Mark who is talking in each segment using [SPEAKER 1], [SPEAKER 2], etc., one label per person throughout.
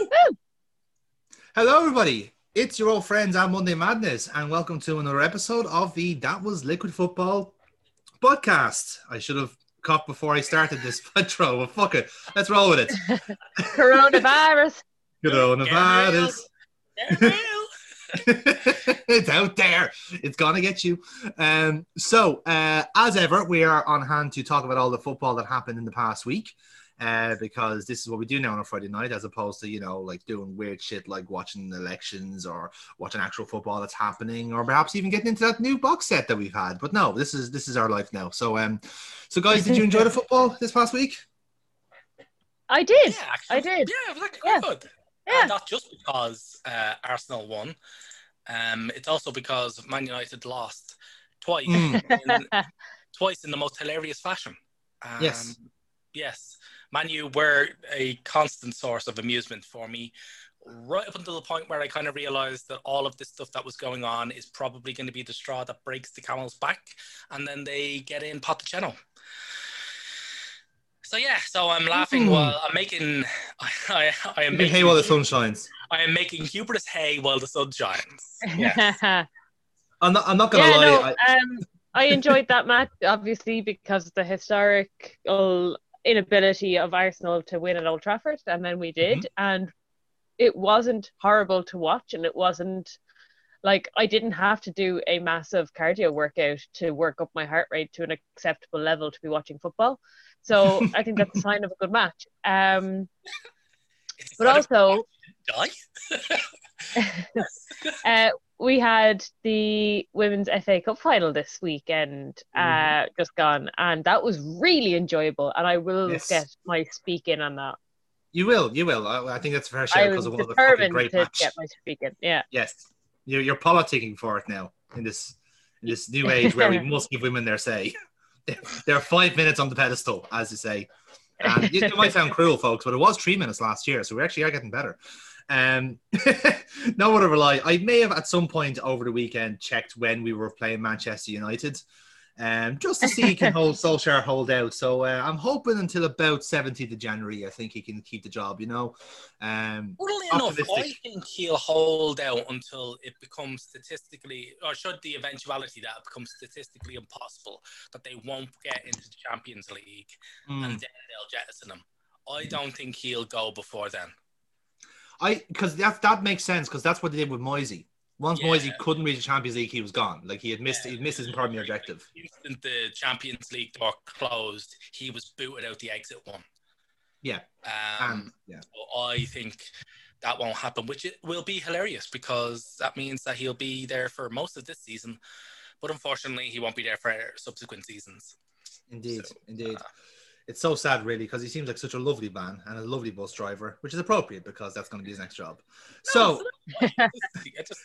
[SPEAKER 1] Hello, everybody. It's your old friends at Monday Madness, and welcome to another episode of the That Was Liquid Football podcast. I should have coughed before I started this intro, but fuck it. Let's roll with it.
[SPEAKER 2] Coronavirus.
[SPEAKER 1] Coronavirus. it's out there. It's gonna get you. Um, so, uh, as ever, we are on hand to talk about all the football that happened in the past week. Uh, because this is what we do now on a Friday night, as opposed to you know like doing weird shit like watching elections or watching actual football that's happening, or perhaps even getting into that new box set that we've had. But no, this is this is our life now. So, um, so guys, did you enjoy the football this past week?
[SPEAKER 2] I did.
[SPEAKER 3] Yeah, actually,
[SPEAKER 2] I did.
[SPEAKER 3] Yeah, it was actually
[SPEAKER 2] Yeah.
[SPEAKER 3] good.
[SPEAKER 2] Yeah.
[SPEAKER 3] Uh, not just because uh, Arsenal won. Um, it's also because Man United lost twice,
[SPEAKER 1] Mm.
[SPEAKER 3] in, twice in the most hilarious fashion. Um,
[SPEAKER 1] Yes.
[SPEAKER 3] Yes. Man U were a constant source of amusement for me, right up until the point where I kind of realized that all of this stuff that was going on is probably going to be the straw that breaks the camel's back, and then they get in Pochettino. So yeah, so I'm laughing
[SPEAKER 1] Mm.
[SPEAKER 3] while I'm making. I, I, I am making.
[SPEAKER 1] Hey, while the sun shines.
[SPEAKER 3] I am making hubris hay while the sun shines. Yeah.
[SPEAKER 2] yeah,
[SPEAKER 1] I'm not. I'm not gonna lie.
[SPEAKER 2] no,
[SPEAKER 1] I,
[SPEAKER 2] um, I enjoyed that match obviously because of the historical inability of Arsenal to win at Old Trafford, and then we did, and it wasn't horrible to watch, and it wasn't like I didn't have to do a massive cardio workout to work up my heart rate to an acceptable level to be watching football. So I think that's a sign of a good match. Um, but also,
[SPEAKER 3] die.
[SPEAKER 2] uh, we had the women's FA Cup final this weekend, uh, just gone, and that was really enjoyable. And I will
[SPEAKER 1] Yes.
[SPEAKER 2] get my speak in on that.
[SPEAKER 1] you will. You will. I, I think that's a fair share because of what a fucking great
[SPEAKER 2] to
[SPEAKER 1] match.
[SPEAKER 2] get my speak in. Yeah,
[SPEAKER 1] Yes, you're, you're politicking for it now in this in this new age where we must give women their say. They're five minutes on the pedestal, as you say. And it might sound cruel, folks, but it was three minutes last year, so we actually are getting better. Um, no whatever lie. I may have at some point over the weekend checked when we were playing Manchester United, um, just to see he can hold Solskjaer hold out. So uh, I'm hoping until about 17th of January, I think he can keep the job. You know, um,
[SPEAKER 3] Funnily enough, I think he'll hold out until it becomes statistically, or should the eventuality that it becomes statistically impossible that they won't get into the Champions League
[SPEAKER 1] mm.
[SPEAKER 3] and then they'll jettison him. I don't think he'll go before then.
[SPEAKER 1] I because that that makes sense because that's what they did with Moyesy. Once
[SPEAKER 3] Yeah.
[SPEAKER 1] Moyesy couldn't reach the Champions League, he was gone. Like he had missed,
[SPEAKER 3] Yeah.
[SPEAKER 1] he'd missed his primary objective.
[SPEAKER 3] Instant the Champions League door closed, he was booted out the exit one.
[SPEAKER 1] Yeah.
[SPEAKER 3] Um,
[SPEAKER 1] And yeah,
[SPEAKER 3] So I think that won't happen, which it will be hilarious because that means that he'll be there for most of this season, but unfortunately, he won't be there for subsequent seasons.
[SPEAKER 1] indeed,
[SPEAKER 3] So,
[SPEAKER 1] indeed.
[SPEAKER 3] uh,
[SPEAKER 1] it's so sad, really, because he seems like such a lovely man and a lovely bus driver, which is appropriate because that's going to be his next job. So
[SPEAKER 3] I just,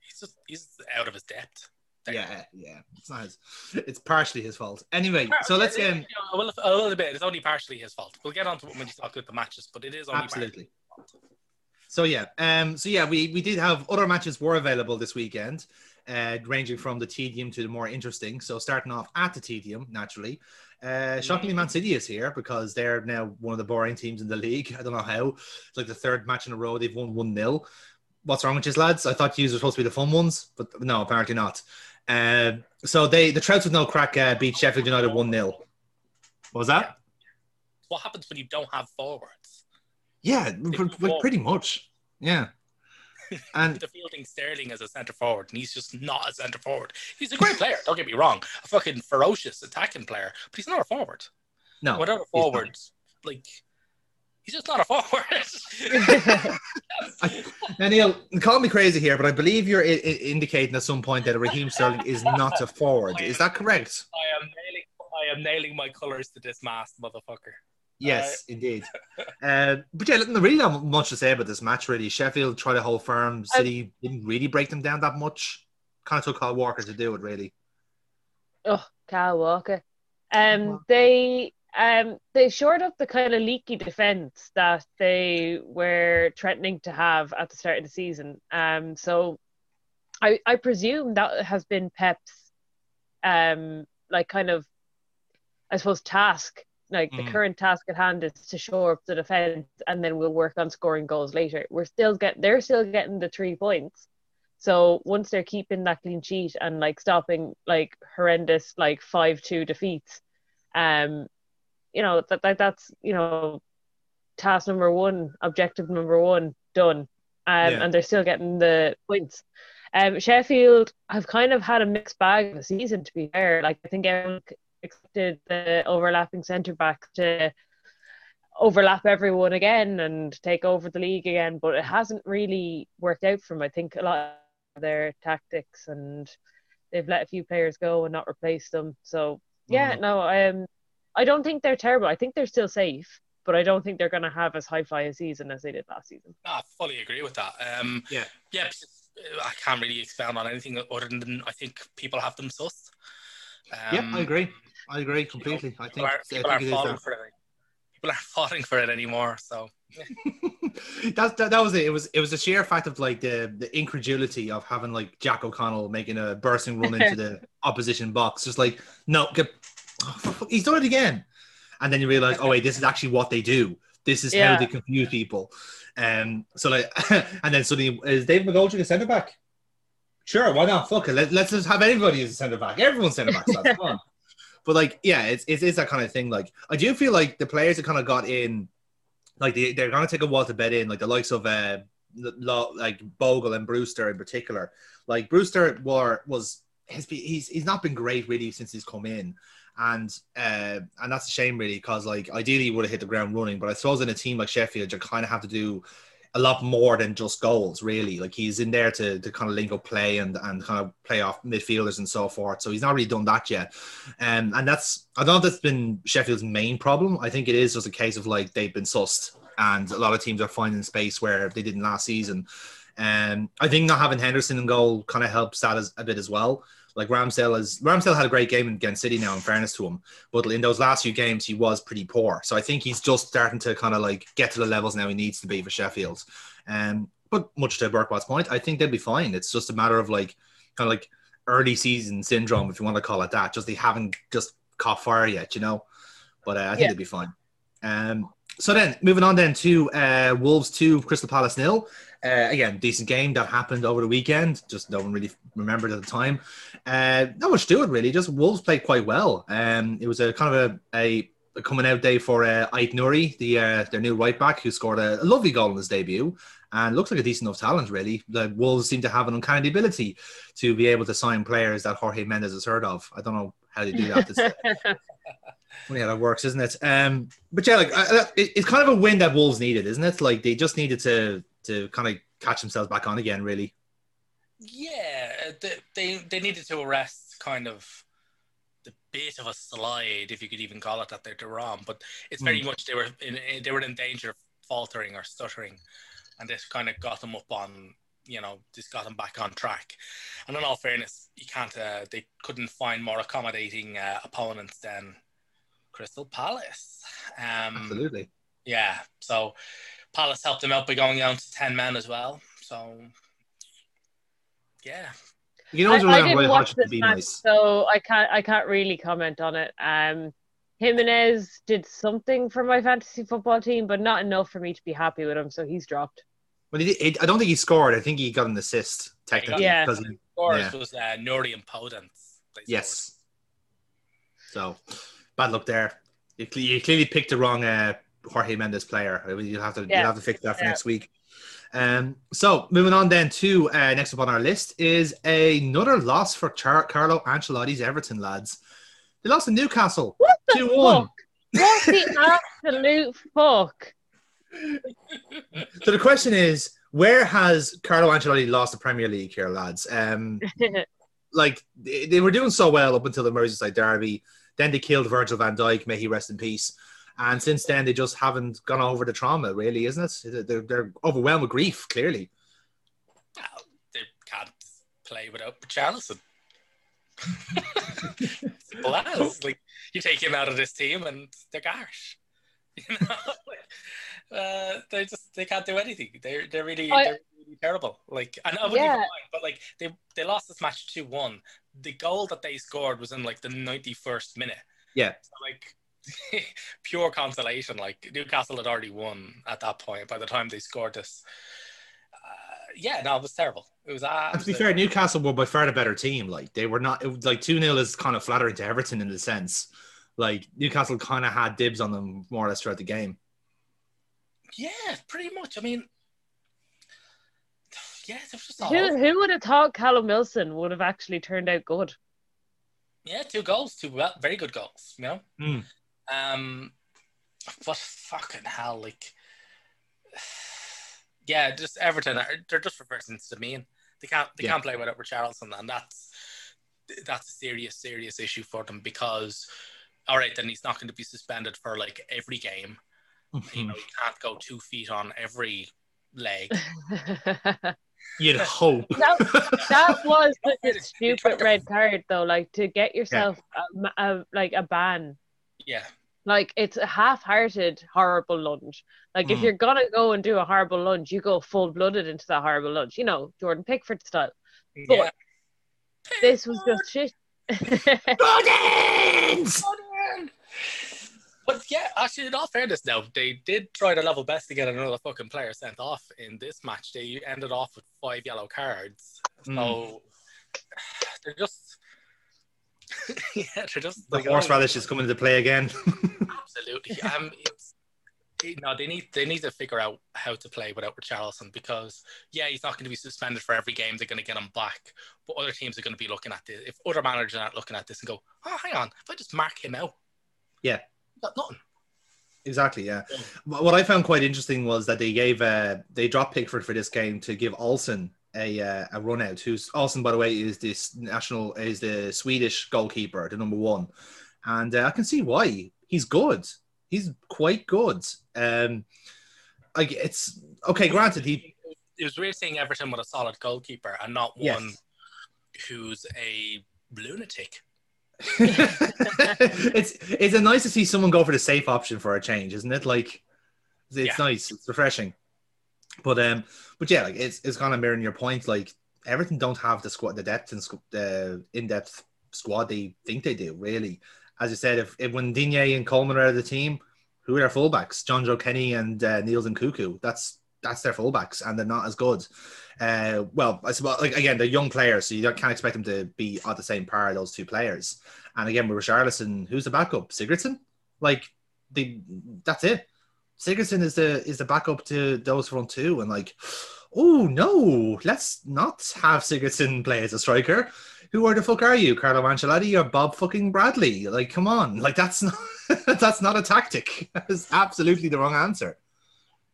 [SPEAKER 3] he's just he's out of his depth. There.
[SPEAKER 1] yeah, yeah, it's not his. It's partially his fault. Anyway, so let's
[SPEAKER 3] Yeah,
[SPEAKER 1] um,
[SPEAKER 3] yeah, well, a little bit. It's only partially his fault. We'll get on to it when you talk about the matches, but it is only
[SPEAKER 1] absolutely. So yeah, um, so yeah, we we did have other matches were available this weekend, uh, ranging from the tedium to the more interesting. So starting off at the tedium, naturally, uh, shockingly, Man City is here because they're now one of the boring teams in the league. I don't know how. It's like the third match in a row they've won one 0 What's wrong with you, lads? I thought you were supposed to be the fun ones, but no, apparently not. Uh, so they the Trouts with no crack uh, beat Sheffield United one 0 What was that?
[SPEAKER 3] What happens when you don't have forwards?
[SPEAKER 1] Yeah, pr- pr- pretty much. Yeah. And
[SPEAKER 3] The fielding Sterling as a centre forward, and he's just not a centre forward. He's a great player. Don't get me wrong, a fucking ferocious attacking player, but he's not a forward.
[SPEAKER 1] no,
[SPEAKER 3] Without a
[SPEAKER 1] he's not.
[SPEAKER 3] forward, like he's just not a forward.
[SPEAKER 1] I, now, Neil, call me crazy here, but I believe you're I- I- indicating at some point that Raheem Sterling is not a forward. Is that correct?
[SPEAKER 3] I am nailing. I am nailing my colours to this mast, motherfucker.
[SPEAKER 1] Yes, indeed. Uh, but yeah, look, really not much to say about this match, really. Sheffield tried to hold firm. City didn't really break them down that much. Kind of took Kyle Walker to do it, really.
[SPEAKER 2] oh, Kyle Walker. Um, they um they shored up the kind of leaky defense that they were threatening to have at the start of the season. Um, so I I presume that has been Pep's um like kind of I suppose task like
[SPEAKER 1] Mm.
[SPEAKER 2] the current task at hand is to shore up the defense, and then we'll work on scoring goals later. We're still get they're still getting the three points. So once they're keeping that clean sheet and like stopping like horrendous like five two defeats, um, you know that, that that's you know task number one, objective number one done, um,
[SPEAKER 1] Yeah.
[SPEAKER 2] and they're still getting the points. Um, Sheffield have kind of had a mixed bag of a season, to be fair. Like I think everyone expected the overlapping centre back to overlap everyone again and take over the league again, but it hasn't really worked out for them. I think a lot of their tactics and they've let a few players go and not replaced them. So yeah,
[SPEAKER 1] Mhm.
[SPEAKER 2] no, um, I don't think they're terrible. I think they're still safe, but I don't think they're going to have as high fly a season as they did last season.
[SPEAKER 3] I fully agree with that. Um,
[SPEAKER 1] Yeah.
[SPEAKER 3] yeah. because, uh, I can't really expound on anything other than I think people have them sussed. Um,
[SPEAKER 1] yeah, I agree. I agree completely. I think,
[SPEAKER 3] People, are,
[SPEAKER 1] I
[SPEAKER 3] people
[SPEAKER 1] think
[SPEAKER 3] aren't
[SPEAKER 1] it is
[SPEAKER 3] falling for it. People aren't falling for it anymore. So
[SPEAKER 1] That's that, that was it. It was it was the sheer fact of like the the incredulity of having like Jack O'Connell making a bursting run into the opposition box. Just like no, get, oh, he's done it again. And then you realize, oh wait, this is actually what they do. This is
[SPEAKER 2] Yeah.
[SPEAKER 1] how they confuse people. Um, so like, and then suddenly is David McGoldrick a centre back? Sure, why not? Fuck it. Let, let's just have anybody as a centre back. Everyone's centre back. So that's fun. But like, yeah, it's, it's it's that kind of thing. Like, I do feel like the players that kind of got in, like they they're gonna take a while to bed in. Like the likes of uh, like Bogle and Brewster in particular. Like Brewster were was been, he's he's not been great really since he's come in. And uh, and that's a shame really because like ideally he would have hit the ground running, but I suppose in a team like Sheffield you kind of have to do a lot more than just goals really. Like he's in there to, to kind of link up play and and kind of play off midfielders and so forth. So he's not really done that yet. Um, and that's I don't know if that's been Sheffield's main problem. I think it is just a case of like they've been sussed and a lot of teams are finding space where they didn't last season. Um, I think not having Henderson in goal kind of helps that as, a bit as well. Like Ramsdale is Ramsdale had a great game against City now, in fairness to him, but in those last few games he was pretty poor. So I think he's just starting to kind of like get to the levels now he needs to be for Sheffield. Um, but much to Burkwat's point, I think they'll be fine. It's just a matter of like kind of like early season syndrome, if you want to call it that. Just they haven't just caught fire yet, you know. But uh, I think
[SPEAKER 2] Yeah.
[SPEAKER 1] they'll be fine. Um, so then moving on then to uh, Wolves two, Crystal Palace nil. Uh, again, decent game that happened over the weekend. Just no one really remembered at the time. Uh, not much to it really. Just Wolves played quite well. Um, it was a kind of a, a, a coming out day for uh, Ait-Nouri, the uh, their new right back, who scored a, a lovely goal in his debut and looks like a decent enough talent. Really, the Wolves seem to have an uncanny ability to be able to sign players that Jorge Mendes has heard of. I don't know how they do that. This, funny how that works, isn't it? Um, but yeah, like uh, it, it's kind of a win that Wolves needed, isn't it? Like they just needed to to kind of catch themselves back on again, really.
[SPEAKER 3] yeah, they, they they needed to arrest kind of the bit of a slide, if you could even call it that. They're, they're on, but it's very much they were in they were in danger of faltering or stuttering, and this kind of got them up on you know just got them back on track. And in all fairness, you can't uh, they couldn't find more accommodating uh, opponents than Crystal Palace. Um,
[SPEAKER 1] Absolutely.
[SPEAKER 3] yeah, so Palace helped them out by going down to ten men as well. So yeah,
[SPEAKER 1] You know,
[SPEAKER 2] I, I didn't watch
[SPEAKER 1] Hodgson
[SPEAKER 2] this match,
[SPEAKER 1] nice.
[SPEAKER 2] so I can't I can't really comment on it. Um, Jimenez did something for my fantasy football team, but not enough for me to be happy with him. So he's dropped.
[SPEAKER 1] But he, he, I don't think he scored. I think he got an assist technically.
[SPEAKER 2] Yeah.
[SPEAKER 1] because he-
[SPEAKER 3] scores
[SPEAKER 1] Yeah.
[SPEAKER 3] was uh, Nouri and Podence. They
[SPEAKER 1] yes. So bad luck there. You, you clearly picked the wrong uh, Jorge Mendes player. You'll have to
[SPEAKER 2] Yeah.
[SPEAKER 1] you'll have to fix that for
[SPEAKER 2] Yeah.
[SPEAKER 1] next week. Um, so moving on then to uh, next up on our list is another loss for Char- Carlo Ancelotti's Everton lads. They lost to Newcastle
[SPEAKER 2] What the
[SPEAKER 1] two one.
[SPEAKER 2] fuck? What the absolute fuck?
[SPEAKER 1] So the question is, where has Carlo Ancelotti lost the Premier League here, lads? Um, like they, they were doing so well up until the Merseyside derby. Then they killed Virgil van Dijk, may he rest in peace. And since then, they just haven't gone over the trauma, really, isn't it? They're, they're overwhelmed with grief, clearly.
[SPEAKER 3] Well, they can't play without Richarlison. Simple as. Like you take him out of this team and they're garsh. You know, uh, they just they can't do anything. They're they're really
[SPEAKER 2] I-
[SPEAKER 3] they're really terrible. Like and I wouldn't
[SPEAKER 2] Yeah.
[SPEAKER 3] even mind, but like they they lost this match two one. The goal that they scored was in like the ninety first minute.
[SPEAKER 1] Yeah.
[SPEAKER 3] So like pure consolation. Like Newcastle had already won at that point by the time they scored this. Uh, yeah, no, it was terrible. It was.
[SPEAKER 1] to be fair, Newcastle were by far the better team. Like they were not. It was like two 0 is kind of flattering to Everton in the sense. Like Newcastle kind of had dibs on them more or less throughout the game.
[SPEAKER 3] Yeah, pretty much. I mean, yeah,
[SPEAKER 2] who, who would have thought Callum Wilson would have actually turned out good?
[SPEAKER 3] Yeah, two goals, two very good goals. You know,
[SPEAKER 1] mm.
[SPEAKER 3] Um, but fucking hell, like, yeah, just Everton. They're just reversing to the mean. They can't they yeah. can't play without Richarlison, and that's that's a serious serious issue for them because all right, then he's not going to be suspended for like every game. Mm-hmm. You know, you can't go two feet on every leg.
[SPEAKER 1] You'd hope.
[SPEAKER 2] That, that was such a stupid red card, though. Like to get yourself yeah. a, a, like a ban.
[SPEAKER 3] Yeah.
[SPEAKER 2] Like it's a half-hearted horrible lunge. Like mm. if you're gonna go and do a horrible lunge, you go full-blooded into that horrible lunge. You know, Jordan Pickford style. But yeah. this was just shit.
[SPEAKER 3] But yeah, actually, in all fairness, now they did try their level best to get another fucking player sent off in this match. They ended off with five yellow cards, mm. so they're just yeah, they're just
[SPEAKER 1] the like, horseradish is coming into play again.
[SPEAKER 3] absolutely, um, no, they need they need to figure out how to play without Richarlison because yeah, he's not going to be suspended for every game. They're going to get him back, but other teams are going to be looking at this. If other managers aren't looking at this and go, oh, hang on, if I just mark him out,
[SPEAKER 1] yeah,
[SPEAKER 3] got nothing.
[SPEAKER 1] Exactly, yeah. yeah. What I found quite interesting was that they gave uh, they dropped Pickford for this game to give Olsen a uh, a run out. Who's Olsen, by the way, is this national is the Swedish goalkeeper, the number one, and uh, I can see why he's good. He's quite good. Um, like it's okay. Granted, he
[SPEAKER 3] it was weird seeing Everton with a solid goalkeeper and not yes. one who's a lunatic.
[SPEAKER 1] it's it's a nice to see someone go for the safe option for a change, isn't it? Like it's yeah. nice, it's refreshing. But um, but yeah, like it's it's kind of mirroring your point. Like Everton don't have the squad, the depth and the in depth squad they think they do. Really, as you said, if, if when Digne and Coleman are out of the team, who are their fullbacks? Jonjoe Kenny and uh, Niels Nkounkou. That's that's their fullbacks, and they're not as good. Uh, well, I suppose like again, they're young players, so you can't expect them to be at the same par those two players. And again, with Richarlison, who's the backup? Sigurdsson? Like the that's it. Sigurdsson is the is the backup to those front two, and like, oh no, let's not have Sigurdsson play as a striker. Who are the fuck are you, Carlo Ancelotti or Bob fucking Bradley? Like, come on, like that's not that's not a tactic. That's absolutely the wrong answer.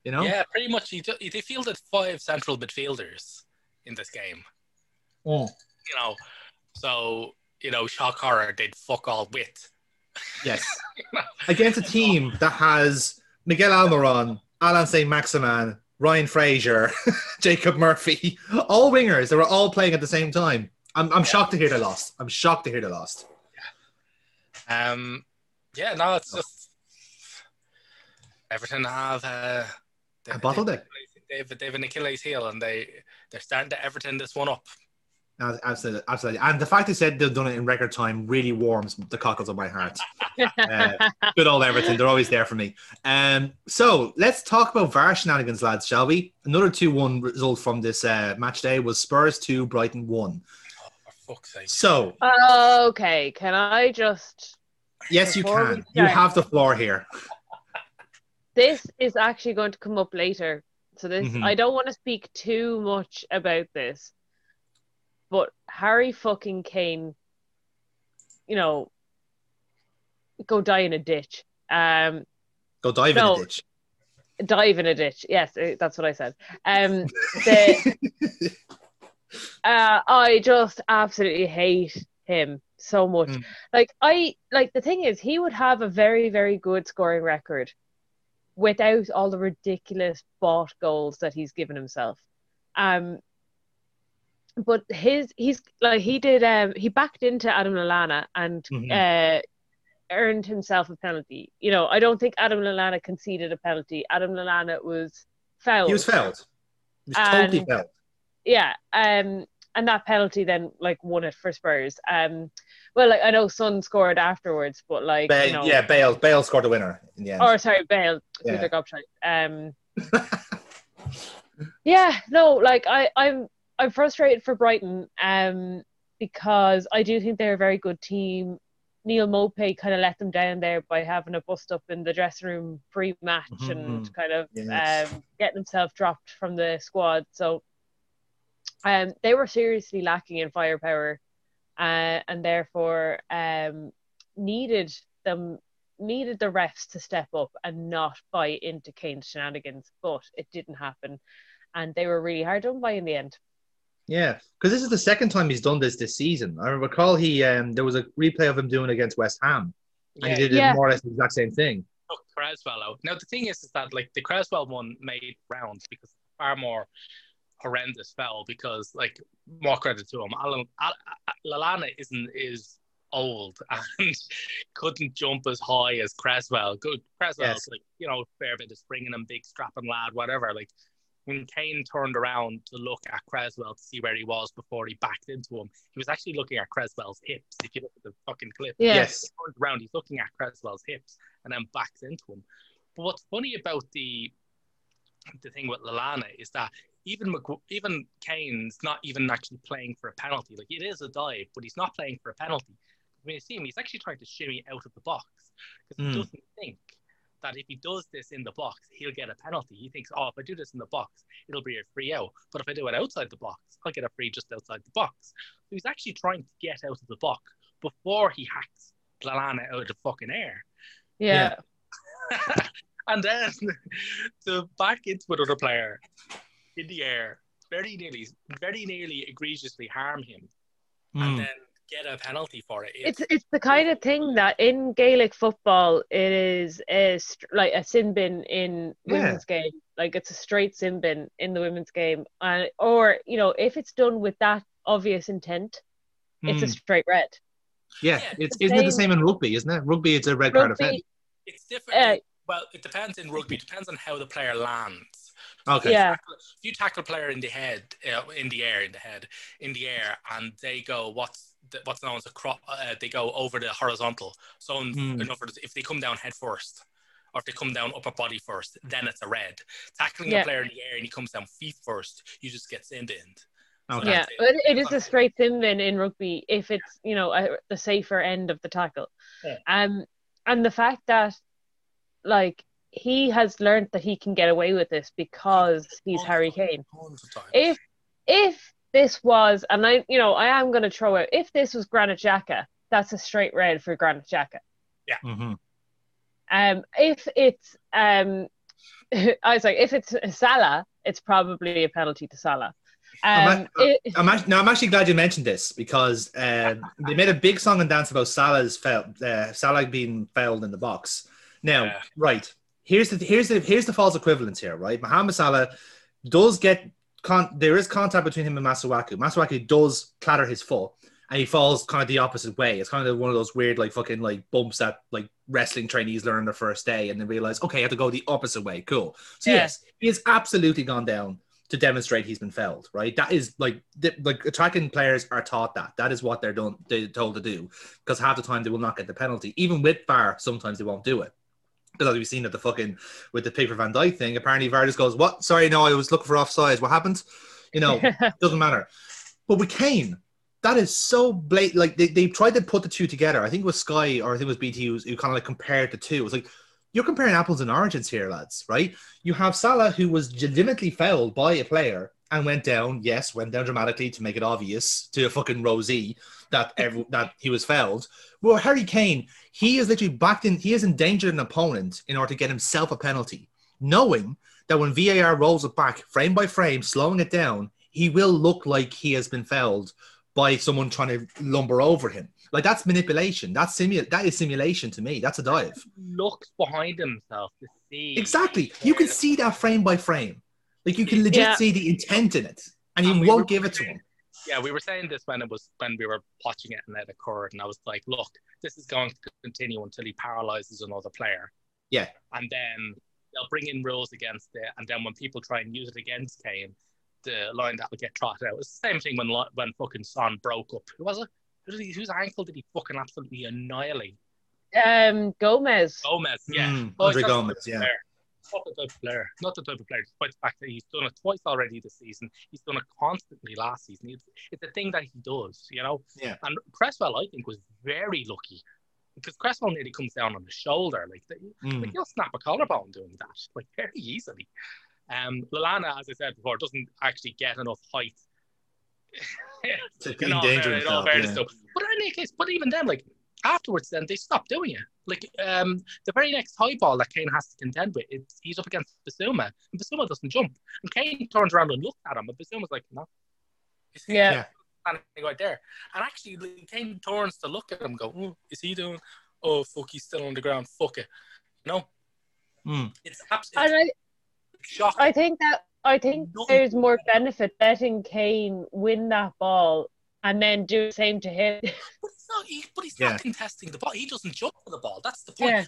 [SPEAKER 1] You know?
[SPEAKER 3] Yeah, pretty much. He they fielded five central midfielders in this game.
[SPEAKER 1] Oh.
[SPEAKER 3] You know, so you know, shock horror did fuck all with.
[SPEAKER 1] Yes. Against a team that has Miguel Almiron, Allan Saint-Maximin, Ryan Fraser, Jacob Murphy, all wingers. They were all playing at the same time. I'm, I'm yeah. shocked to hear they lost. I'm shocked to hear they lost.
[SPEAKER 3] Yeah. Um. Yeah. No, it's just Everton have uh,
[SPEAKER 1] they, bottled
[SPEAKER 3] it. They've, they've an Achilles heel, and they they're starting to Everton this one up.
[SPEAKER 1] Absolutely, absolutely. And the fact they said they've done it in record time really warms the cockles of my heart. uh, good old Everton, they're always there for me. Um, so let's talk about VAR shenanigans, lads, shall we? Another 2 1 result from this uh, match day was Spurs 2, Brighton 1.
[SPEAKER 3] Oh, fuck's sake.
[SPEAKER 1] So,
[SPEAKER 2] okay, can I just.
[SPEAKER 1] Yes, you can. You have the floor here.
[SPEAKER 2] This is actually going to come up later. So, this, mm-hmm. I don't want to speak too much about this but Harry fucking Kane, you know, go die in a ditch. Um,
[SPEAKER 1] go dive no, in a ditch.
[SPEAKER 2] Dive in a ditch. Yes, uh, that's what I said. Um, the, uh, I just absolutely hate him so much. Mm. Like I like the thing is, he would have a very very good scoring record without all the ridiculous bought goals that he's given himself. Um, but his he's like he did um he backed into Adam Lallana and mm-hmm. uh earned himself a penalty. You know, I don't think Adam Lallana conceded a penalty. Adam Lallana was fouled.
[SPEAKER 1] He was fouled. He was and, totally fouled.
[SPEAKER 2] Yeah. Um and that penalty then like won it for Spurs. Um, well, like I know Son scored afterwards, but like
[SPEAKER 1] Bale,
[SPEAKER 2] you know,
[SPEAKER 1] yeah, Bale, Bale scored the winner in the end.
[SPEAKER 2] or sorry, Bale,
[SPEAKER 1] Yeah.
[SPEAKER 2] Um, yeah, no, like I, I'm, I'm frustrated for Brighton, um, because I do think they're a very good team. Neal Maupay kind of let them down there by having a bust up in the dressing room pre-match and
[SPEAKER 1] Mhm.
[SPEAKER 2] kind of
[SPEAKER 1] Yes.
[SPEAKER 2] um, getting himself dropped from the squad. So um, they were seriously lacking in firepower, uh, and therefore um, needed them needed the refs to step up and not buy into Kane's shenanigans. But it didn't happen, and they were really hard done by in the end.
[SPEAKER 1] Yeah, because this is the second time he's done this this season. I recall he um there was a replay of him doing it against West Ham, and
[SPEAKER 3] Yeah,
[SPEAKER 1] he did
[SPEAKER 2] Yeah.
[SPEAKER 1] more or less the exact same thing.
[SPEAKER 3] took Cresswell out. Now the thing is, is that like the Cresswell one made rounds because far more horrendous foul because like more credit to him. Alan, Al, Al- isn't is old and couldn't jump as high as Cresswell. Good Cresswell's
[SPEAKER 1] Yes.
[SPEAKER 3] like you know fair bit of springing and big strapping lad, whatever. Like when Kane turned around to look at Cresswell to see where he was before he backed into him, he was actually looking at Cresswell's hips. If you look at the fucking clip,
[SPEAKER 2] Yeah.
[SPEAKER 1] Yes.
[SPEAKER 3] he turns around, he's looking at Cresswell's hips and then backs into him. But what's funny about the the thing with Lallana is that even Magu- even Kane's not even actually playing for a penalty. Like it is a dive, but he's not playing for a penalty. When you see him, he's actually trying to shimmy out of the box because he
[SPEAKER 1] Hmm.
[SPEAKER 3] doesn't think that if he does this in the box, he'll get a penalty. He thinks, oh, if I do this in the box, it'll be a free out. But if I do it outside the box, I'll get a free just outside the box. So he's actually trying to get out of the box before he hacks Lallana out of the fucking air.
[SPEAKER 2] Yeah.
[SPEAKER 3] and then to back into another player in the air, very nearly, very nearly egregiously harm him,
[SPEAKER 1] Mm.
[SPEAKER 3] and then get a penalty for it.
[SPEAKER 2] It's it's the kind of thing that in Gaelic football it is a like a sin bin in
[SPEAKER 1] Yeah.
[SPEAKER 2] women's game. Like it's a straight sin bin in the women's game, uh, or you know if it's done with that obvious intent, it's a
[SPEAKER 1] Mm.
[SPEAKER 2] straight red.
[SPEAKER 1] yeah,
[SPEAKER 3] Yeah,
[SPEAKER 1] it's
[SPEAKER 2] the
[SPEAKER 1] isn't it the
[SPEAKER 2] same-
[SPEAKER 1] same in rugby, isn't it? Rugby, it's a red card offence.
[SPEAKER 3] It's different.
[SPEAKER 2] uh,
[SPEAKER 3] well, it depends in rugby. It depends on how the player lands.
[SPEAKER 1] Okay.
[SPEAKER 2] Yeah.
[SPEAKER 3] If you tackle a player in the head, uh, in the air, in the head, in the air, and they go, what's the, what's known as a crop? Uh, they go over the horizontal. So, in,
[SPEAKER 1] Hmm.
[SPEAKER 3] in other words, if they come down head first, or if they come down upper body first, then it's a red. Tackling
[SPEAKER 2] Yeah.
[SPEAKER 3] a player in the air and he comes down feet first, you just get sin binned.
[SPEAKER 1] Okay.
[SPEAKER 2] yeah,
[SPEAKER 3] it.
[SPEAKER 2] but it is a straight sin bin in rugby if it's you know a, the safer end of the tackle.
[SPEAKER 3] Yeah.
[SPEAKER 2] Um, and the fact that like he has learned that he can get away with this because he's Harry Kane.
[SPEAKER 3] Tons of times.
[SPEAKER 2] if if this was and I you know I am going to throw out if this was Granit Xhaka that's a straight red for Granit Xhaka
[SPEAKER 1] Mhm.
[SPEAKER 2] um if it's um I was like if it's Salah it's probably a penalty to Salah
[SPEAKER 1] I'm
[SPEAKER 2] um
[SPEAKER 1] a-
[SPEAKER 2] it,
[SPEAKER 1] I'm actually, no, I'm actually glad you mentioned this because um, they made a big song and dance about Salah's foul, uh, Salah being fouled in the box. Now,
[SPEAKER 3] Yeah.
[SPEAKER 1] right here's the here's the here's the false equivalence here, right? Mohamed Salah does get con- there is contact between him and Masuaku. Masuaku does clatter his foot and he falls kind of the opposite way. It's kind of one of those weird like fucking like bumps that like wrestling trainees learn their first day and then realize okay, I have to go the opposite way. Cool. So
[SPEAKER 2] Yeah.
[SPEAKER 1] yes, he has absolutely gone down to demonstrate he's been felled. right? That is like the, like attacking players are taught that. That is what they're done they're told to do because half the time they will not get the penalty. Even with VAR, sometimes they won't do it. Because as we've seen at the fucking with the paper Van Dijk thing, apparently VAR just goes, "What? Sorry, no, I was looking for offsides. What happened? You know, doesn't matter." But with Kane, that is so blatant. Like they, they tried to put the two together. I think it was Sky or I think it was BT who, who kind of like compared the two. It was like you're comparing apples and oranges here, lads, right? You have Salah who was legitimately fouled by a player and went down. Yes, went down dramatically to make it obvious to a fucking Rosie that every, that he was fouled. Well, Harry Kane, he is literally backed in. He has endangered an opponent in order to get himself a penalty, knowing that when VAR rolls it back frame by frame, slowing it down, he will look like he has been fouled by someone trying to lumber over him. Like that's manipulation. That's simu- That is simulation to me. That's a dive.
[SPEAKER 3] looks behind himself to see
[SPEAKER 1] Exactly. You can see that frame by frame. Like you can legit
[SPEAKER 2] Yeah.
[SPEAKER 1] see the intent in it, and you
[SPEAKER 3] And we
[SPEAKER 1] won't
[SPEAKER 3] were
[SPEAKER 1] give it to him.
[SPEAKER 3] yeah, we were saying this when it was when we were watching it and it occurred, and I was like, look, this is going to continue until he paralyzes another player.
[SPEAKER 1] Yeah.
[SPEAKER 3] And then they'll bring in rules against it, and then when people try and use it against Kane, the line that will get trotted out. It's the same thing when when fucking Son broke up. Who was it? Whose ankle did he fucking absolutely annihilate?
[SPEAKER 2] Um, Gomes.
[SPEAKER 3] Gomes, yeah.
[SPEAKER 1] Mm, Andre Gomes, yeah.
[SPEAKER 3] Player. Not the type of player. Not the type of player. Despite the fact that he's done it twice already this season. He's done it constantly last season. It's, it's a thing that he does, you know.
[SPEAKER 1] Yeah.
[SPEAKER 3] And Cresswell, I think, was very lucky because Cresswell nearly comes down on the shoulder. Like,
[SPEAKER 1] Mm.
[SPEAKER 3] like he'll snap a collarbone doing that, like very easily. Um, Lallana, as I said before, doesn't actually get enough height.
[SPEAKER 1] To
[SPEAKER 3] In all in all
[SPEAKER 1] himself, yeah.
[SPEAKER 3] But in any case, but even then, like afterwards, then they stop doing it. Like um, the very next high ball that Kane has to contend with, it's, he's up against Bissouma, and Bissouma doesn't jump. And Kane turns around and looks at him, and Bissouma's like, no.
[SPEAKER 2] Yeah.
[SPEAKER 1] Yeah.
[SPEAKER 3] standing right there. And actually, like, Kane turns to look at him, and go, oh, is he doing? Oh, fuck, he's still on the ground. Fuck it. No,
[SPEAKER 1] Mm.
[SPEAKER 3] it's absolutely
[SPEAKER 2] I,
[SPEAKER 3] shocking.
[SPEAKER 2] I think that I think
[SPEAKER 3] No.
[SPEAKER 2] there's more benefit letting Kane win that ball and then do the same to him.
[SPEAKER 3] But he's not. He, but he's
[SPEAKER 1] Yeah.
[SPEAKER 3] not contesting the ball. He doesn't jump for the ball. That's the point.
[SPEAKER 2] Yeah.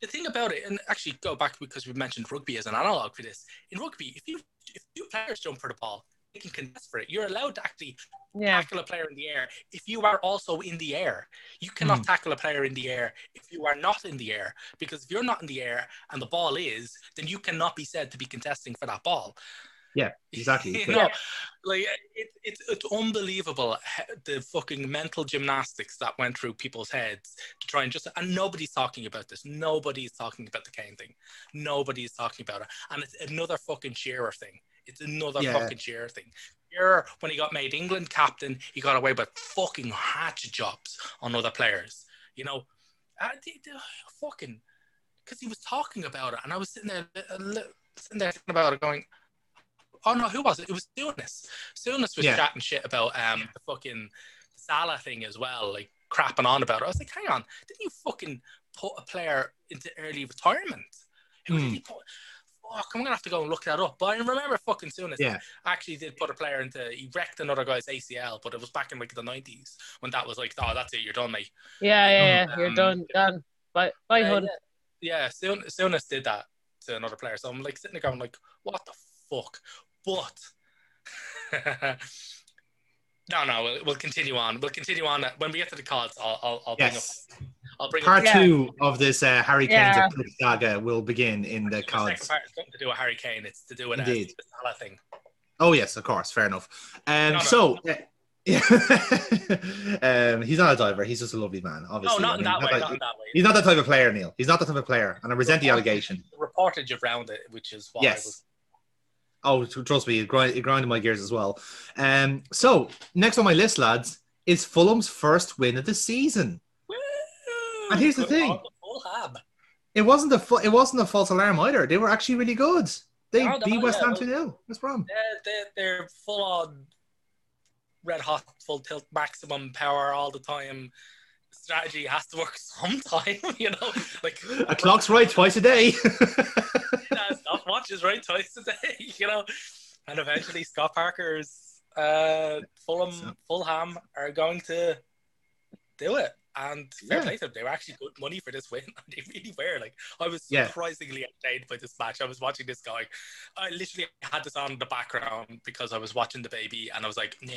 [SPEAKER 3] The thing about it, and actually go back because we mentioned rugby as an analog for this. In rugby, if you if two players jump for the ball, they can contest for it. You're allowed to actually
[SPEAKER 2] Yeah.
[SPEAKER 3] tackle a player in the air if you are also in the air. You cannot
[SPEAKER 1] Hmm.
[SPEAKER 3] tackle a player in the air if you are not in the air. Because if you're not in the air and the ball is, then you cannot be said to be contesting for that ball.
[SPEAKER 1] Yeah, exactly.
[SPEAKER 3] You know, like it, it, it's unbelievable the fucking mental gymnastics that went through people's heads to try and just and nobody's talking about this. Nobody's talking about the Kane thing. Nobody's talking about it, and it's another fucking Shearer thing. It's another
[SPEAKER 1] Yeah.
[SPEAKER 3] fucking Shearer thing. Shearer, when he got made England captain, he got away with fucking hatchet jobs on other players. You know, they- they- fucking because he was talking about it, and I was sitting there, sitting there thinking about it, going oh no, who was it? It was Souness. Souness was
[SPEAKER 1] Yeah.
[SPEAKER 3] chatting shit about um the fucking Salah thing as well, like crapping on about it. I was like, hang on, didn't you fucking put a player into early retirement? Who did
[SPEAKER 1] Hmm.
[SPEAKER 3] he put? Fuck, I'm gonna have to go and look that up. But I remember fucking Souness
[SPEAKER 1] Yeah.
[SPEAKER 3] actually did put a player into. He wrecked another guy's ACL, but it was back in like the 90s when that was like, oh, that's it, you're done, mate.
[SPEAKER 2] Yeah, yeah, yeah. You're
[SPEAKER 3] Um,
[SPEAKER 2] done, done. Bye, bye,
[SPEAKER 3] Uh,
[SPEAKER 2] hun.
[SPEAKER 3] yeah, yeah Soun- Souness did that to another player. So I'm like sitting there going like, what the fuck? But no, no, we'll, we'll continue on. We'll continue on when we get to the cards. I'll I'll, I'll bring
[SPEAKER 1] Yes.
[SPEAKER 3] up. I'll bring
[SPEAKER 1] Part
[SPEAKER 3] up
[SPEAKER 2] Yeah.
[SPEAKER 1] two of this uh, Harry Kane's
[SPEAKER 2] Yeah.
[SPEAKER 1] saga will begin in the
[SPEAKER 3] the
[SPEAKER 1] cards.
[SPEAKER 3] part. It's nothing to do with Harry Kane. It's to do with uh,
[SPEAKER 1] Indeed.
[SPEAKER 3] the Salah thing.
[SPEAKER 1] Oh yes, of course, fair enough. Um,
[SPEAKER 3] No, no.
[SPEAKER 1] so. uh, um, he's not a diver. He's just a lovely man. Obviously,
[SPEAKER 3] No,
[SPEAKER 1] I
[SPEAKER 3] not in
[SPEAKER 1] mean,
[SPEAKER 3] that way.
[SPEAKER 1] like-
[SPEAKER 3] Not in that way.
[SPEAKER 1] He's not that type of player, Neil. He's not that type of player, and I resent the allegation.
[SPEAKER 3] The reportage around it, which is why I
[SPEAKER 1] Yes.
[SPEAKER 3] was.
[SPEAKER 1] Oh, trust me, it, grind, it grinded my gears as well. Um, so next on my list, lads, is Fulham's first win of the season. And here's the thing.
[SPEAKER 3] on the Fulham.
[SPEAKER 1] It wasn't a fu- it wasn't a false alarm either. They were actually really good. They beat West Ham
[SPEAKER 3] well-
[SPEAKER 1] two 0 West Brom.
[SPEAKER 3] They're, they're, they're full on red hot, full tilt, maximum power all the time. Strategy has to work sometime, you know. Like
[SPEAKER 1] A clock's right twice a day.
[SPEAKER 3] yeah, stopwatches right twice a day, you know. And eventually, Scott Parker's uh, Fulham, Fulham are going to do it. And fair
[SPEAKER 1] Yeah.
[SPEAKER 3] play to them, they were actually good money for this win. They really were. Like I was
[SPEAKER 1] Yeah.
[SPEAKER 3] surprisingly entertained by this match. I was watching this guy. I literally had this on in the background because I was watching the baby, and I was like, nah.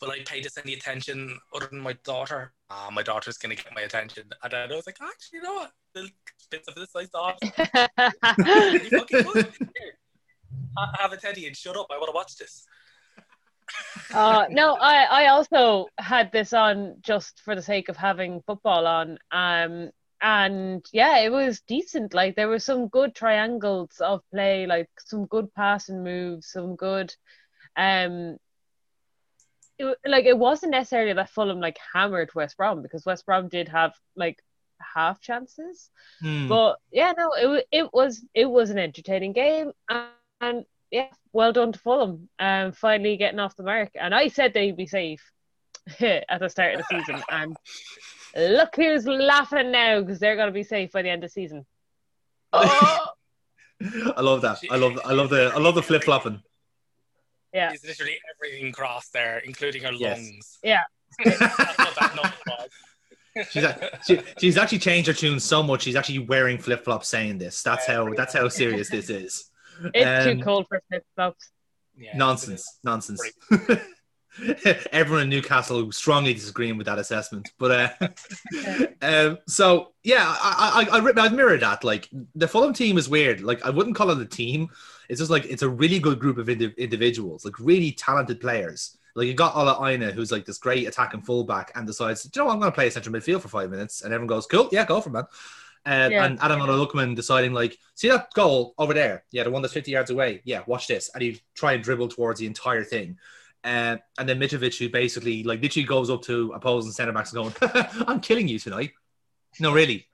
[SPEAKER 3] Will I pay this any attention other than my daughter? Ah, my daughter's gonna get my attention. And I was like, actually, you know what? The bits of this size dog. You fucking good. Here, Have a teddy and shut up. I want to watch this.
[SPEAKER 2] uh, no, I, I also had this on just for the sake of having football on. Um, and yeah, it was decent. Like there were some good triangles of play, like some good passing moves, some good. Um, it, like it wasn't necessarily that Fulham like hammered West Brom because West Brom did have like half chances.
[SPEAKER 1] Hmm.
[SPEAKER 2] But yeah, no, it it was it was an entertaining game, and, and yeah, well done to Fulham, um, finally getting off the mark. And I said they'd be safe at the start of the season, and look who's laughing now because they're gonna be safe by the end of the season. Oh,
[SPEAKER 1] I love that. I love I love the I love the flip flopping.
[SPEAKER 2] Yeah,
[SPEAKER 3] It's literally everything crossed there, including her
[SPEAKER 1] Yes.
[SPEAKER 3] lungs.
[SPEAKER 2] Yeah.
[SPEAKER 3] That's what that number was.
[SPEAKER 1] She's, a, she, she's actually changed her tune so much. She's actually wearing flip flops saying this. That's how that's how serious this is.
[SPEAKER 2] it's
[SPEAKER 1] Um,
[SPEAKER 2] too cold for flip flops.
[SPEAKER 3] Yeah,
[SPEAKER 1] nonsense, nonsense. Everyone in Newcastle strongly disagreeing with that assessment, but uh, um, so yeah, I, I I I mirror that. Like the Fulham team is weird. Like I wouldn't call it a team. It's just like it's a really good group of indi- individuals, like really talented players. Like you got Ola Aina, who's like this great attacking fullback, and decides, you know, what, I'm going to play central midfield for five minutes, and everyone goes, "Cool, yeah, go for it, man." Uh,
[SPEAKER 2] Yeah.
[SPEAKER 1] And Ademola Lookman deciding, like, see that goal over there? Yeah, the one that's 50 yards away. Yeah, watch this. And he try and dribble towards the entire thing. Uh, and then Mitrovic, who basically, like, literally goes up to opposing centre backs and going, I'm killing you tonight. No, really.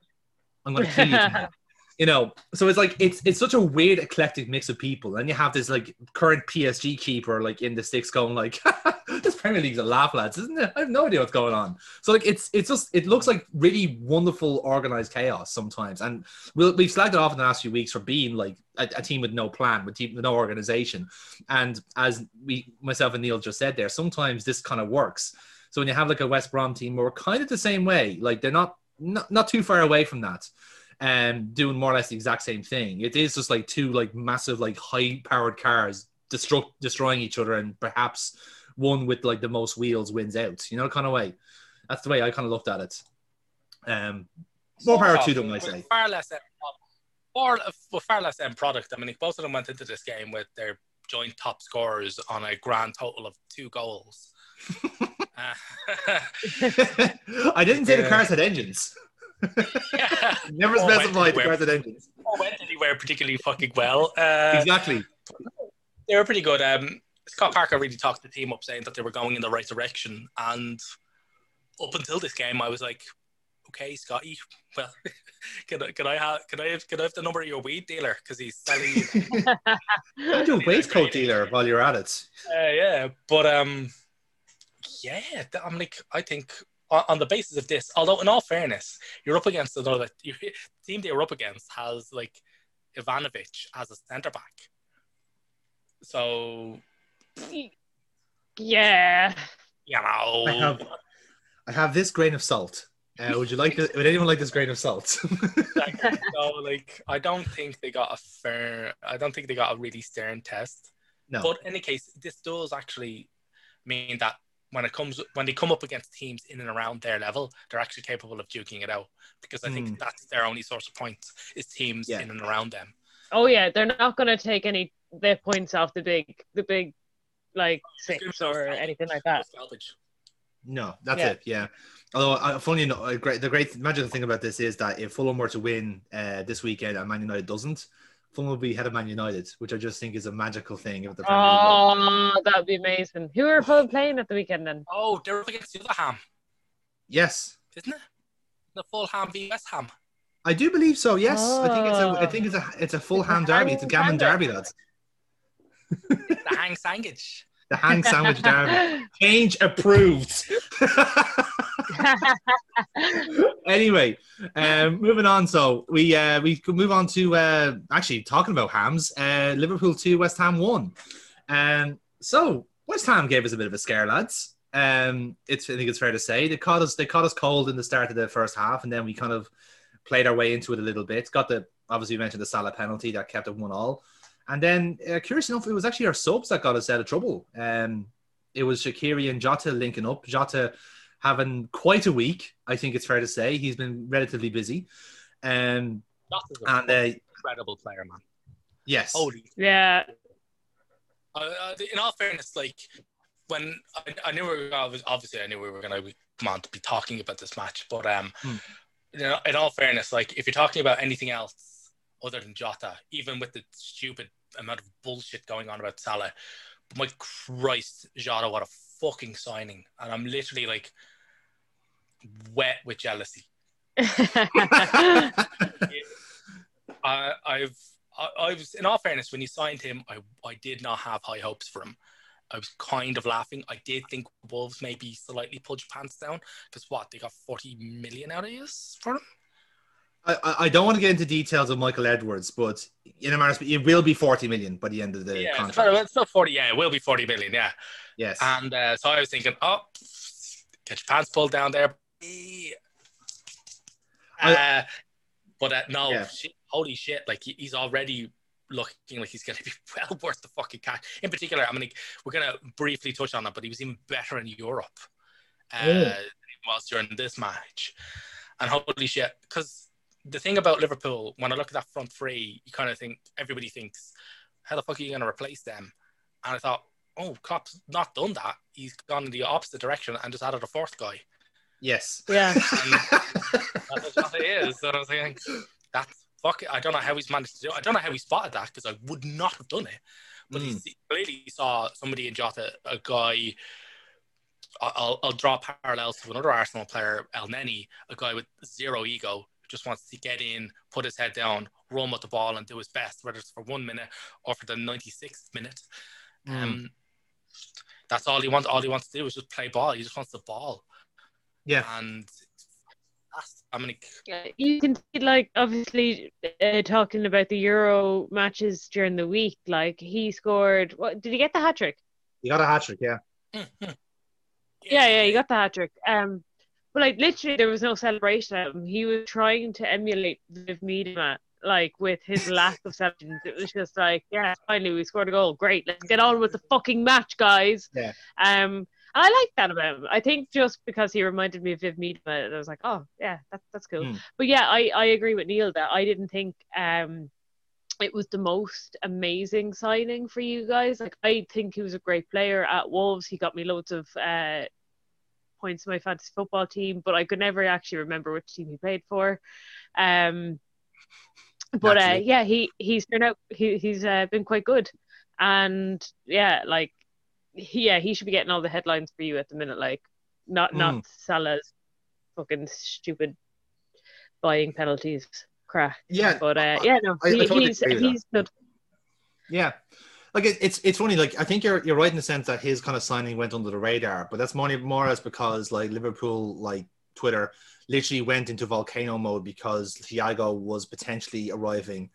[SPEAKER 1] I'm going to kill you tonight. You know, so it's like it's it's such a weird eclectic mix of people, and you have this like current PSG keeper like in the sticks going like, "This Premier League's a laugh, lads, isn't it? I have no idea what's going on." So like it's it's just it looks like really wonderful organized chaos sometimes, and we'll, we've slagged it off in the last few weeks for being like a, a team with no plan, with team with no organization, and as we myself and Neil just said there, sometimes this kind of works. So when you have like a West Brom team, we're kind of the same way, like they're not not, not too far away from that and doing more or less the exact same thing. It is just like two like massive like high powered cars destruct destroying each other and perhaps one with like the most wheels wins out. You know, kind of way. That's the way I kind of looked at it. Um, more power to them, I say.
[SPEAKER 3] Far less, end product. far, far less end product. I mean, both of them went into this game with their joint top scorers on a grand total of two goals. Uh,
[SPEAKER 1] I didn't say the cars had engines.
[SPEAKER 3] Yeah.
[SPEAKER 1] Never
[SPEAKER 3] went
[SPEAKER 1] specified the
[SPEAKER 3] anywhere.
[SPEAKER 1] cars had engines.
[SPEAKER 3] Not went anywhere particularly fucking well. Uh,
[SPEAKER 1] Exactly.
[SPEAKER 3] they were pretty good. Um, Scott Parker really talked the team up, saying that they were going in the right direction. And up until this game, I was like, "Okay, Scotty, well, can I can I have can I have can I have the number of your weed dealer because he's selling." you
[SPEAKER 1] You do a waistcoat dealer while you're at it.
[SPEAKER 3] Uh, yeah, but um, yeah, I'm like, I think on, on the basis of this, although in all fairness, you're up against another you, the team they were up against has like Ivanovic as a centre back. So
[SPEAKER 2] yeah.
[SPEAKER 3] you know,
[SPEAKER 1] I have, I have this grain of salt. Uh, would you like? To, would anyone like this grain of salt?
[SPEAKER 3] like, so like, I don't think they got a fair. I don't think they got a really stern test.
[SPEAKER 1] no.
[SPEAKER 3] But in any case, this does actually mean that when it comes when they come up against teams in and around their level, they're actually capable of duking it out because I think
[SPEAKER 1] Mm.
[SPEAKER 3] that's their only source of points is teams
[SPEAKER 1] Yeah.
[SPEAKER 3] in and around them.
[SPEAKER 2] Oh yeah, they're not gonna take any their points off the big the big like six or anything like that.
[SPEAKER 3] Salvage.
[SPEAKER 1] No, that's
[SPEAKER 2] Yeah.
[SPEAKER 1] it. Yeah. Although, uh, funny enough, uh, great, the great magical thing about this is that if Fulham were to win uh, this weekend and Man United doesn't, Fulham will be ahead of Man United, which I just think is a magical thing of the Premier League.
[SPEAKER 2] Oh, that'd be amazing. Who are Fulham playing at the weekend then?
[SPEAKER 3] Oh, they're up against the other Ham,
[SPEAKER 1] Yes,
[SPEAKER 3] isn't it? The full Ham v West Ham.
[SPEAKER 1] I do believe so. Yes, I think it's a, I
[SPEAKER 2] Oh.
[SPEAKER 1] think it's a, it's a full
[SPEAKER 2] It's a
[SPEAKER 1] hand derby. It's a gammon
[SPEAKER 2] sandwich.
[SPEAKER 1] derby, lads.
[SPEAKER 3] The Hang Sandwich.
[SPEAKER 1] The hang sandwich derby. Change approved. anyway, um, moving on. So we uh, we could move on to uh, actually talking about hams. Uh, Liverpool two, West Ham one. Um, so West Ham gave us a bit of a scare, lads. Um, it's I think it's fair to say they caught us they caught us cold in the start of the first half, and then we kind of played our way into it a little bit. Got the obviously you mentioned the Salah penalty that kept it one all, and then uh, curious enough, it was actually our subs that got us out of trouble. Um, it was Shaqiri and Jota linking up. Jota having quite a week, I think it's fair to say. He's been relatively busy. Um,
[SPEAKER 3] That is a
[SPEAKER 1] and uh,
[SPEAKER 3] incredible player, man.
[SPEAKER 1] yes,
[SPEAKER 3] Holy
[SPEAKER 2] yeah.
[SPEAKER 3] Uh, uh, in all fairness, like when I, I knew we were obvi- obviously I knew we were going to come on to be talking about this match, but um,
[SPEAKER 1] Hmm.
[SPEAKER 3] you know, in all fairness, like if you're talking about anything else other than Jota, even with the stupid amount of bullshit going on about Salah, my Christ, Jota, what a fucking signing! And I'm literally like wet with jealousy. I, I've I, I was in all fairness when you signed him, I I did not have high hopes for him. I was kind of laughing. I did think Wolves maybe slightly pulled your pants down because what they got forty million out of you for him.
[SPEAKER 1] I, I- don't want to get into details of Michael Edwards, but in a matter it will be 40 million by the end of the
[SPEAKER 3] yeah,
[SPEAKER 1] contract.
[SPEAKER 3] it's not forty. Yeah, it will be forty million. Yeah,
[SPEAKER 1] Yes.
[SPEAKER 3] and uh, so I was thinking, oh, get your pants pulled down there. Uh, but uh, no,
[SPEAKER 1] Yeah.
[SPEAKER 3] shit, holy shit! Like he's already looking like he's going to be well worth the fucking cash. In particular, I mean, we're going to briefly touch on that, but he was even better in Europe uh,
[SPEAKER 1] Yeah.
[SPEAKER 3] than he was during this match. And holy shit, because the thing about Liverpool, when I look at that front three, you kind of think everybody thinks, how the fuck are you going to replace them? And I thought, oh, Klopp's not done that. He's gone in the opposite direction and just added a fourth guy.
[SPEAKER 1] yes.
[SPEAKER 2] Yeah.
[SPEAKER 3] That's what it is. So I was thinking, that's fuck. it. I don't know how he's managed to do. it. I don't know how he spotted that because I would not have done it. But he
[SPEAKER 1] Mm.
[SPEAKER 3] he clearly saw somebody in Jota, a guy. I- I'll, I'll draw parallels to another Arsenal player, Elneny, a guy with zero ego, who just wants to get in, put his head down, run with the ball, and do his best, whether it's for one minute or for the 96th minute.
[SPEAKER 1] Mm.
[SPEAKER 3] Um, that's all he wants. All he wants to do is just play ball. He just wants the ball,
[SPEAKER 1] Yeah.
[SPEAKER 3] and that's, I mean,
[SPEAKER 2] Yeah, you can see like obviously uh, talking about the Euro matches during the week. Like he scored. What did he get the hat trick?
[SPEAKER 1] He got a hat trick, yeah.
[SPEAKER 2] Yeah, yeah, he got the hat trick. Um, but like literally, there was no celebration at him. He was trying to emulate Viv Miedema, like with his lack of celebrations. It was just like, yeah, finally we scored a goal. Great, let's get on with the fucking match, guys.
[SPEAKER 1] Yeah.
[SPEAKER 2] Um, and I like that about him. I think just because he reminded me of Viv Miedema, I was like, oh yeah, that's that's cool.
[SPEAKER 1] Hmm.
[SPEAKER 2] But yeah, I I agree with Neil that I didn't think um it was the most amazing signing for you guys. Like I think he was a great player at Wolves. He got me loads of uh, points in my fantasy football team, but I could never actually remember which team he played for. Um, but uh, yeah, he he's turned out he he's uh, been quite good, and yeah, like he, yeah, he should be getting all the headlines for you at the minute. Like not
[SPEAKER 1] Mm.
[SPEAKER 2] not Salah's fucking stupid buying penalties crack.
[SPEAKER 1] Yeah.
[SPEAKER 2] But uh, yeah, no,
[SPEAKER 1] I- I totally
[SPEAKER 2] he's he's good.
[SPEAKER 1] Yeah. Like it, it's it's funny. Like I think you're you're right in the sense that his kind of signing went under the radar, but that's more more as because like Liverpool like Twitter literally went into volcano mode because Thiago was potentially arriving.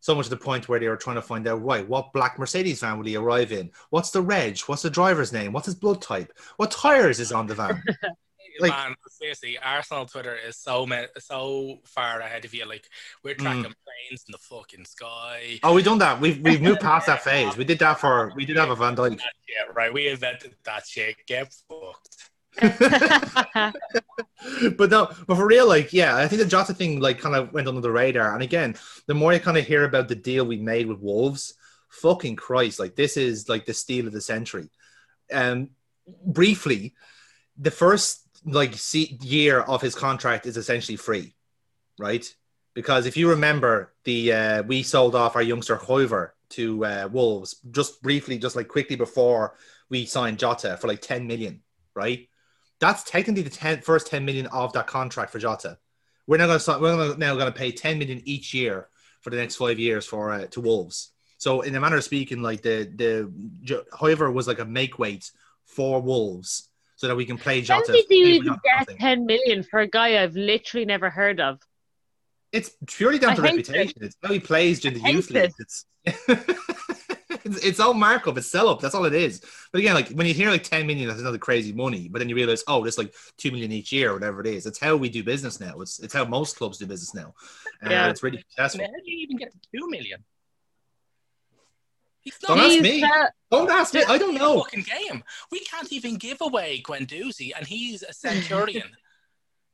[SPEAKER 1] So much to the point where they were trying to find out right what black Mercedes van will he arrive in? What's the reg? What's the driver's name? What's his blood type? What tires is on the van? Like-
[SPEAKER 3] man, seriously, Arsenal Twitter is so ma- so far ahead of you. Like we're
[SPEAKER 1] Mm.
[SPEAKER 3] tracking planes in the fucking sky.
[SPEAKER 1] Oh, we've done that. We've we've moved past that phase. We did that for we did have a Van Dijk.
[SPEAKER 3] Yeah, right. We invented that shit. Get fucked.
[SPEAKER 1] but no, but for real, like, yeah, I think the Jota thing like kind of went under the radar. And again, the more you kind of hear about the deal we made with Wolves, fucking Christ, like this is like the steal of the century. Um, briefly, the first like se- year of his contract is essentially free, right? Because if you remember, the uh, we sold off our youngster Hoever to uh, Wolves just briefly, just like quickly before we signed Jota for like 10 million, right? That's technically the 10, first 10 million of that contract for Jota. We're now going to we're now going to pay 10 million each year for the next five years for uh, to Wolves. So in a manner of speaking, like the the Hoever was like a make weight for Wolves, so that we can play
[SPEAKER 2] How
[SPEAKER 1] Jota.
[SPEAKER 2] did you
[SPEAKER 1] for
[SPEAKER 2] even
[SPEAKER 1] not
[SPEAKER 2] get 10 million for a guy I've literally never heard of?
[SPEAKER 1] It's purely down
[SPEAKER 2] I
[SPEAKER 1] to
[SPEAKER 2] hate
[SPEAKER 1] reputation. It's how he plays during the youth league. It's, it's it's all markup. It's sell up. That's all it is. But again, like when you hear like 10 million, that's another crazy money. But then you realize, oh, that's like two million each year, or whatever it is. It's how we do business now. It's it's how most clubs do business now. Uh,
[SPEAKER 2] Yeah.
[SPEAKER 1] It's really successful.
[SPEAKER 3] How do you even get to two million? He's
[SPEAKER 1] Don't ask me.
[SPEAKER 2] uh,
[SPEAKER 1] Don't ask me. I don't know.
[SPEAKER 3] fucking game. We can't even give away Guendouzi, and he's a centurion.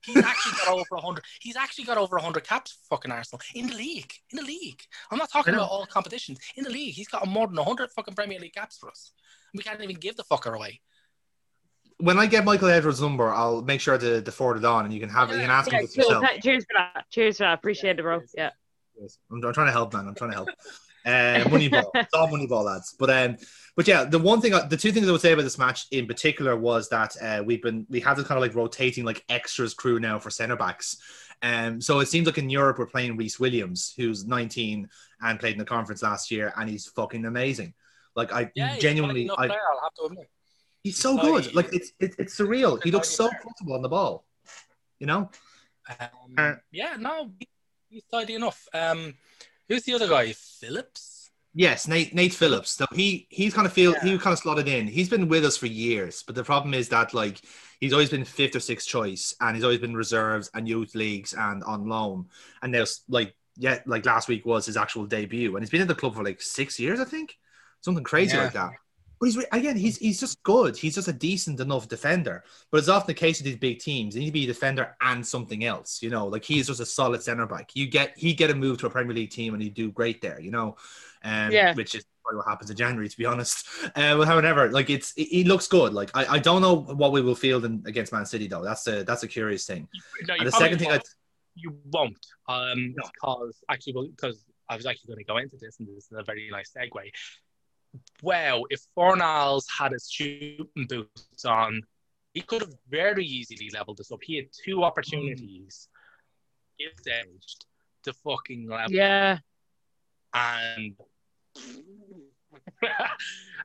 [SPEAKER 3] He's actually got over hundred. He's actually got over hundred caps for fucking Arsenal in the league. In the league, I'm not talking about all competitions. In the league, he's got more than hundred fucking Premier League caps for us. We can't even give the fucker away.
[SPEAKER 1] When I get Michael Edwards' number, I'll make sure to, to forward it on, and you can have it. You can ask
[SPEAKER 2] yeah,
[SPEAKER 1] him
[SPEAKER 2] cool.
[SPEAKER 1] yourself.
[SPEAKER 2] Cheers for that. Cheers for that. Appreciate it, bro. Yeah.
[SPEAKER 1] I'm, I'm trying to help, man. I'm trying to help. Uh, Moneyball. It's all Moneyball, lads. But um, but yeah, the one thing, the two things I would say about this match in particular was that uh, we've been we have this kind of like rotating like extras crew now for centre backs. Um, so it seems like in Europe we're playing Rhys Williams, who's 19 and played in the conference last year, and he's fucking amazing. Like I genuinely, I,
[SPEAKER 3] player, I'll have to admit.
[SPEAKER 1] he's so good. Like it's it's, it's surreal. He looks so comfortable on the ball. You know.
[SPEAKER 3] Um,
[SPEAKER 1] Uh,
[SPEAKER 3] yeah, no, he's tidy enough. Um, who's the other guy? Phillips.
[SPEAKER 1] Yes, Nate Nate Phillips. So he he's kind of feel he kind of slotted in. He's been with us for years, but the problem is that like he's always been fifth or sixth choice, and he's always been reserves and youth leagues and on loan. And there's like yet like last week was his actual debut, and he's been at the club for like six years, I think, something crazy
[SPEAKER 3] Yeah.
[SPEAKER 1] like that. But he's again, he's he's just good. He's just a decent enough defender. But it's often the case with these big teams. They need to be a defender and something else. You know, like he's just a solid center back. You get he get a move to a Premier League team and you do great there. You know, um,
[SPEAKER 2] Yeah.
[SPEAKER 1] which is probably what happens in January, to be honest. Uh, but however, like it's it, he looks good. Like I, I don't know what we will field in, against Man City though. That's a that's a curious thing.
[SPEAKER 3] No,
[SPEAKER 1] And the second thing I
[SPEAKER 3] you won't, um,
[SPEAKER 1] No.
[SPEAKER 3] because actually, because I was actually going to go into this, and this is a very nice segue. Well, if Fornals had his shooting boots on, he could have very easily leveled this up. He had two opportunities, if staged, to fucking level,
[SPEAKER 2] Yeah.
[SPEAKER 3] and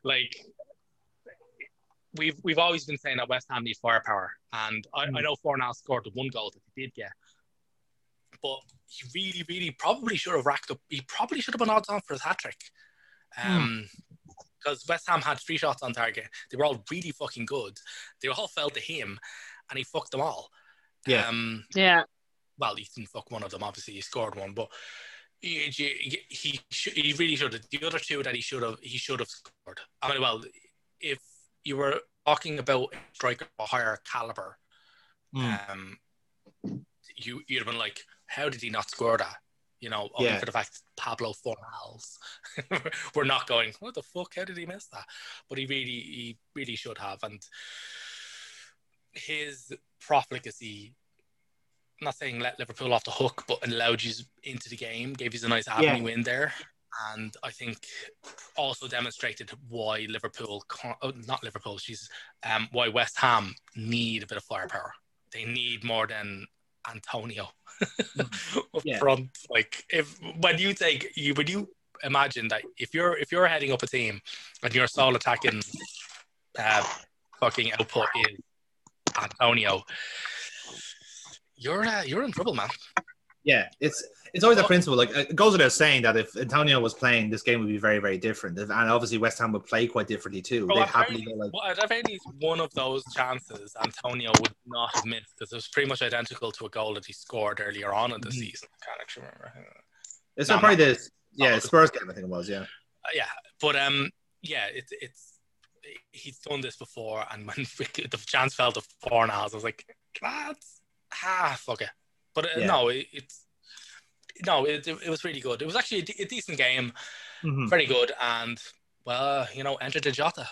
[SPEAKER 3] like we've we've always been saying that West Ham need firepower, and I, I know Fornals scored the one goal that he did get, but he really, really probably should have racked up. He probably should have been odds on for his hat trick, um, because West Ham had three shots on target. They were all really fucking good. They all fell to him, and he fucked them all.
[SPEAKER 1] Yeah.
[SPEAKER 3] Um,
[SPEAKER 2] Yeah.
[SPEAKER 3] well, he didn't fuck one of them. Obviously, he scored one, but he he, he, should, he really should have. The other two that he should have he should have scored. I mean, well, if you were talking about a striker of a higher caliber,
[SPEAKER 1] Mm.
[SPEAKER 3] um, you you'd have been like, how did he not score that? You know, only
[SPEAKER 1] Yeah.
[SPEAKER 3] for the fact Pablo Fornals. We're not going. What the fuck? How did he miss that? But he really, he really should have. And his profligacy, I'm not saying let Liverpool off the hook, but allowed you into the game, gave you a nice avenue in there. And I think also demonstrated why Liverpool, oh, not Liverpool, she's um, why West Ham need a bit of firepower. They need more than Antonio
[SPEAKER 1] Yeah.
[SPEAKER 3] front. Like if when you take you when you imagine that if you're if you're heading up a team and your sole attacking uh, fucking output is Antonio, you're uh, you're in trouble, man.
[SPEAKER 1] Yeah, it's it's always a principle. Like it goes without saying that if Antonio was playing, this game would be very, very different. And obviously, West Ham would play quite differently too. They'd happily go like,
[SPEAKER 3] well, at one of those chances, Antonio would not have missed because it was pretty much identical to a goal that he scored earlier on in the
[SPEAKER 1] Mhm.
[SPEAKER 3] season. I can't actually remember.
[SPEAKER 1] it's
[SPEAKER 3] No,
[SPEAKER 1] probably
[SPEAKER 3] no.
[SPEAKER 1] this. Yeah,
[SPEAKER 3] no.
[SPEAKER 1] Spurs game. I think it was. Yeah,
[SPEAKER 3] Uh, yeah, but um, yeah, it's it's he's done this before, and when the chance fell to Fornals, I was like, that's ah, fuck it. But uh,
[SPEAKER 1] Yeah.
[SPEAKER 3] no, it, it's no, it, it was really good. It was actually a, decent game,
[SPEAKER 1] Mhm.
[SPEAKER 3] very good, and well, you know, entered the Jota.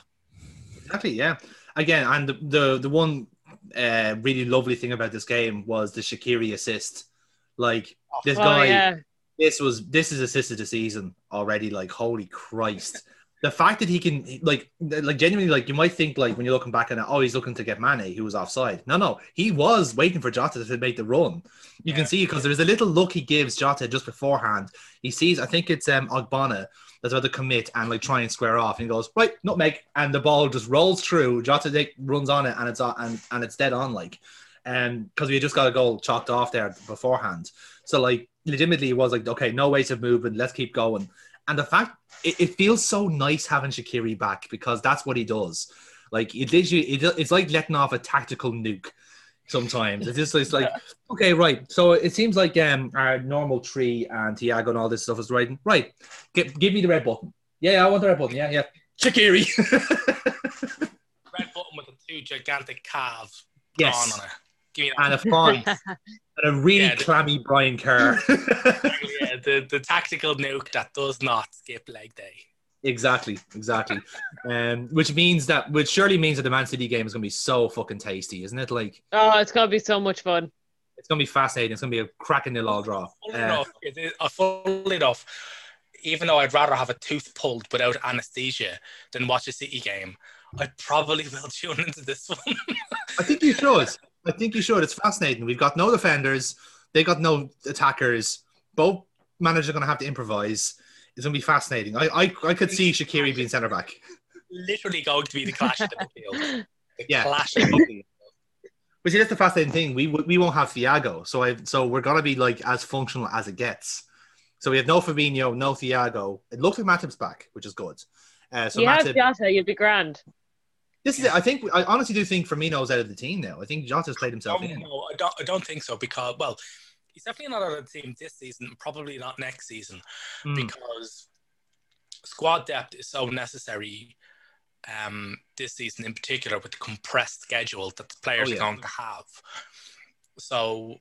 [SPEAKER 1] exactly. Yeah, again, and the the, the one uh, really lovely thing about this game was the Shaqiri assist. Like this
[SPEAKER 2] Oh,
[SPEAKER 1] guy,
[SPEAKER 2] yeah.
[SPEAKER 1] this was this is assist of the season already. Like holy Christ. The fact that he can like like genuinely like you might think like when you're looking back at it, oh he's looking to get Mane who was offside. No, no, he was waiting for Jota to make the run. You
[SPEAKER 3] Yeah.
[SPEAKER 1] can see because there's a little look he gives Jota just beforehand. He sees I think it's um Ogbonna that's about to commit and like try and square off. And he goes right nutmeg, and the ball just rolls through. Jota like, runs on it and it's on and and it's dead on like, um because we just got a goal chalked off there beforehand. So like legitimately it was like okay no wasted movement let's keep going. And the fact it, it feels so nice having Shaqiri back because that's what he does. Like it literally, it, it's like letting off a tactical nuke. Sometimes it's just it's like okay, right. So it seems like um our normal tree and Thiago and all this stuff is right. Right, give, give me the red button. Yeah, yeah, I want the red button. Yeah, yeah. Shaqiri.
[SPEAKER 3] Red button with the two gigantic calves
[SPEAKER 1] yes,
[SPEAKER 3] on it. Give me that.
[SPEAKER 1] and a font a really
[SPEAKER 3] Yeah, the-
[SPEAKER 1] clammy Brian Kerr.
[SPEAKER 3] yeah, the, the tactical nuke that does not skip leg day.
[SPEAKER 1] Exactly, exactly. Um, which means that, which surely means that the Man City game is going to be so fucking tasty, isn't it? Like,
[SPEAKER 2] Oh, it's gonna be so much fun.
[SPEAKER 1] it's going to be fascinating. It's going to be a cracking nil all draw.
[SPEAKER 3] Funnily
[SPEAKER 1] Uh,
[SPEAKER 3] enough, it is, uh, enough, even though I'd rather have a tooth pulled without anesthesia than watch a City game, I probably will tune into this one.
[SPEAKER 1] I think you should. I think you should. It's fascinating. We've got no defenders. They got no attackers. Both managers are going to have to improvise. It's going to be fascinating. I, I, I could see Shaqiri being centre back.
[SPEAKER 3] Literally going to be the clash of the midfield. The
[SPEAKER 1] Yeah.
[SPEAKER 3] clash of the
[SPEAKER 1] But see, that's the fascinating thing. We we won't have Thiago, so I so we're gonna be like as functional as it gets. So we have no Fabinho, no Thiago. It looks like Matip's back, which is good. Uh, so
[SPEAKER 2] you have
[SPEAKER 1] Matip,
[SPEAKER 2] Jota, you'd be grand.
[SPEAKER 1] This is it. I think I honestly do think Firmino's out of the team now. I think Jota's played himself
[SPEAKER 3] Oh,
[SPEAKER 1] in.
[SPEAKER 3] no, I don't, I don't think so because, well, he's definitely not on the team this season, probably not next season,
[SPEAKER 1] Mm.
[SPEAKER 3] because squad depth is so necessary um, this season in particular with the compressed schedule that the players
[SPEAKER 1] Oh, yeah.
[SPEAKER 3] are going to have. So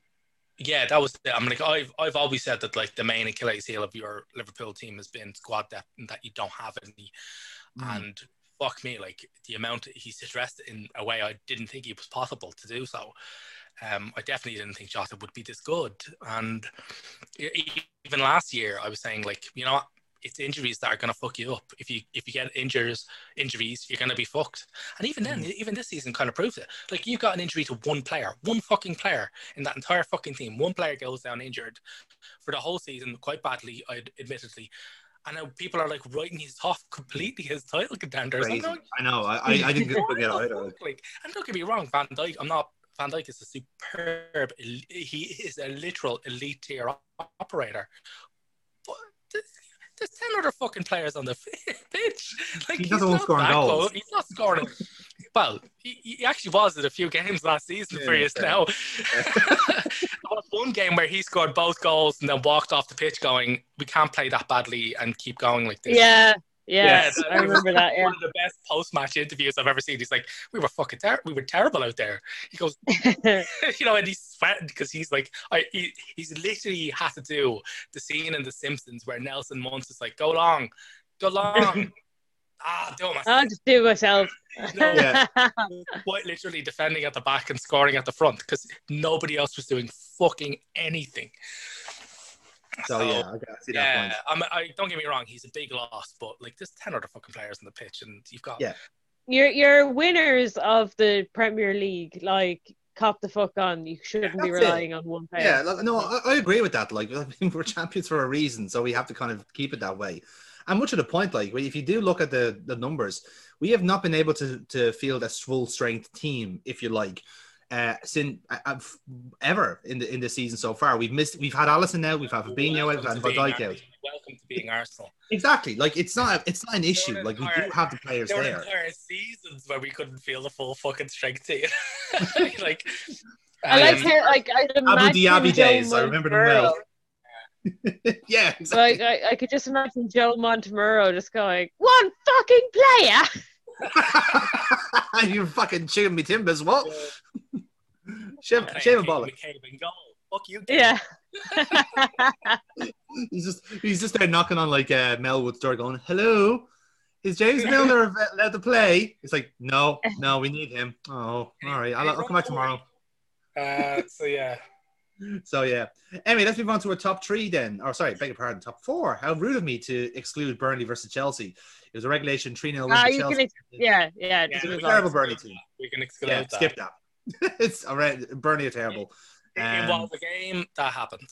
[SPEAKER 3] yeah, that was it. I'm like I've I've always said that like the main Achilles heel of your Liverpool team has been squad depth and that you don't have any.
[SPEAKER 1] Mm.
[SPEAKER 3] And fuck me, like the amount he's addressed in a way I didn't think it was possible to do so. Um, I definitely didn't think Jota would be this good. And even last year, I was saying like, you know, what? it's injuries that are going to fuck you up. If you if you get injuries, injuries, you're going to be fucked. And even then, even this season kind of proves it. Like you got an injury to one player, one fucking player in that entire fucking team. One player goes down injured for the whole season, quite badly, I admittedly. And now people are like writing these off completely as title contenders. Going,
[SPEAKER 1] I know. I, I, didn't get it
[SPEAKER 3] the
[SPEAKER 1] either.
[SPEAKER 3] Like, and don't get me wrong, Van Dijk. I'm not. Van Dijk is a superb. He is a literal elite tier operator. But there's, there's ten other fucking players on the pitch. Like
[SPEAKER 1] he doesn't one scoring
[SPEAKER 3] that
[SPEAKER 1] goals.
[SPEAKER 3] He's not scoring. well, he, he actually was at a few games last season for
[SPEAKER 1] Yeah,
[SPEAKER 3] you
[SPEAKER 1] fair.
[SPEAKER 3] now. there was one game where he scored both goals and then walked off the pitch, going, "We can't play that badly and keep going like this."
[SPEAKER 2] Yeah, yeah,
[SPEAKER 3] Yes,
[SPEAKER 2] I remember that. Yeah.
[SPEAKER 3] One of the best post-match interviews I've ever seen. He's like, "We were fucking ter- we were terrible out there." He goes, you know, and he's sweating because he's like, I he, he's literally had to do the scene in The Simpsons where Nelson Muntz is like, "Go long, go long." Ah, do it myself.
[SPEAKER 2] I'll just do it myself.
[SPEAKER 1] Yeah.
[SPEAKER 3] Quite literally defending at the back and scoring at the front because nobody else was doing fucking anything.
[SPEAKER 1] So yeah, I can see that
[SPEAKER 3] yeah,
[SPEAKER 1] point.
[SPEAKER 3] I'm, I don't get me wrong, he's a big loss, but like there's ten other fucking players on the pitch, and you've got
[SPEAKER 1] Yeah.
[SPEAKER 2] You're you're winners of the Premier League. Like, cop the fuck on. You shouldn't be
[SPEAKER 1] That's it.
[SPEAKER 2] relying on one player.
[SPEAKER 1] Yeah, look, no, I, I agree with that. Like, I think we're champions for a reason, so we have to kind of keep it that way. And much of the point, like, if you do look at the the numbers, we have not been able to to field a full strength team, if you like, uh, since uh, uh, ever in the in the season so far. We've missed. We've had Alisson out. We've had Fabinho out. We've
[SPEAKER 3] Welcome
[SPEAKER 1] had
[SPEAKER 3] to
[SPEAKER 1] Van Dijk out.
[SPEAKER 3] Welcome to being Arsenal.
[SPEAKER 1] Exactly. Like, it's not. It's not an issue.
[SPEAKER 3] an
[SPEAKER 1] Like, we do have the players
[SPEAKER 3] There were
[SPEAKER 1] there.
[SPEAKER 3] entire seasons where we couldn't feel the full fucking strength team. like,
[SPEAKER 2] I like
[SPEAKER 3] um,
[SPEAKER 2] how like I'd
[SPEAKER 1] Abu Dhabi
[SPEAKER 2] Joe
[SPEAKER 1] days. I remember them well. yeah, exactly.
[SPEAKER 2] Like I, I could just imagine Joe Montemurro just going, one fucking player.
[SPEAKER 1] You're fucking chewing me timbers. What? Shame,
[SPEAKER 3] okay,
[SPEAKER 1] shame a
[SPEAKER 3] Kevin
[SPEAKER 1] bollock.
[SPEAKER 3] McCabe and goal. Fuck you.
[SPEAKER 2] Yeah.
[SPEAKER 1] He's just he's just there knocking on like uh, Melwood's door, going, "Hello, is James Milner av- allowed to play?" It's like, "No, no, we need him." Oh, all right, I'll, I'll come back tomorrow.
[SPEAKER 3] Uh, so yeah.
[SPEAKER 1] So yeah. Anyway, let's move on to our top three then. Or sorry, beg your pardon, top four. How rude of me to exclude Burnley versus Chelsea. It was a regulation three 0 win for
[SPEAKER 2] can
[SPEAKER 1] Chelsea.
[SPEAKER 2] ex- yeah, yeah.
[SPEAKER 3] Yeah,
[SPEAKER 2] just
[SPEAKER 3] we
[SPEAKER 2] move.
[SPEAKER 1] Terrible
[SPEAKER 3] exclude
[SPEAKER 1] Burnley
[SPEAKER 3] that.
[SPEAKER 1] team.
[SPEAKER 3] We can exclude
[SPEAKER 1] Yeah,
[SPEAKER 3] that.
[SPEAKER 1] skip that. it's all right. Burnley are terrible.
[SPEAKER 3] It,
[SPEAKER 1] Um,
[SPEAKER 3] it was a game that happened.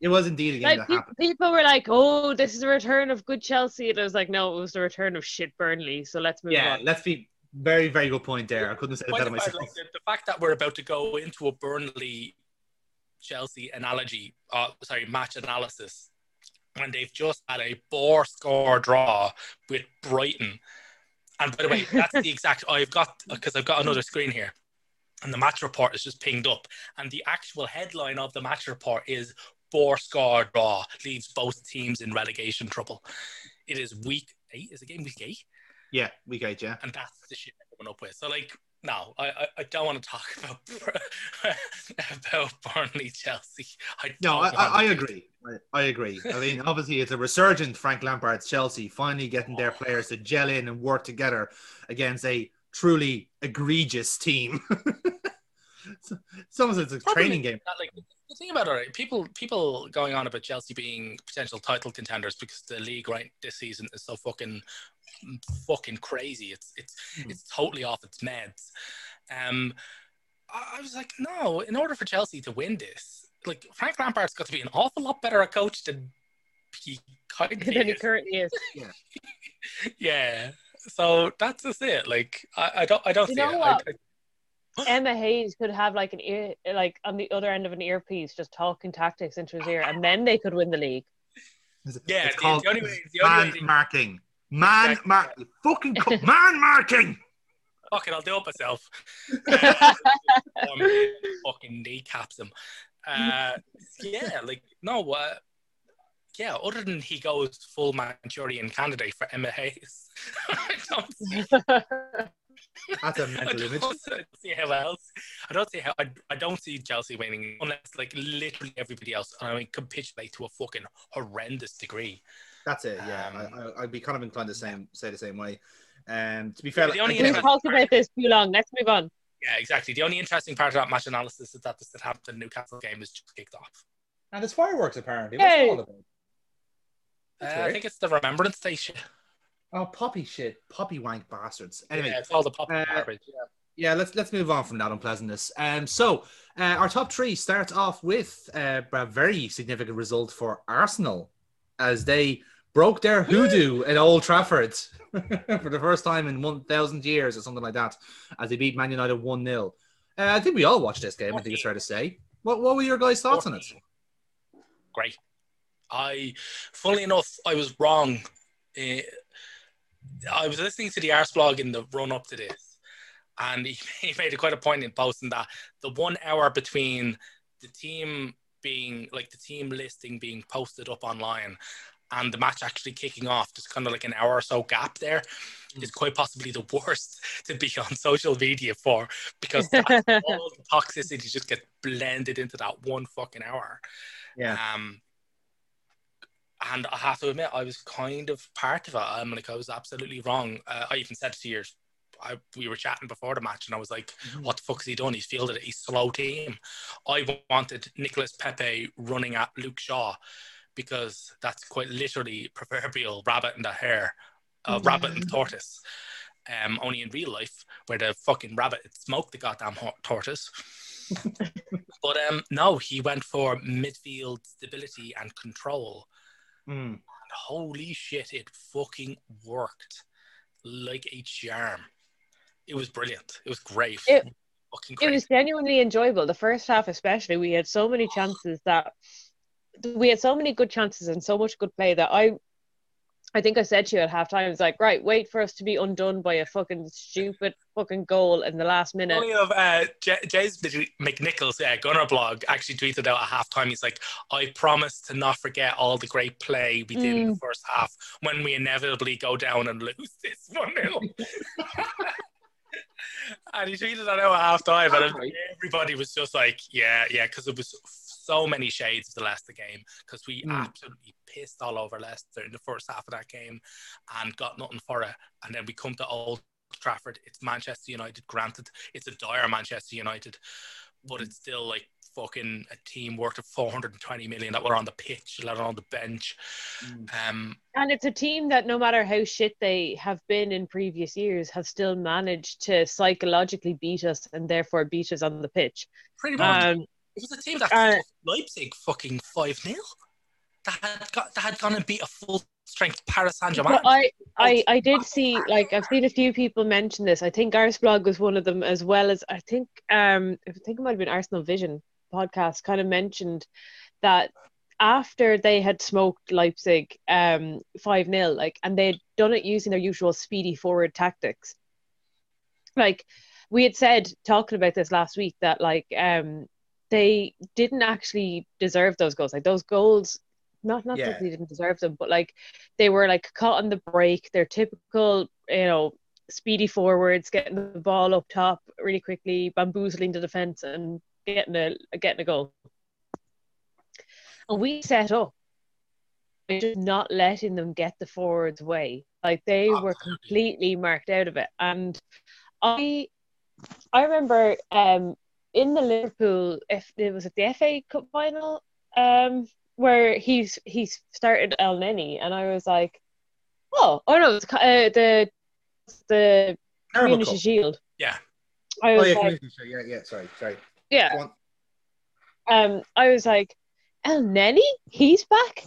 [SPEAKER 1] It was indeed a game
[SPEAKER 2] Like
[SPEAKER 1] that
[SPEAKER 2] pe-
[SPEAKER 1] happened.
[SPEAKER 2] people were like, "Oh, this is a return of good Chelsea," and I was like, "No, it was the return of shit Burnley." So let's move
[SPEAKER 1] Yeah,
[SPEAKER 2] on.
[SPEAKER 1] Yeah, let's be very, very good point there. I couldn't say it better myself.
[SPEAKER 3] like, the, the fact that we're about to go into a Burnley Chelsea analogy, uh, sorry, match analysis, and they've just had a four score draw with Brighton. And by the way, that's the exact. I've got because I've got another screen here, and the match report is just pinged up, and the actual headline of the match report is four score draw leaves both teams in relegation trouble." It is week eight. Is the game week eight?
[SPEAKER 1] Yeah, week eight, yeah.
[SPEAKER 3] and that's the shit they're coming up with. So like, no, I I, don't want to talk about about Burnley Chelsea. I
[SPEAKER 1] No, I, I, I agree. I, I agree. I mean, obviously, it's a resurgent Frank Lampard's Chelsea finally getting their players to gel in and work together against a truly egregious team. So- it's almost it's a
[SPEAKER 3] Probably
[SPEAKER 1] training game.
[SPEAKER 3] Not like the thing about it, right, people people going on about Chelsea being potential title contenders because the league right this season is so fucking fucking crazy. It's it's
[SPEAKER 1] Hmm.
[SPEAKER 3] it's totally off its meds. Um, I, I was like, no. In order for Chelsea to win this, like Frank Lampard's got to be an awful lot better a coach than he kind of
[SPEAKER 2] than he currently is.
[SPEAKER 3] yeah. So that's just it. Like I, I don't I don't
[SPEAKER 2] You
[SPEAKER 3] see
[SPEAKER 2] know
[SPEAKER 3] it.
[SPEAKER 2] what?
[SPEAKER 3] I, I,
[SPEAKER 2] Emma Hayes could have like an ear, like on the other end of an earpiece, just talking tactics into his ear, and then they could win the league.
[SPEAKER 3] Yeah,
[SPEAKER 1] it's
[SPEAKER 3] the-
[SPEAKER 1] called
[SPEAKER 3] the only way- the only
[SPEAKER 1] man
[SPEAKER 3] way
[SPEAKER 1] marking. Man
[SPEAKER 3] Exactly.
[SPEAKER 1] marking. Fucking co- man marking.
[SPEAKER 3] fuck it, I'll do it myself. Fucking kneecaps him. Uh, yeah, like no, uh, yeah. Other than he goes full Manchurian candidate for Emma Hayes, I don't see,
[SPEAKER 1] That's a mental
[SPEAKER 3] don't
[SPEAKER 1] image.
[SPEAKER 3] see how else. I don't see how. I, I don't see Chelsea winning unless like literally everybody else. I mean, capitulate to a fucking horrendous degree.
[SPEAKER 1] That's it. Yeah,
[SPEAKER 3] Um,
[SPEAKER 1] I, I, I'd be kind of inclined to same say the same way. Um, to be fair,
[SPEAKER 3] The only
[SPEAKER 1] again-
[SPEAKER 2] We've talked about this too long. Let's move on.
[SPEAKER 3] Yeah, exactly. The only interesting part of that match analysis is that the Southampton Newcastle game is just kicked off.
[SPEAKER 1] and there's fireworks apparently. What's
[SPEAKER 2] Hey.
[SPEAKER 1] it all about?
[SPEAKER 3] Uh, I think it's the Remembrance Day shit.
[SPEAKER 1] Oh, poppy shit, poppy wank bastards. Anyway,
[SPEAKER 3] yeah, it's all the pop
[SPEAKER 1] uh,
[SPEAKER 3] garbage.
[SPEAKER 1] yeah, let's let's move on from that unpleasantness. Um, so uh, our top three starts off with uh, a very significant result for Arsenal as they broke their hoodoo at Old Trafford for the first time in one thousand years or something like that, as they beat Man United one 0 uh, I think we all watched this game. I think it's fair to say. What what were your guys' thoughts on it?
[SPEAKER 3] Great. I, funnily enough, I was wrong. I was listening to the Arseblog in the run up to this, and he, he made a quite a point in posting that the one hour between the team being like the team listing being posted up online and the match actually kicking off, just kind of like an hour or so gap there, is quite possibly the worst to be on social media for because that's all the toxicity just gets blended into that one fucking hour.
[SPEAKER 1] Yeah.
[SPEAKER 3] Um, and I have to admit, I was kind of part of it. I'm like, I was absolutely wrong. Uh, I even said to you, I, we were chatting before the match, and I was like, "What the fuck has he done? He's fielded a slow team." I wanted Nicholas Pepe running at Luke Shaw because that's quite literally proverbial rabbit in the hair, uh, rabbit and tortoise. Um, only in real life, where the fucking rabbit had smoked the goddamn tortoise. but um, no, he went for midfield stability and control.
[SPEAKER 1] Mm.
[SPEAKER 3] And holy shit, it fucking worked like a charm. It was brilliant. It was great.
[SPEAKER 2] It-
[SPEAKER 3] fucking
[SPEAKER 2] It was genuinely enjoyable. The first half, especially, we had so many chances that we had so many good chances and so much good play that I, I think I said to you at halftime, it's like, right, wait for us to be undone by a fucking stupid fucking goal in the last minute.
[SPEAKER 3] Funny of uh, J- James McNicholas, uh, Gunnerblog, actually tweeted out at halftime. He's like, "I promise to not forget all the great play we did in the first half when we inevitably go down and lose this one 0 And he tweeted that out at halftime, and
[SPEAKER 1] Right.
[SPEAKER 3] everybody was just like, "Yeah, yeah," because it was so many shades of the Leicester game because we
[SPEAKER 1] Mm.
[SPEAKER 3] absolutely pissed all over Leicester in the first half of that game and got nothing for it. And then we come to Old Trafford. It's Manchester United. Granted, it's a dire Manchester United, but it's still like fucking a team worth of 420 million that were on the pitch, let alone the bench. Um,
[SPEAKER 2] And it's a team that, no matter how shit they have been in previous years, have still managed to psychologically beat us and therefore beat us on the pitch.
[SPEAKER 3] pretty much,
[SPEAKER 2] Um,
[SPEAKER 3] it was a team that
[SPEAKER 2] uh,
[SPEAKER 3] Leipzig fucking 5 0. That had, got, that had gone and beat a full strength Paris Saint Germain.
[SPEAKER 2] I, I, I did see like I've seen a few people mention this. I think Arseblog was one of them, as well as I think um I think it might have been Arsenal Vision podcast kind of mentioned that after they had smoked Leipzig um five 0 like and they'd done it using their usual speedy forward tactics. Like we had said talking about this last week that like um they didn't actually deserve those goals. Like those goals not not
[SPEAKER 1] Yeah.
[SPEAKER 2] that they didn't deserve them, but like they were like caught on the break. They're typical, you know, speedy forwards, getting the ball up top really quickly, bamboozling the defense and getting a getting a goal. And we set up just not letting them get the forwards way. Like they were
[SPEAKER 3] Absolutely.
[SPEAKER 2] completely marked out of it. And I I remember um in the Liverpool if it was at the FA Cup final, um where he's he started Elneny and I was like, oh, oh no, it's, uh, the the
[SPEAKER 1] Terrible
[SPEAKER 2] Community
[SPEAKER 1] cup.
[SPEAKER 2] Shield.
[SPEAKER 3] Yeah.
[SPEAKER 2] I
[SPEAKER 1] Oh
[SPEAKER 2] was
[SPEAKER 1] yeah,
[SPEAKER 2] like,
[SPEAKER 1] community shield. yeah, yeah. Sorry, sorry.
[SPEAKER 2] yeah.
[SPEAKER 1] On.
[SPEAKER 2] Um, I was like, Elneny, he's back,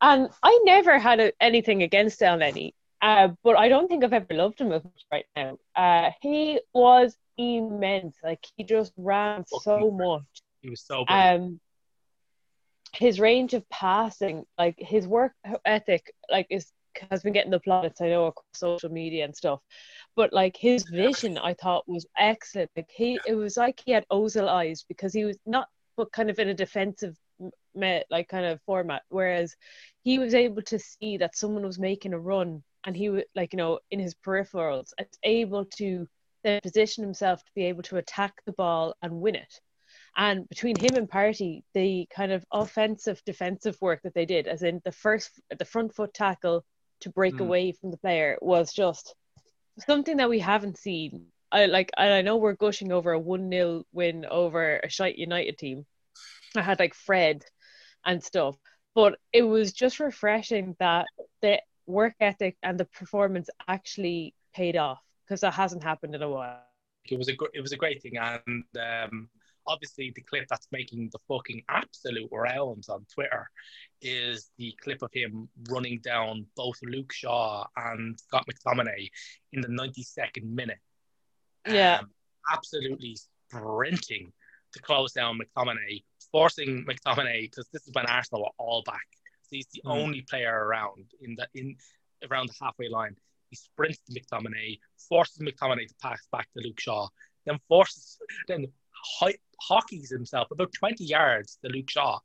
[SPEAKER 2] and I never had a, anything against Elneny, uh, but I don't think I've ever loved him as much right now. Uh, he was immense. Like he just ran so much.
[SPEAKER 3] He was so brilliant.
[SPEAKER 2] um his range of passing like his work ethic like is has been getting the plaudits i know across social media and stuff but like his vision i thought was excellent like he it was like he had ozil eyes because he was not but kind of in a defensive like kind of format. Whereas he was able to see that someone was making a run, and he would like you know in his peripherals, able to then position himself to be able to attack the ball and win it. And between him and Partey, the kind of offensive defensive work that they did, as in the first the front foot tackle to break mm. away from the player, was just something that we haven't seen. I like I know we're gushing over a one 0 win over a shite United team. I had like Fred and stuff, but it was just refreshing that the work ethic and the performance actually paid off because that hasn't happened in a while.
[SPEAKER 3] It was a it was a great thing, and um, obviously the clip that's making the fucking absolute rounds on Twitter is the clip of him running down both Luke Shaw and Scott McTominay in the 92nd minute.
[SPEAKER 2] Yeah. Um,
[SPEAKER 3] absolutely sprinting to close down McTominay, forcing McTominay because this is when Arsenal were all back. So he's the mm. only player around in the in around the halfway line. He sprints to McTominay, forces McTominay to pass back to Luke Shaw, then forces then hockeys himself about 20 yards to Luke Shaw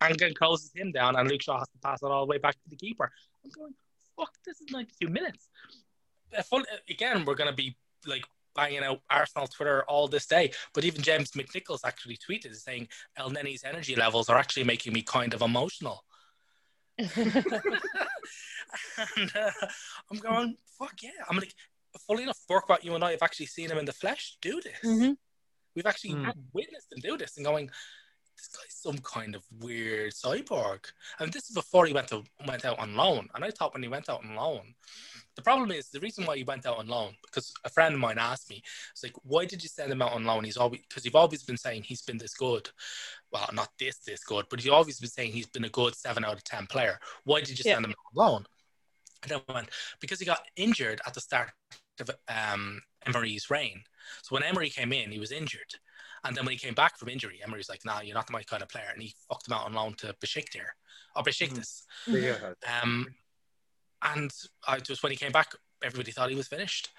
[SPEAKER 3] and then closes him down, and Luke Shaw has to pass it all the way back to the keeper. I'm going, fuck, this is 92 minutes. Again, we're going to be like banging out Arsenal Twitter all this day, but even James McNicholas actually tweeted saying Elneny's energy levels are actually making me kind of emotional. and uh, I'm going, fuck yeah. I'm like, fully enough, Burkwat, you and I have actually seen him in the flesh do this.
[SPEAKER 2] Mm-hmm.
[SPEAKER 3] We've actually mm. witnessed him do this and going, this guy's some kind of weird cyborg. And this is before he went to went out on loan. And I thought when he went out on loan, the problem is the reason why he went out on loan because a friend of mine asked me, "It's like, why did you send him out on loan?" He's always because you've always been saying he's been this good. Well, not this this good, but you've always been saying he's been a good seven out of ten player. Why did you yeah. send him out on loan? And then went because he got injured at the start of um, Emery's reign. So when Emery came in, he was injured. And then when he came back from injury, Emery's like, nah, you're not the my kind of player. And he fucked him out on loan to Besiktas or Besiktas. Mm-hmm. Um, and I just when he came back, everybody thought he was finished.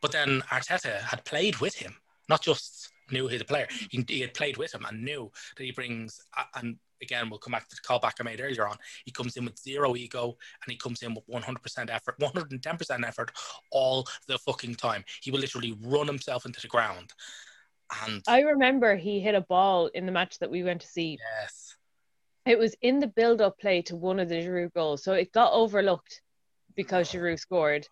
[SPEAKER 3] But then Arteta had played with him, not just knew he the player. He, he, had played with him and knew that he brings. And again, we'll come back to the callback I made earlier on. He comes in with zero ego and he comes in with 100% effort, 110% effort all the fucking time. He will literally run himself into the ground. And
[SPEAKER 2] I remember he hit a ball in the match that we went to see.
[SPEAKER 3] Yes.
[SPEAKER 2] It was in the build up play to one of the Giroud goals. So it got overlooked because Giroud scored.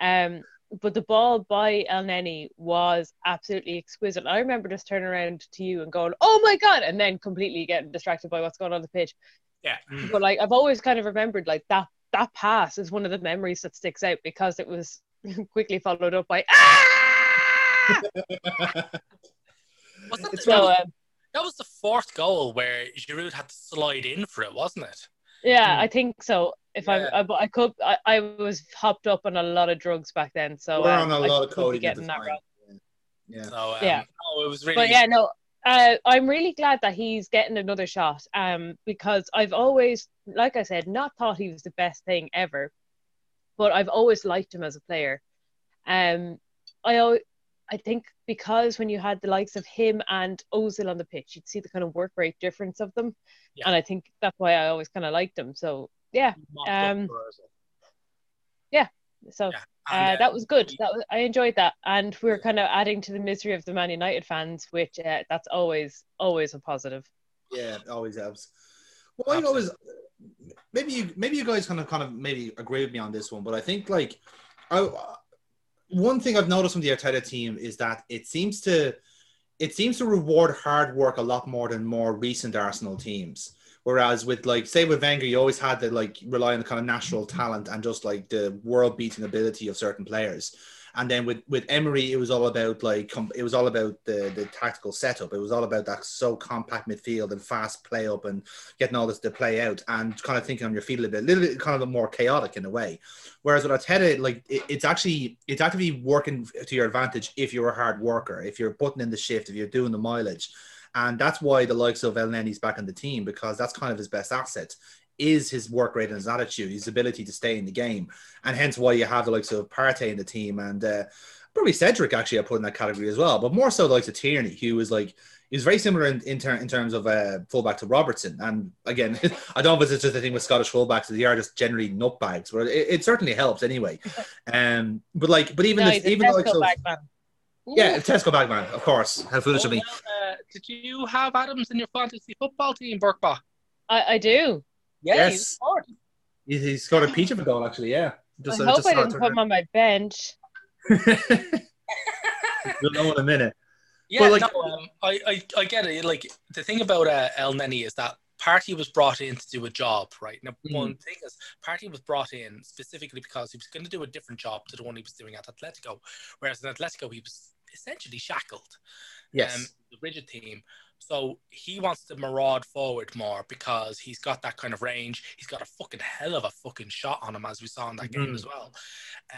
[SPEAKER 2] Um, but the ball by Elneny was absolutely exquisite. I remember just turning around to you and going, "Oh my god!" and then completely getting distracted by what's going on the pitch.
[SPEAKER 3] Yeah.
[SPEAKER 2] But like I've always kind of remembered like that that pass is one of the memories that sticks out because it was quickly followed up by ah.
[SPEAKER 3] was that, so, um, that was the fourth goal where Giroud had to slide in for it, wasn't it?
[SPEAKER 2] Yeah, mm. I think so. If yeah. I, I, I could, I, I was hopped up on a lot of drugs back then, so
[SPEAKER 1] we're um, on a lot of coding.
[SPEAKER 2] Getting that wrong.
[SPEAKER 3] Yeah. So, um,
[SPEAKER 2] yeah.
[SPEAKER 3] Oh, it was really.
[SPEAKER 2] But yeah, no. Uh, I'm really glad that he's getting another shot. Um, because I've always, like I said, not thought he was the best thing ever, but I've always liked him as a player. Um, I I think because when you had the likes of him and Ozil on the pitch, you'd see the kind of work rate difference of them, yeah. and I think that's why I always kind of liked him. So yeah, um, yeah. So yeah. And, uh, uh, that was good. That was, I enjoyed that, and we are kind of adding to the misery of the Man United fans, which uh, that's always always a positive.
[SPEAKER 1] Yeah, always helps. Well, I always maybe you maybe you guys kind of kind of maybe agree with me on this one, but I think like I one thing I've noticed from the Arteta team is that it seems to it seems to reward hard work a lot more than more recent Arsenal teams. Whereas with like say with Wenger, you always had to like rely on the kind of natural talent and just like the world beating ability of certain players. And then with with Emery, it was all about like it was all about the the tactical setup. It was all about that so compact midfield and fast play up and getting all this to play out and kind of thinking on your feet a little bit, a little bit kind of more chaotic in a way. Whereas with Arteta, like it, it's actually it's actively working to your advantage if you're a hard worker, if you're putting in the shift, if you're doing the mileage. And that's why the likes of Elneny's back in the team because that's kind of his best asset is his work rate and his attitude, his ability to stay in the game, and hence why you have the likes of Partey in the team. And uh, probably Cedric actually I put in that category as well, but more so the likes of Tierney, who was like he was very similar in in, ter- in terms of uh, fullback to Robertson. And again, I don't know if it's just a thing with Scottish fullbacks; they are just generally nutbags. But it, it certainly helps anyway. Um, but like, but even
[SPEAKER 2] No,
[SPEAKER 1] this, even
[SPEAKER 2] Tesco
[SPEAKER 1] like so, yeah, Tesco Bagman, of course. How foolish
[SPEAKER 3] Oh,
[SPEAKER 1] of me.
[SPEAKER 3] uh, did you have Adams in your fantasy football team, Burkbach?
[SPEAKER 2] I, I do.
[SPEAKER 3] Yeah,
[SPEAKER 1] Yes.
[SPEAKER 3] he's scored.
[SPEAKER 1] He- He's scored a peach of a goal actually. Yeah, just
[SPEAKER 2] I
[SPEAKER 1] uh,
[SPEAKER 2] hope
[SPEAKER 1] just
[SPEAKER 2] I didn't put him on my bench.
[SPEAKER 1] You'll know in a minute.
[SPEAKER 3] Yeah,
[SPEAKER 1] Well, like-
[SPEAKER 3] no, um, I, I, I get it. Like the thing about uh, Elneny is that Partey was brought in to do a job, right? Now,
[SPEAKER 1] Mhm.
[SPEAKER 3] one thing is, Partey was brought in specifically because he was going to do a different job to the one he was doing at Atletico, whereas in Atletico he was essentially shackled.
[SPEAKER 1] Yes.
[SPEAKER 3] um, the rigid team. So he wants to maraud forward more because he's got that kind of range. He's got a fucking hell of a fucking shot on him, as we saw in that game
[SPEAKER 1] Mhm.
[SPEAKER 3] as well.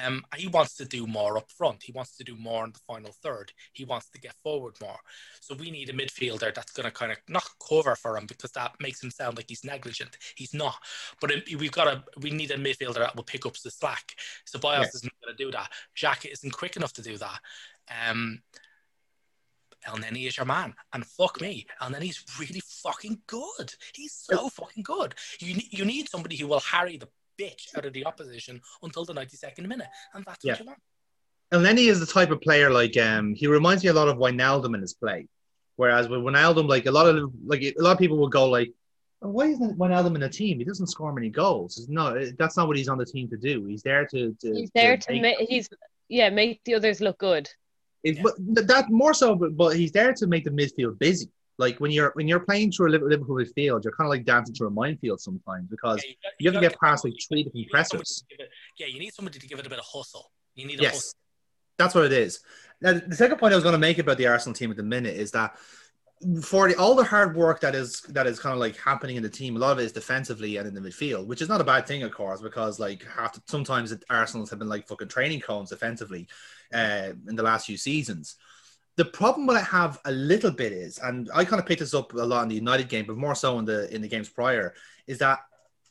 [SPEAKER 3] Um, he wants to do more up front. He wants to do more in the final third. He wants to get forward more. So we need a midfielder that's going to kind of not cover for him because that makes him sound like he's negligent. He's not. But it- we've got a we need a midfielder that will pick up the slack. So Bios
[SPEAKER 1] Yeah.
[SPEAKER 3] isn't going to do that. Jack isn't quick enough to do that. Um, Elneny is your man. And fuck me, Elneny's really fucking good. He's so fucking good. You, you need somebody who will harry the bitch out of the opposition until the 92nd minute. And that's
[SPEAKER 1] Yeah.
[SPEAKER 3] what you want.
[SPEAKER 1] And Lenny is the type of player like um he reminds me a lot of Wijnaldum in his play. Whereas with Wijnaldum, like a lot of like a lot of people will go like, oh, why isn't Wijnaldum in a team? He doesn't score many goals. No, that's not what he's on the team to do. He's there to, to
[SPEAKER 2] He's there to make. He's yeah, make the others look good.
[SPEAKER 1] It, but that more so, but, but he's there to make the midfield busy. Like when you're when you're playing through a Liv- Liverpool midfield, you're kind of like dancing through a minefield sometimes because
[SPEAKER 3] Yeah, got-
[SPEAKER 1] you have to get past, like, three different
[SPEAKER 3] you
[SPEAKER 1] pressers.
[SPEAKER 3] it- yeah, you need somebody to give it a bit of hustle. You need a
[SPEAKER 1] yes,
[SPEAKER 3] hustle.
[SPEAKER 1] that's what it is. Now, the second point I was going to make about the Arsenal team at the minute is that for the, all the hard work that is that is kind of like happening in the team, a lot of it is defensively and in the midfield, which is not a bad thing, of course, because like half the, sometimes Arsenal's have been like fucking training cones defensively uh, in the last few seasons. The problem that I have a little bit is, and I kind of picked this up a lot in the United game, but more so in the in the games prior, is that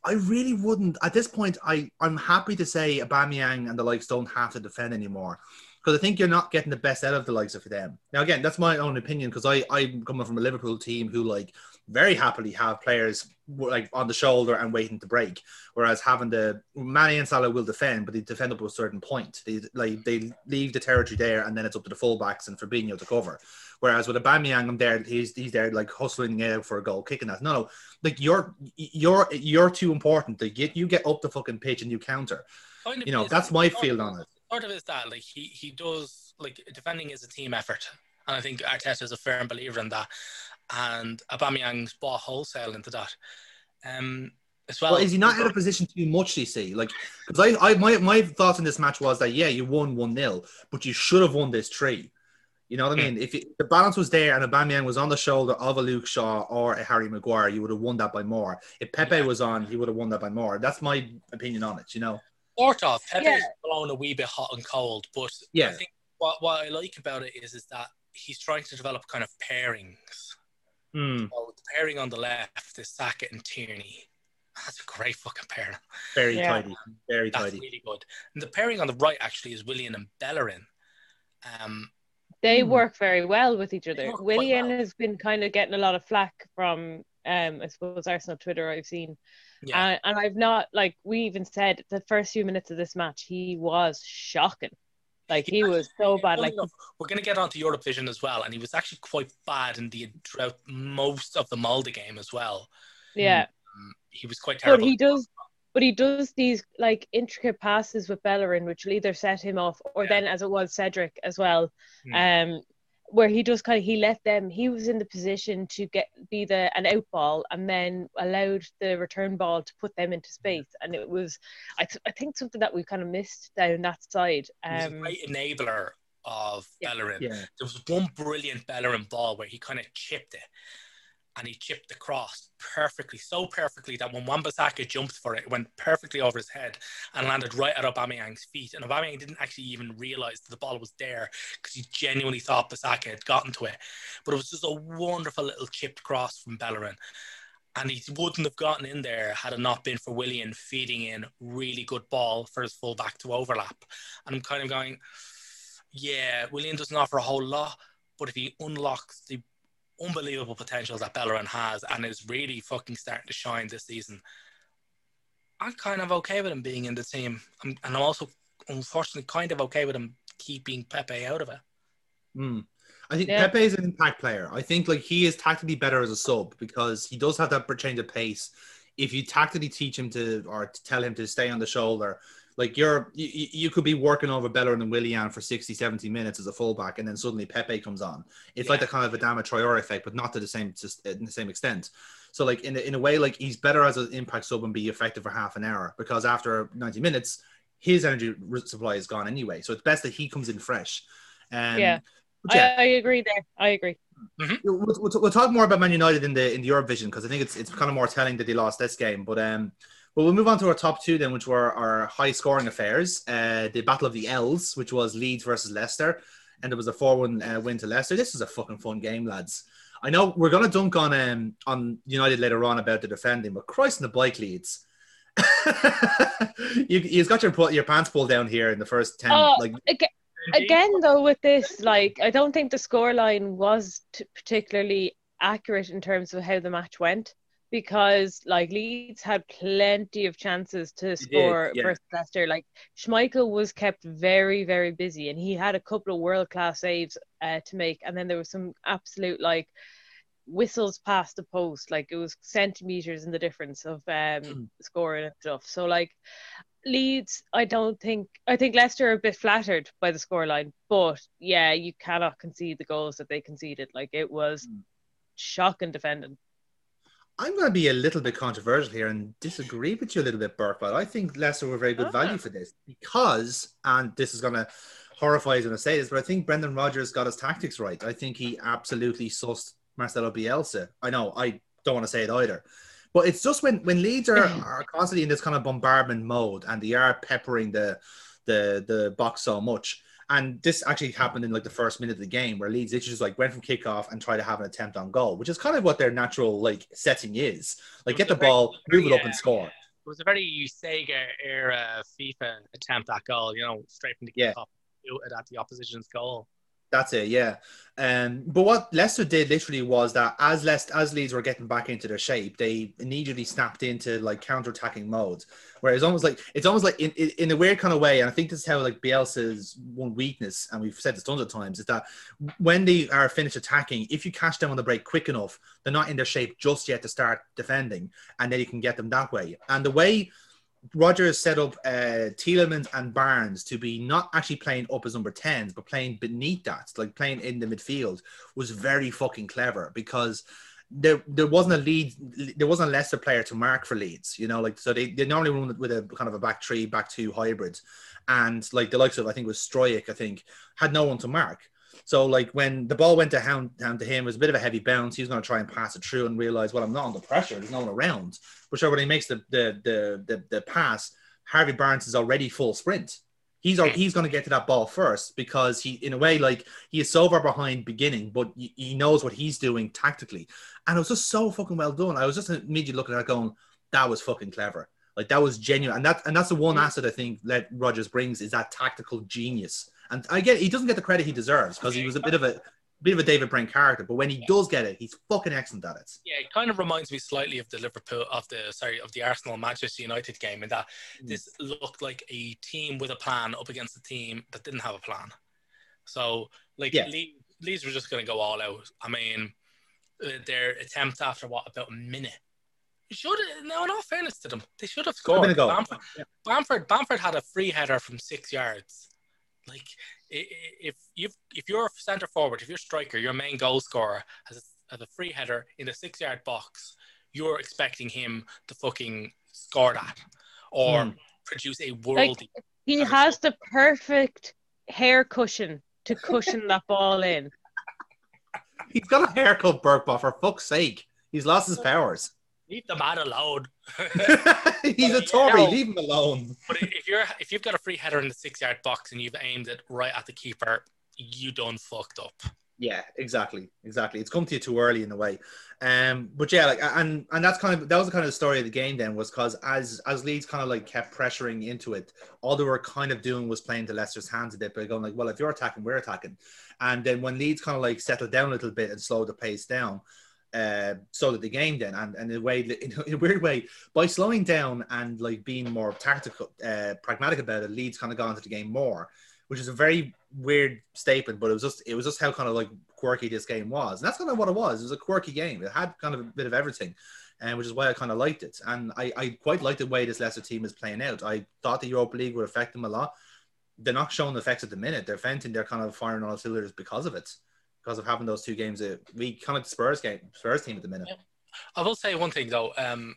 [SPEAKER 1] I really wouldn't at this point. I I'm happy to say Aubameyang and the likes don't have to defend anymore because I think you're not getting the best out of the likes of them. Now, again, that's my own opinion because I I'm coming from a Liverpool team who like very happily have players like on the shoulder and waiting to break, whereas having the Mane and Salah will defend, but they defend up to a certain point. They like they leave the territory there, and then it's up to the fullbacks and Fabinho to cover. Whereas with Aubameyang, I'm there. He's he's there like hustling it out for a goal, kicking that. No, no, like you're you're you're too important. Like you, you get up the fucking pitch and you counter.
[SPEAKER 3] Kind of
[SPEAKER 1] You know, that's my feel on it.
[SPEAKER 3] Sort of is that like he he does like defending is a team effort, and I think Arteta is a firm believer in that. And Aubameyang's bought wholesale into that. Um, as well.
[SPEAKER 1] Well, is he not out of position too much? Do you see, like, because I, I, my, my thoughts in this match was that yeah, you won one 0 but you should have won this three. You know what I mean? If it, the balance was there and Aubameyang was on the shoulder of a Luke Shaw or a Harry Maguire, you would have won that by more. If Pepe
[SPEAKER 3] Yeah.
[SPEAKER 1] was on, he would have won that by more. That's my opinion on it. You know?
[SPEAKER 3] Sort of. Pepe's
[SPEAKER 2] Yeah.
[SPEAKER 3] blown a wee bit hot and cold, but
[SPEAKER 1] Yeah.
[SPEAKER 3] I think what, what I like about it is is that he's trying to develop kind of pairings.
[SPEAKER 1] Hmm.
[SPEAKER 3] So the pairing on the left is Sackett and Tierney. That's a great fucking pairing.
[SPEAKER 1] very
[SPEAKER 2] Yeah.
[SPEAKER 1] tidy, very
[SPEAKER 3] That's
[SPEAKER 1] tidy.
[SPEAKER 3] really good. And the pairing on the right actually is Willian and Bellerin. Um,
[SPEAKER 2] They
[SPEAKER 1] Hmm.
[SPEAKER 2] work very well with each other.
[SPEAKER 3] work
[SPEAKER 2] Willian
[SPEAKER 3] well.
[SPEAKER 2] has been kind of getting a lot of flack from, um, I suppose Arsenal Twitter. I've seen,
[SPEAKER 3] yeah.
[SPEAKER 2] and, and I've not like we even said the first few minutes of this match he was shocking. Like he was so bad. Like
[SPEAKER 3] we're going to get onto Eurovision as well, and he was actually quite bad in the throughout most of the Molde game as well.
[SPEAKER 2] yeah,
[SPEAKER 3] Um, he was quite
[SPEAKER 2] but
[SPEAKER 3] terrible.
[SPEAKER 2] he does. But he does these like intricate passes with Bellerin, which will either set him off, or
[SPEAKER 3] Yeah.
[SPEAKER 2] then as it was Cedric as well.
[SPEAKER 3] Hmm.
[SPEAKER 2] Um, where he does kind of he let them. He was in the position to get be the an out ball, and then allowed the return ball to put them into space. And it was, I, th- I think something that we kind of missed down that side.
[SPEAKER 3] He was a
[SPEAKER 2] Um,
[SPEAKER 3] great enabler of
[SPEAKER 2] Yeah.
[SPEAKER 3] Bellerin.
[SPEAKER 1] Yeah,
[SPEAKER 3] There was one brilliant Bellerin ball where he kind of chipped it, and he chipped the cross perfectly, so perfectly that when Wan-Bissaka jumped for it, it went perfectly over his head and landed right at Aubameyang's feet. And Aubameyang didn't actually even realize that the ball was there because he genuinely thought Bissaka had gotten to it. But it was just a wonderful little chipped cross from Bellerin. And he wouldn't have gotten in there had it not been for Willian feeding in really good ball for his fullback to overlap. And I'm kind of going, yeah, Willian doesn't offer a whole lot, but if he unlocks the unbelievable potential that Bellerin has and is really fucking starting to shine this season, I'm kind of okay with him being in the team. I'm, and I'm also, unfortunately, kind of okay with him keeping Pepe out of it.
[SPEAKER 1] Hmm. I think
[SPEAKER 2] Yeah.
[SPEAKER 1] Pepe is an impact player. I think like he is tactically better as a sub because he does have that change of pace. If you tactically teach him to or to tell him to stay on the shoulder, like you're you, you you could be working over Bellerin and Willian for 60, 70 minutes as a fullback, and then suddenly Pepe comes on. It's like the kind of Adama Traore effect, but not to the same to in the same extent. So like in a, in a way, like he's better as an impact sub and be effective for half an hour because after 90 minutes, his energy supply is gone anyway. So it's best that he comes in fresh. Um,
[SPEAKER 2] Yeah.
[SPEAKER 1] yeah,
[SPEAKER 2] I, I agree there. I agree.
[SPEAKER 1] We'll, we'll, we'll talk more about Man United in the in the Eurovision because I think it's it's kind of more telling that they lost this game. But um, well, we'll move on to our top two then, which were our high scoring affairs. Uh, the Battle of the L's, which was Leeds versus Leicester, and it was a four one uh, win to Leicester. This was a fucking fun game, lads. I know we're gonna dunk on um on United later on about the defending, but Christ in the bike leads. you, you've got your your pants pulled down here in the first ten.
[SPEAKER 2] Oh,
[SPEAKER 1] like
[SPEAKER 2] Aga- Again, though, with this, like, I don't think the scoreline was t- particularly accurate in terms of how the match went because, like, Leeds had plenty of chances to
[SPEAKER 1] did,
[SPEAKER 2] score
[SPEAKER 1] yeah.
[SPEAKER 2] versus Leicester. Like, Schmeichel was kept very, very busy and he had a couple of world class saves uh, to make. And then there was some absolute, like, whistles past the post. Like, it was centimeters in the difference of um, scoring and stuff. So, like, Leeds, I don't think. I think Leicester are a bit flattered by the scoreline, but yeah, you cannot concede the goals that they conceded. Like it was
[SPEAKER 1] Mm.
[SPEAKER 2] shocking defending.
[SPEAKER 1] I'm going to be a little bit controversial here and disagree with you a little bit, Burke, but I think Leicester were very good
[SPEAKER 2] Ah.
[SPEAKER 1] value for this because, and this is going to horrify you when I say this, but I think Brendan Rodgers got his tactics right. I think he absolutely sussed Marcelo Bielsa. I know, I don't want to say it either. But it's just when, when Leeds are, are constantly in this kind of bombardment mode and they are peppering the, the, the box so much. And this actually happened in like the first minute of the game where Leeds literally just like went from kickoff and tried to have an attempt on goal, which is kind of what their natural like setting is. Like get the ball, move it up and score.
[SPEAKER 3] It was a very Sega era FIFA attempt at goal, you know, straight from the
[SPEAKER 1] Yeah.
[SPEAKER 3] kickoff shoot it at the opposition's goal.
[SPEAKER 1] That's it, yeah. Um, but what Leicester did literally was that as Leicester, as Leeds were getting back into their shape, they immediately snapped into like counter-attacking modes. Where it's almost like it's almost like in, in, in a weird kind of way, and I think this is how like Bielsa's one weakness, and we've said this tons of times, is that when they are finished attacking, if you catch them on the break quick enough, they're not in their shape just yet to start defending, and then you can get them that way. And the way Rodgers set up uh, Tielemans and Barnes to be not actually playing up as number 10s, but playing beneath that, like playing in the midfield, was very fucking clever because there there wasn't a lead, there wasn't a Leicester player to mark for leads you know, like so they, they normally run with a kind of a back three, back two hybrid, and like the likes of I think was Struijk, I think, had no one to mark. So like when the ball went to down, down to him, it was a bit of a heavy bounce. He was going to try and pass it through and realize, well, I'm not under pressure. There's no one around. But sure, when he makes the the the the, the pass, Harvey Barnes is already full sprint. He's he's going to get to that ball first because he, in a way, like he is so far behind beginning, but he, he knows what he's doing tactically, and it was just so fucking well done. I was just immediately looking at it going, that was fucking clever. Like that was genuine, and that and that's the one asset I think that Rodgers brings is that tactical genius. And I get he doesn't get the credit he deserves because he was a bit of a bit of a David Brent character, but when he does get it, he's fucking excellent at it.
[SPEAKER 3] Yeah, it kind of reminds me slightly of the Liverpool of the sorry of the Arsenal Manchester United game in that
[SPEAKER 1] Mm.
[SPEAKER 3] this looked like a team with a plan up against a team that didn't have a plan. So like
[SPEAKER 1] Yeah.
[SPEAKER 3] Le- Leeds were just going to go all out. I mean, uh, their attempt after what about a minute. Should no, in all fairness to them, they should have scored.
[SPEAKER 1] been a goal.
[SPEAKER 3] Bamford, Bamford, Bamford had a free header from six yards. Like i- i- if you if you're a centre forward, if you're a striker, your main goal scorer has a, has a free header in a six yard box, you're expecting him to fucking score that or
[SPEAKER 1] Hmm.
[SPEAKER 3] produce a worldy.
[SPEAKER 2] He has the perfect hair cushion to cushion that ball in.
[SPEAKER 1] He's got a haircut, Burke, but for fuck's sake, he's lost his powers.
[SPEAKER 3] Leave the man alone.
[SPEAKER 1] he's a Tory.
[SPEAKER 2] No.
[SPEAKER 1] Leave him alone.
[SPEAKER 3] but if you're if you've got a free header in the six yard box and you've aimed it right at the keeper, you done fucked up.
[SPEAKER 1] Yeah, exactly, exactly. It's come to you too early in a way. Um, but yeah, like and and that's kind of that was the kind of the story of the game then was because as as Leeds kind of like kept pressuring into it, all they were kind of doing was playing to Leicester's hands a bit by going like, well, if you're attacking, we're attacking. And then when Leeds kind of like settled down a little bit and slowed the pace down, uh, so did the game then. And, and in a way, in a weird way, by slowing down and like being more tactical, uh, pragmatic about it, Leeds kind of got into the game more which is a very weird statement, but it was just it was just how kind of like quirky this game was. And that's kind of what it was. It was a quirky game. It had kind of a bit of everything. And which is why I kind of liked it. And I, I quite like the way this Leicester team is playing out. I thought the Europa League would affect them a lot. They're not showing the effects at the minute. They're venting, they're kind of firing on all cylinders because of it, because of having those two games. Week, kind of Spurs game, Spurs team at the minute.
[SPEAKER 3] I will say one thing though. Um,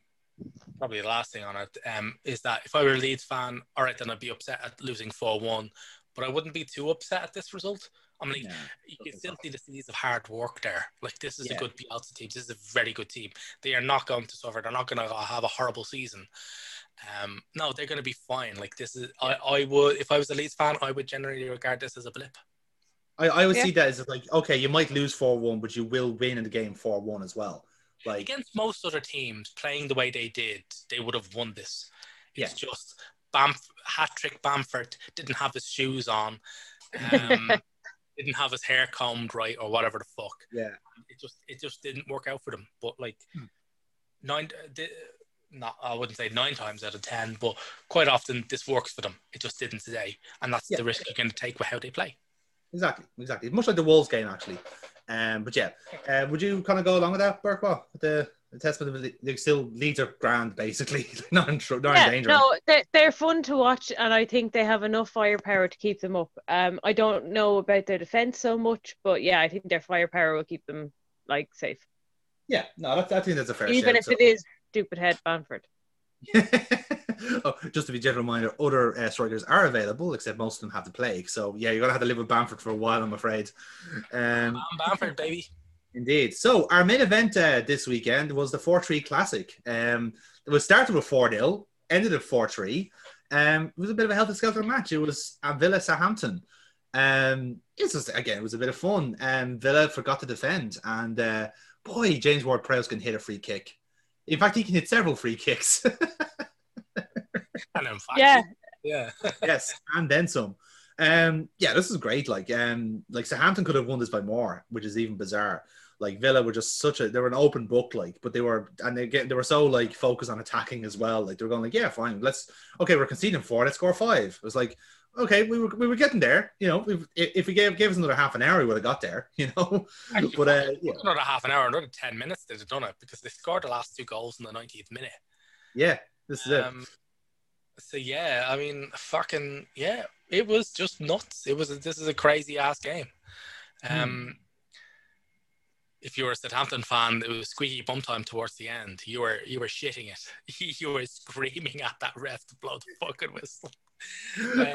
[SPEAKER 3] probably the last thing on it um, is that if I were a Leeds fan, all right, then I'd be upset at losing four one but I wouldn't be too upset at this result. I mean, yeah, you can still see the seeds of hard work there. Like this is yeah. a good Bielsa team. This is a very good team. They are not going to suffer. They're not going to have a horrible season. Um, no, they're going to be fine. Like this is, I, I would, if I was a Leeds fan, I would generally regard this as a blip.
[SPEAKER 1] I, I would yeah. see that as like, okay, you might lose four one, but you will win in the game four one as well. Like
[SPEAKER 3] against most other teams playing the way they did, they would have won this. It's yeah. just Bamf- hat trick Bamford didn't have his shoes on, um, didn't have his hair combed right or whatever the fuck.
[SPEAKER 1] Yeah,
[SPEAKER 3] it just it just didn't work out for them. But like hmm. nine, the, not I wouldn't say nine times out of ten, but quite often this works for them. It just didn't today, and that's yeah. the risk you're going to take with how they play.
[SPEAKER 1] Exactly, exactly. Much like the Wolves game, actually. Um, but yeah, uh, would you kind of go along with that, Burkwell, the the testament of they still leads are grand basically not in, not
[SPEAKER 2] yeah,
[SPEAKER 1] in danger
[SPEAKER 2] no they're, they're fun to watch and i think they have enough firepower to keep them up um i don't know about their defense so much but yeah i think their firepower will keep them like safe
[SPEAKER 1] yeah no that, i think that's a fair
[SPEAKER 2] even
[SPEAKER 1] shout,
[SPEAKER 2] if so. it is stupid head Bamford
[SPEAKER 1] oh, just to be general reminder, other uh, strikers are available, except most of them have the plague. So yeah, you're gonna have to live with Bamford for a while, I'm afraid. Um,
[SPEAKER 3] Bamford, baby.
[SPEAKER 1] Indeed. So our main event uh, this weekend was the 4-3 Classic. Um, it was started with 4-0, ended at 4-3. Um, it was a bit of a healthy skelter match. It was at Villa Southampton. Um, it was again, it was a bit of fun. Um, Villa forgot to defend, and uh, boy, James Ward-Prowse can hit a free kick. In fact, he can hit several free kicks.
[SPEAKER 3] and in fact,
[SPEAKER 2] yeah,
[SPEAKER 3] yeah,
[SPEAKER 1] yes, and then some. Um, yeah, this is great. Like, um, like Southampton could have won this by more, which is even bizarre. Like Villa were just such a they were an open book like but they were and they get they were so like focused on attacking as well. Like they were going like yeah fine let's okay we're conceding four let's score five. It was like okay we were, we were getting there you know if, if we gave gave us another half an hour we would have got there you know? But uh, yeah.
[SPEAKER 3] another half an hour another 10 minutes they'd have done it because they scored the last two goals in the 90th minute.
[SPEAKER 1] Yeah this is um, it
[SPEAKER 3] so yeah I mean fucking yeah it was just nuts it was a, this is a crazy ass game hmm. um if you were a Southampton fan, it was squeaky bum time towards the end. You were you were shitting it. you were screaming at that ref to blow the fucking whistle.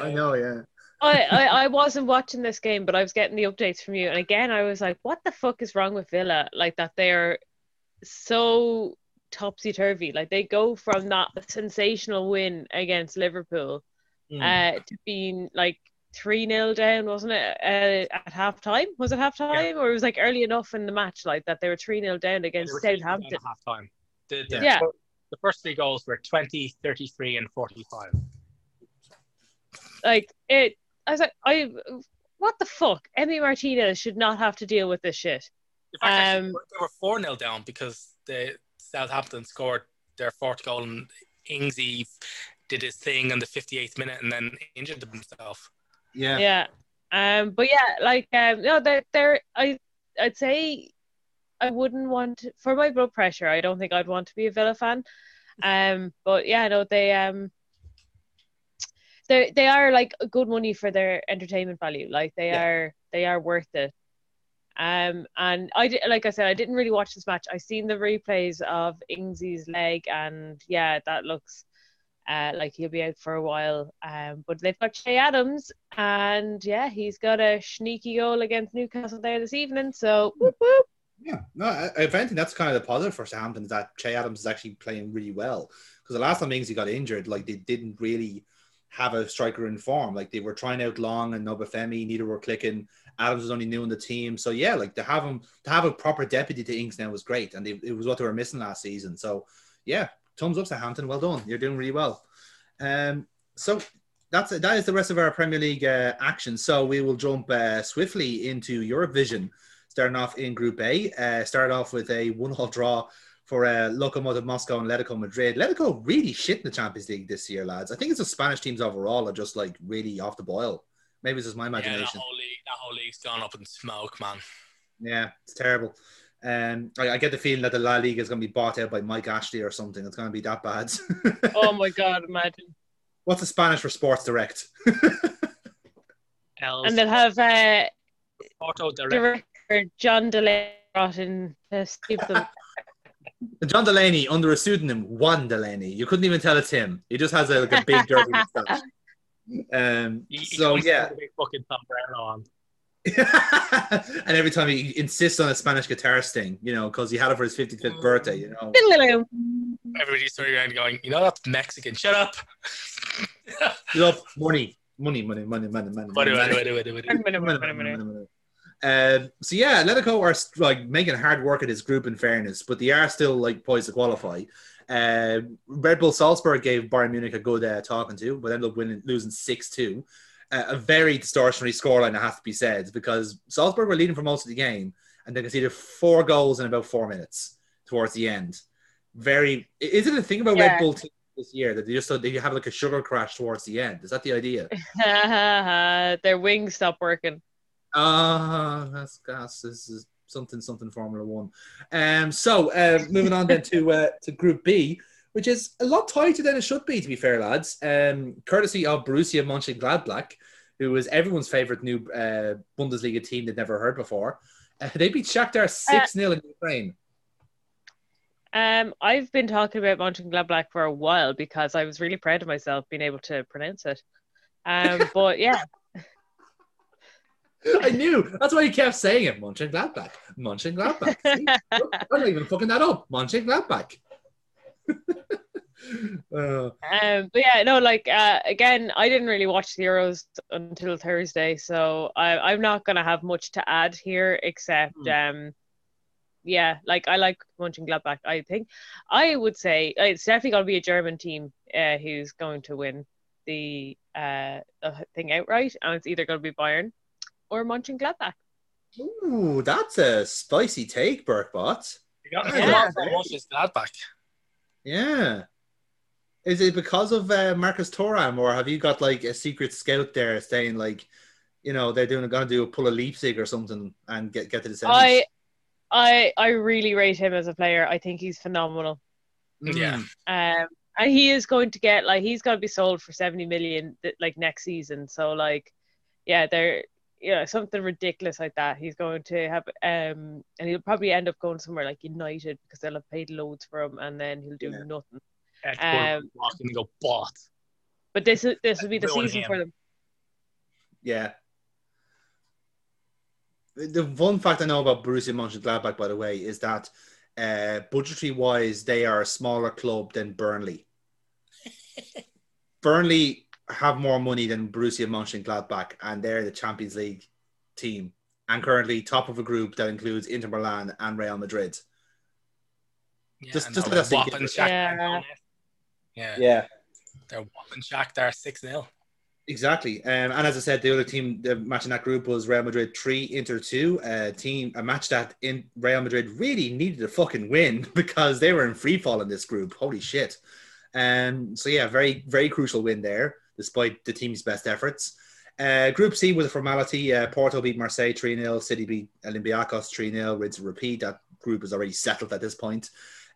[SPEAKER 1] I know, yeah.
[SPEAKER 2] I, I, I wasn't watching this game, but I was getting the updates from you. And again, I was like, what the fuck is wrong with Villa? Like that they're so topsy turvy. Like they go from that sensational win against Liverpool mm. uh, to being like 3 0 down, wasn't it? Uh, at half time? Was it half time? Yeah. Or it was like early enough in the match, like that they were 3 0 down against Southampton.
[SPEAKER 3] Half time. The, the,
[SPEAKER 2] yeah.
[SPEAKER 3] The first three goals were 20, 33, and 45.
[SPEAKER 2] Like, it, I was like, I, what the fuck? Emi Martinez should not have to deal with this shit.
[SPEAKER 3] In fact, um, they were 4 0 down because the Southampton scored their fourth goal and Ingsy did his thing in the 58th minute and then injured himself.
[SPEAKER 1] Yeah.
[SPEAKER 2] Yeah. Um, but yeah, like um, no, they're, they're I I'd say I wouldn't want for my blood pressure. I don't think I'd want to be a Villa fan. Um, but yeah, no, they um, they they are like good money for their entertainment value. Like they yeah. are they are worth it. Um, and I did, like I said, I didn't really watch this match. I seen the replays of Ingsy's leg, and yeah, that looks uh, like he'll be out for a while. Um, but they've got Che Adams, and yeah, he's got a sneaky goal against Newcastle there this evening. So whoop whoop.
[SPEAKER 1] Yeah, no, if anything, that's kind of the positive for Southampton is that Che Adams is actually playing really well. Because the last time Ings got injured, like they didn't really have a striker in form. Like they were trying out Long and Obafemi, neither were clicking. Adams was only new in the team, so yeah, like to have him to have a proper deputy to Ings now was great, and they, it was what they were missing last season. So yeah, thumbs up to Hampton. Well done, you're doing really well. Um, so that's that is the rest of our Premier League uh, action. So we will jump uh, swiftly into Eurovision, starting off in Group A. Uh, start off with a one-all draw for uh, Lokomotiv Moscow and Atletico Madrid. Atletico really shit in the Champions League this year, lads. I think it's the Spanish teams overall are just like really off the boil. Maybe it's just my imagination.
[SPEAKER 3] Yeah, that whole league, that whole league's gone up in smoke, man.
[SPEAKER 1] Yeah, it's terrible. Um, I, I, get the feeling that the La Liga is going to be bought out by Mike Ashley or something. It's going to be that bad.
[SPEAKER 2] oh my god! Imagine.
[SPEAKER 1] What's the Spanish for Sports Direct?
[SPEAKER 2] and they'll have uh, Porto director John Delaney brought in to save them.
[SPEAKER 1] John Delaney under a pseudonym, Juan Delaney. You couldn't even tell it's him. He just has a, like a big dirty mustache. Um, he, so he yeah,
[SPEAKER 3] big fucking sombrero on.
[SPEAKER 1] and every time he insists on a Spanish guitar sting, you know, because he had it for his 55th birthday, you know.
[SPEAKER 3] Everybody's turning around going, you know, that's Mexican. Shut up.
[SPEAKER 1] Shut up. Money. Money, money, money, money, money. Money, money, money, money, money, money, money, money. Um, so yeah, Atletico are like making hard work at his group in fairness, but they are still like poised to qualify. Uh, Red Bull Salzburg gave Bayern Munich a good uh, talking to, but ended up winning, losing six two uh, a very distortionary scoreline, it has to be said, because Salzburg were leading for most of the game and they conceded four goals in about four minutes towards the end. Very, is it a thing about yeah. Red Bull this year that they just they have like a sugar crash towards the end? Is that the idea?
[SPEAKER 2] Their wings stop working.
[SPEAKER 1] Ah, uh, that's. This is something something Formula One. Um, so uh, moving on then to uh, to Group B which is a lot tighter than it should be, to be fair, lads. Um, courtesy of Borussia Mönchengladbach, who was everyone's favourite new uh, Bundesliga team they'd never heard before. Uh, they beat Shakhtar 6 0 uh, in Ukraine.
[SPEAKER 2] Um, I've been talking about Mönchengladbach for a while because I was really proud of myself being able to pronounce it. Um, but yeah.
[SPEAKER 1] I knew. That's why you kept saying it. Mönchengladbach. Mönchengladbach. I'm not even fucking that up. Mönchengladbach.
[SPEAKER 2] uh, um, but yeah, no, like uh, again, I didn't really watch the Euros until Thursday, so I, I'm not gonna have much to add here except, hmm. um, yeah, like I like Mönchengladbach. I think I would say uh, it's definitely gonna be a German team uh, who's going to win the uh thing outright, and it's either gonna be Bayern or Mönchengladbach.
[SPEAKER 1] Ooh, that's a spicy take, Burkbot.
[SPEAKER 3] You got yeah. Mönchengladbach.
[SPEAKER 1] Yeah. Is it because of uh, Marcus Thuram, or have you got like a secret scout there saying like, you know, they're doing going to do a pull a Leipzig or something and get get to the semis?
[SPEAKER 2] I, I, I really rate him as a player. I think he's phenomenal.
[SPEAKER 3] Yeah.
[SPEAKER 2] Um, and he is going to get like he's going to be sold for seventy million like next season. So like, yeah, they're you know something ridiculous like that. He's going to have um, and he'll probably end up going somewhere like United because they'll have paid loads for him, and then he'll do yeah. nothing.
[SPEAKER 3] Um, walking go bot.
[SPEAKER 2] But this is this will be the season him. for them.
[SPEAKER 1] Yeah. The fun fact I know about Borussia Mönchengladbach, by the way, is that uh, budgetary wise, they are a smaller club than Burnley. Burnley have more money than Borussia Mönchengladbach, and they're the Champions League team, and currently top of a group that includes Inter Milan and Real Madrid.
[SPEAKER 3] Yeah, just just let us yeah.
[SPEAKER 1] yeah, yeah,
[SPEAKER 3] they're whopping Shakhtar six 0
[SPEAKER 1] Exactly, um, and as I said, the other team, the match in that group was Real Madrid three, Inter two. A team, a match that in Real Madrid really needed a fucking win because they were in free fall in this group. Holy shit! And um, so yeah, very very crucial win there despite the team's best efforts. Uh, group C was a formality. Uh, Porto beat Marseille 3 0, City beat Olympiacos 3 0, rinse and repeat. That group is already settled at this point.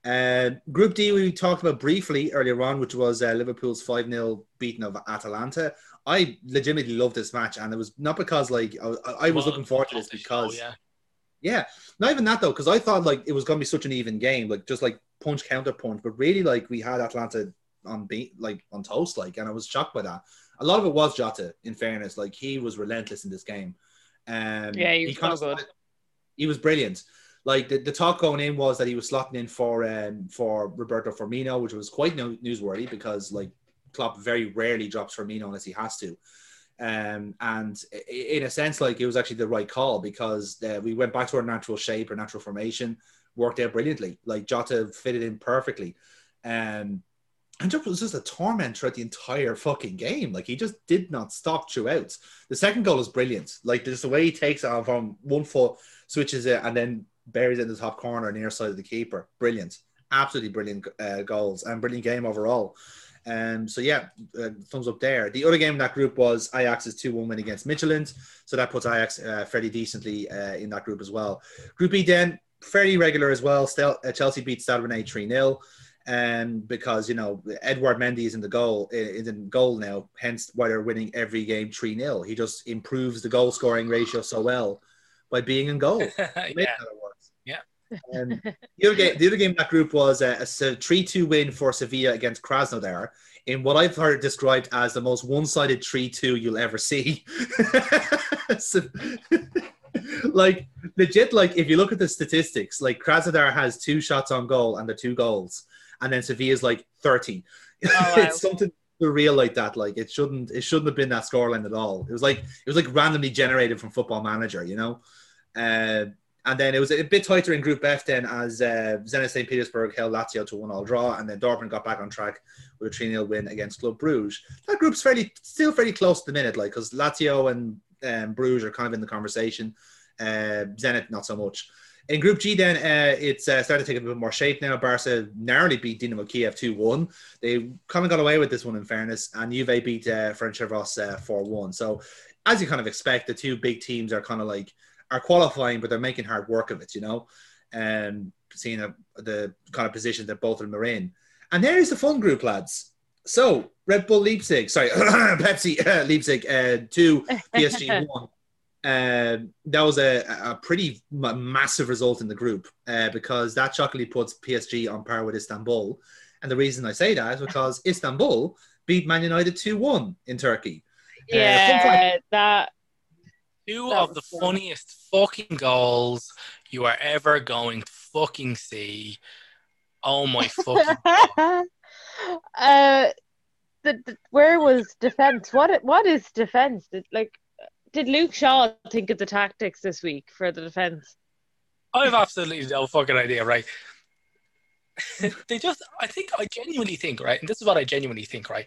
[SPEAKER 1] Uh, group D, we talked about briefly earlier on, which was uh, Liverpool's 5 0 beating of Atalanta. I legitimately loved this match, and it was not because like I, I was well, looking forward to this because, show, yeah. yeah, not even that though, because I thought like it was going to be such an even game, like just like punch counter punch, but really like we had Atalanta on be- like on toast, like, and I was shocked by that. A lot of it was Jota, in fairness, like he was relentless in this game. Um,
[SPEAKER 2] yeah, he was he, so good.
[SPEAKER 1] he was brilliant. Like the, the talk going in was that he was slotting in for um, for Roberto Firmino, which was quite no, newsworthy because like Klopp very rarely drops Firmino unless he has to. Um, and in a sense, like it was actually the right call because uh, we went back to our natural shape, our natural formation, worked out brilliantly. Like Jota fitted in perfectly. Um, and Jota was just a torment throughout the entire fucking game. Like he just did not stop throughout. The second goal is brilliant. Like just the way he takes it from one foot, switches it, and then buries it in the top corner near side of the keeper. Brilliant. Absolutely brilliant uh, goals and brilliant game overall. Um, so yeah, uh, thumbs up there. The other game in that group was Ajax's 2-1 win against Midtjylland. So that puts Ajax uh, fairly decently uh, in that group as well. Group E then, fairly regular as well. Still, uh, Chelsea beat Stade Rennais 3-0. Um, because you know Edouard Mendy is in the goal is in goal now, hence why they're winning every game 3-0. He just improves the goal scoring ratio so well by being in goal.
[SPEAKER 3] yeah. Yeah.
[SPEAKER 1] Um, the other game, the other game in that group was a, a three-two win for Sevilla against Krasnodar in what I've heard described as the most one-sided three-two you'll ever see. so, like legit, like if you look at the statistics, like Krasnodar has two shots on goal and the two goals, and then Sevilla's like thirty.
[SPEAKER 2] Oh, wow.
[SPEAKER 1] it's something surreal like that. Like it shouldn't, it shouldn't have been that scoreline at all. It was like it was like randomly generated from Football Manager, you know. Uh, and then it was a bit tighter in Group F then as uh, Zenit St. Petersburg held Lazio to one all draw, and then Dortmund got back on track with a 3 0 win against Club Bruges. That group's fairly still fairly close to the minute, like because Lazio and um, Bruges are kind of in the conversation. Uh, Zenit not so much. In Group G, then uh, it's uh, started to take a bit more shape now. Barca narrowly beat Dinamo Kiev 2 1. They kind of got away with this one, in fairness, and Juve beat uh, Ferencvaros 4 1. So, as you kind of expect, the two big teams are kind of like are qualifying, but they're making hard work of it, you know, and um, seeing a, the kind of position that both of them are in. And there's the fun group, lads. So Red Bull Leipzig, sorry, Pepsi uh, Leipzig, uh, two, PSG one. Um, that was a, a pretty m- massive result in the group uh, because that shockingly puts PSG on par with Istanbul. And the reason I say that is because Istanbul beat Man United 2 1 in Turkey. Uh,
[SPEAKER 2] Yeah, that
[SPEAKER 3] Two
[SPEAKER 2] That
[SPEAKER 3] of the
[SPEAKER 2] fun.
[SPEAKER 3] funniest fucking goals you are ever going to fucking see. Oh my fucking
[SPEAKER 2] uh, the, the- where was defense? What what is defense? Did, like, did Luke Shaw think of the tactics this week for the defense?
[SPEAKER 3] I have absolutely no fucking idea, right? they just, I think, I genuinely think, right? And this is what I genuinely think, right?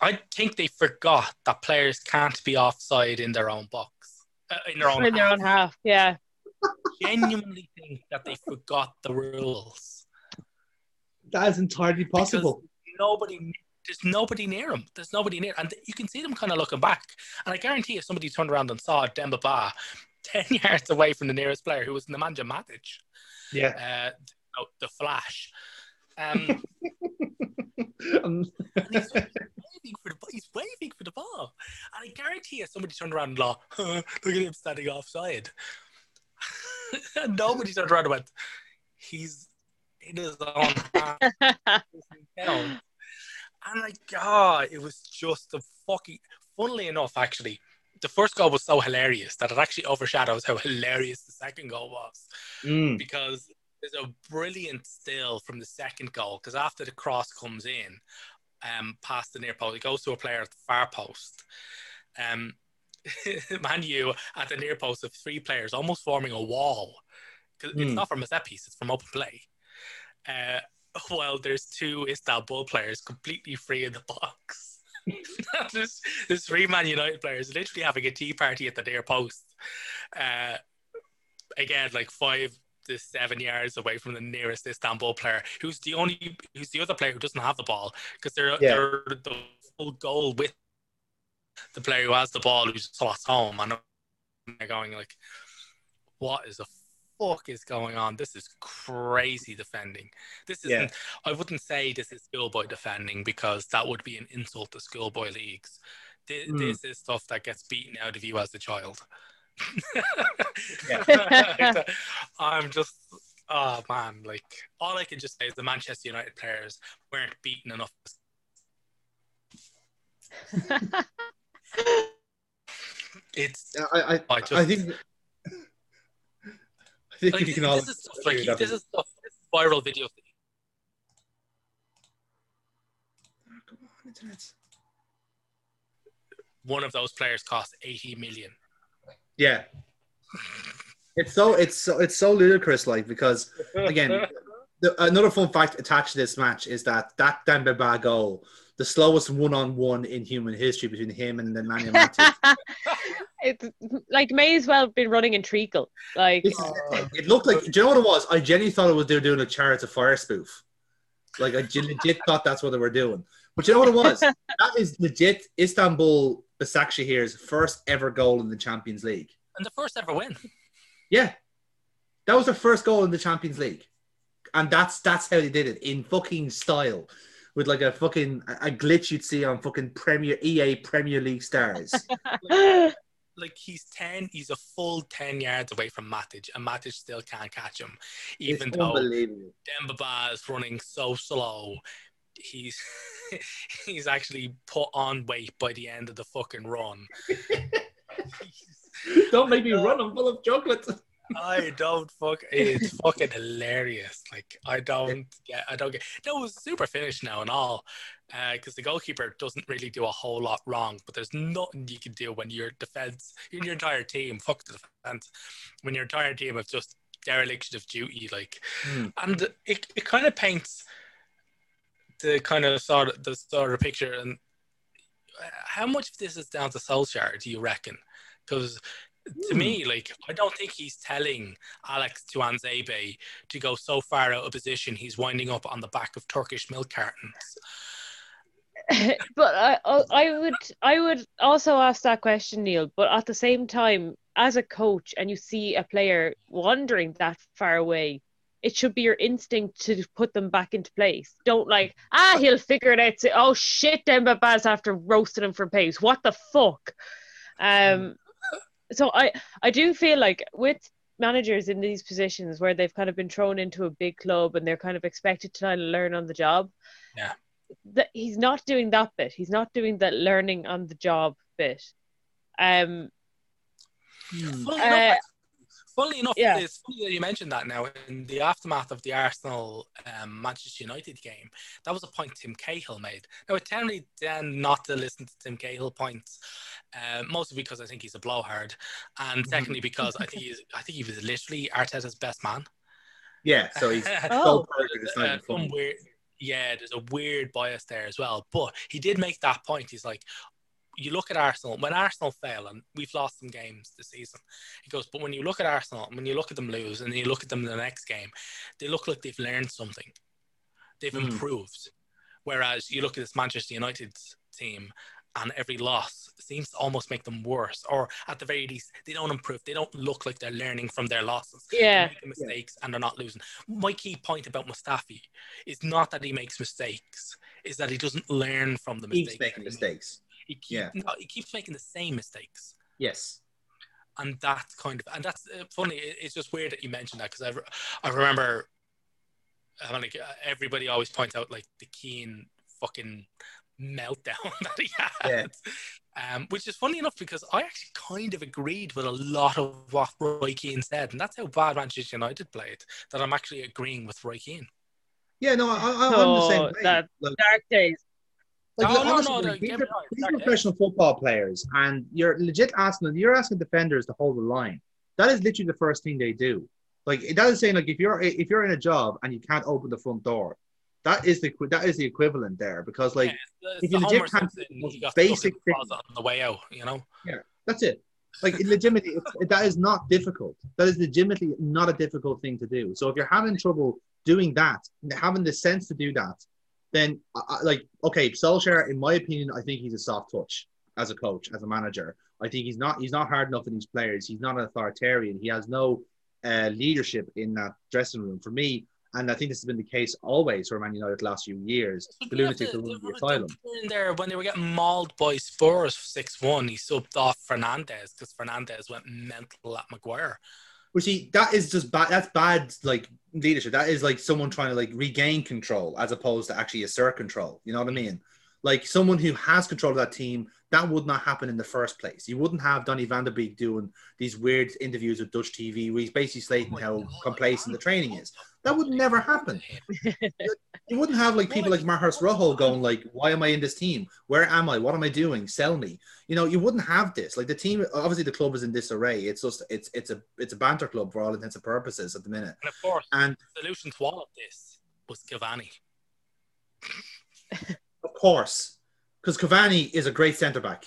[SPEAKER 3] I think they forgot that players can't be offside in their own box, uh, in their own.
[SPEAKER 2] In their own half, yeah.
[SPEAKER 3] genuinely think that they forgot the rules.
[SPEAKER 1] That is entirely possible.
[SPEAKER 3] Nobody, there's nobody near him. There's nobody near, and you can see them kind of looking back. And I guarantee, if somebody turned around and saw Demba Ba ten yards away from the nearest player, who was Nemanja Matic,
[SPEAKER 1] Yeah.
[SPEAKER 3] uh, no, the Flash. Um,
[SPEAKER 1] Um,
[SPEAKER 3] and he's waving for the he's waving for the ball, and I guarantee if somebody turned around and law, look at him standing offside, and nobody turned around and went, he's in his own half. And like, God, it was just a fucking. Funnily enough, actually, the first goal was so hilarious that it actually overshadows how hilarious the second goal was
[SPEAKER 1] mm,
[SPEAKER 3] because there's a brilliant still from the second goal because after the cross comes in um, past the near post, it goes to a player at the far post. Um, Man U at the near post of three players almost forming a wall. 'Cause It's
[SPEAKER 1] Hmm.
[SPEAKER 3] not from a set piece, it's from open play. Uh, well, there's two Istanbul players completely free in the box. there's, there's three Man United players literally having a tea party at the near post. Uh, again, like five to seven yards away from the nearest Istanbul player, who's the only, who's the other player who doesn't have the ball because they're
[SPEAKER 1] Yeah.
[SPEAKER 3] they're the full goal with the player who has the ball who's lost home, and they're going like, "What is the fuck is going on? This is crazy defending. This isn't.
[SPEAKER 1] Yeah.
[SPEAKER 3] I wouldn't say this is schoolboy defending because that would be an insult to schoolboy leagues. This,
[SPEAKER 1] Mm.
[SPEAKER 3] this is stuff that gets beaten out of you as a child. I'm just, oh man, like all I can just say is the Manchester United players weren't beaten enough. It's
[SPEAKER 1] I, I,
[SPEAKER 3] I just-
[SPEAKER 1] I think. I think
[SPEAKER 3] like,
[SPEAKER 1] you can all.
[SPEAKER 3] this is stuff like this is stuff. This is viral video.
[SPEAKER 1] internet.
[SPEAKER 3] Ah, One of those players cost 80 million.
[SPEAKER 1] Yeah. It's so it's so it's so ludicrous, like because again, the, another fun fact attached to this match is that that Demba goal, the slowest one-on-one in human history between him and Nemanja Matic.
[SPEAKER 2] it's like may as well have been running in treacle. Like
[SPEAKER 1] This is- it looked like. Do you know what it was? I genuinely thought it was they were doing a Chariots of Fire spoof. Like I gen- legit thought that's what they were doing. But you know what it was? that is legit Istanbul Başakşehir's first ever goal in the Champions League.
[SPEAKER 3] And the first ever win.
[SPEAKER 1] Yeah, that was their first goal in the Champions League, and that's that's how they did it in fucking style, with like a fucking a glitch you'd see on fucking Premier EA Premier League stars.
[SPEAKER 3] Like he's 10, he's a full 10 yards away from Matic, and Matic still can't catch him. Even
[SPEAKER 1] it's
[SPEAKER 3] though
[SPEAKER 1] unbelievable.
[SPEAKER 3] Demba Ba is running so slow, he's he's actually put on weight by the end of the fucking run.
[SPEAKER 1] Don't make me run. I'm full of chocolate.
[SPEAKER 3] I don't fuck. It's fucking hilarious. Like I don't get. I don't get. No, it was super finish now and all, because the goalkeeper doesn't really do a whole lot wrong. But there's nothing you can do when your defense, in your entire team, fuck the defense, when your entire team have just dereliction of duty. Like,
[SPEAKER 1] Hmm.
[SPEAKER 3] and it, it kind of paints the kind of sort of the sort of picture. And uh, how much of this is down to Solskjaer? Do you reckon? Because to
[SPEAKER 1] Hmm.
[SPEAKER 3] me, like I don't think he's telling Alex Tuanzebe to go so far out of position he's winding up on the back of Turkish milk cartons.
[SPEAKER 2] but I, I I would I would also ask that question, Neil. But at the same time, as a coach, and you see a player wandering that far away, it should be your instinct to put them back into place. Don't like ah he'll figure it out. Say, oh shit, Demba Ba's after roasting him for pace. What the fuck? Um, so I I do feel like with managers in these positions where they've kind of been thrown into a big club and they're kind of expected to kind of learn on the job.
[SPEAKER 3] Yeah.
[SPEAKER 2] That he's not doing that bit. He's not doing that learning on the job bit. Um
[SPEAKER 3] Funnily
[SPEAKER 2] Uh,
[SPEAKER 3] enough, funnily enough
[SPEAKER 2] yeah.
[SPEAKER 3] it's funny that you mentioned that now in the aftermath of the Arsenal um, Manchester United game. That was a point Tim Cahill made. Now, I generally tend not to listen to Tim Cahill points, uh, mostly because I think he's a blowhard, and secondly because I think he's I think he was literally Arteta's best man.
[SPEAKER 1] Yeah, so he's
[SPEAKER 2] Oh.
[SPEAKER 1] so perfect. It's not
[SPEAKER 3] Uh,
[SPEAKER 1] even
[SPEAKER 3] some
[SPEAKER 1] funny.
[SPEAKER 3] weird, yeah, there's a weird bias there as well. But he did make that point. He's like, you look at Arsenal, when Arsenal fail, and we've lost some games this season, he goes, but when you look at Arsenal, when you look at them lose, and then you look at them in the next game, they look like they've learned something. They've
[SPEAKER 1] Hmm.
[SPEAKER 3] improved. Whereas you look at this Manchester United team, and every loss seems to almost make them worse, or at the very least, they don't improve. They don't look like they're learning from their losses
[SPEAKER 2] yeah.
[SPEAKER 3] they're making mistakes and they're not losing. My key point about Mustafi is not that he makes mistakes, is that he doesn't learn from the mistakes.
[SPEAKER 1] Keeps making mistakes.
[SPEAKER 3] Makes. He, keep,
[SPEAKER 1] Yeah.
[SPEAKER 3] no, he keeps making the same mistakes.
[SPEAKER 1] Yes.
[SPEAKER 3] And that's kind of, and that's uh, funny. It's just weird that you mentioned that because I, re- I remember uh, like, uh, everybody always points out like the Keane fucking meltdown that he had. Yeah. Um, which is funny enough because I actually kind of agreed with a lot of what Roy Keane said, and that's how bad Manchester United played. That I'm actually agreeing with Roy Keane.
[SPEAKER 1] Yeah, no, I, I, I'm the same
[SPEAKER 2] Oh,
[SPEAKER 1] way.
[SPEAKER 2] that-
[SPEAKER 1] Like,
[SPEAKER 2] Dark days.
[SPEAKER 1] Like, look,
[SPEAKER 3] no,
[SPEAKER 1] honestly,
[SPEAKER 3] no, no,
[SPEAKER 1] these are,
[SPEAKER 3] me right,
[SPEAKER 1] these are professional football players, and you're legit asking. You're asking defenders to hold the line. That is literally the first thing they do. Like that is saying, like if you're if you're in a job and you can't open the front door, that is the that is the equivalent there because like
[SPEAKER 3] Yeah, it's
[SPEAKER 1] if you legit can't the basic
[SPEAKER 3] to look at the closet on the way out, you know.
[SPEAKER 1] Yeah, that's it. Like legitimately, that is not difficult. That is legitimately not a difficult thing to do. So if you're having trouble doing that, having the sense to do that, then I, like okay, Solskjaer, in my opinion, I think he's a soft touch as a coach, as a manager. I think he's not he's not hard enough in these players. He's not an authoritarian. He has no uh, leadership in that dressing room. For me, and I think this has been the case always for Man United the last few years.
[SPEAKER 3] But
[SPEAKER 1] The lunatics
[SPEAKER 3] the-
[SPEAKER 1] are
[SPEAKER 3] the-
[SPEAKER 1] the asylum.
[SPEAKER 3] in there when they were getting mauled by Spurs six one, he subbed off Fernandes because Fernandes went mental at Maguire.
[SPEAKER 1] Well, see, that is just bad. That's bad, like leadership. That is like someone trying to like regain control as opposed to actually assert control. You know what I mean? Like someone who has control of that team that would not happen in the first place. You wouldn't have Donny van de Beek doing these weird interviews with Dutch TV where he's basically stating
[SPEAKER 3] Oh
[SPEAKER 1] how
[SPEAKER 3] God,
[SPEAKER 1] complacent the training is. That would never happen. You wouldn't have like people like Marcos Rojo going like, "Why am I in this team? Where am I? What am I doing? Sell me." You know, you wouldn't have this. Like the team, obviously, the club is in disarray. It's just it's it's a it's a banter club for all intents and purposes at the minute.
[SPEAKER 3] And of course,
[SPEAKER 1] And
[SPEAKER 3] the solution to all of this was Cavani.
[SPEAKER 1] of course, because Cavani is a great centre back.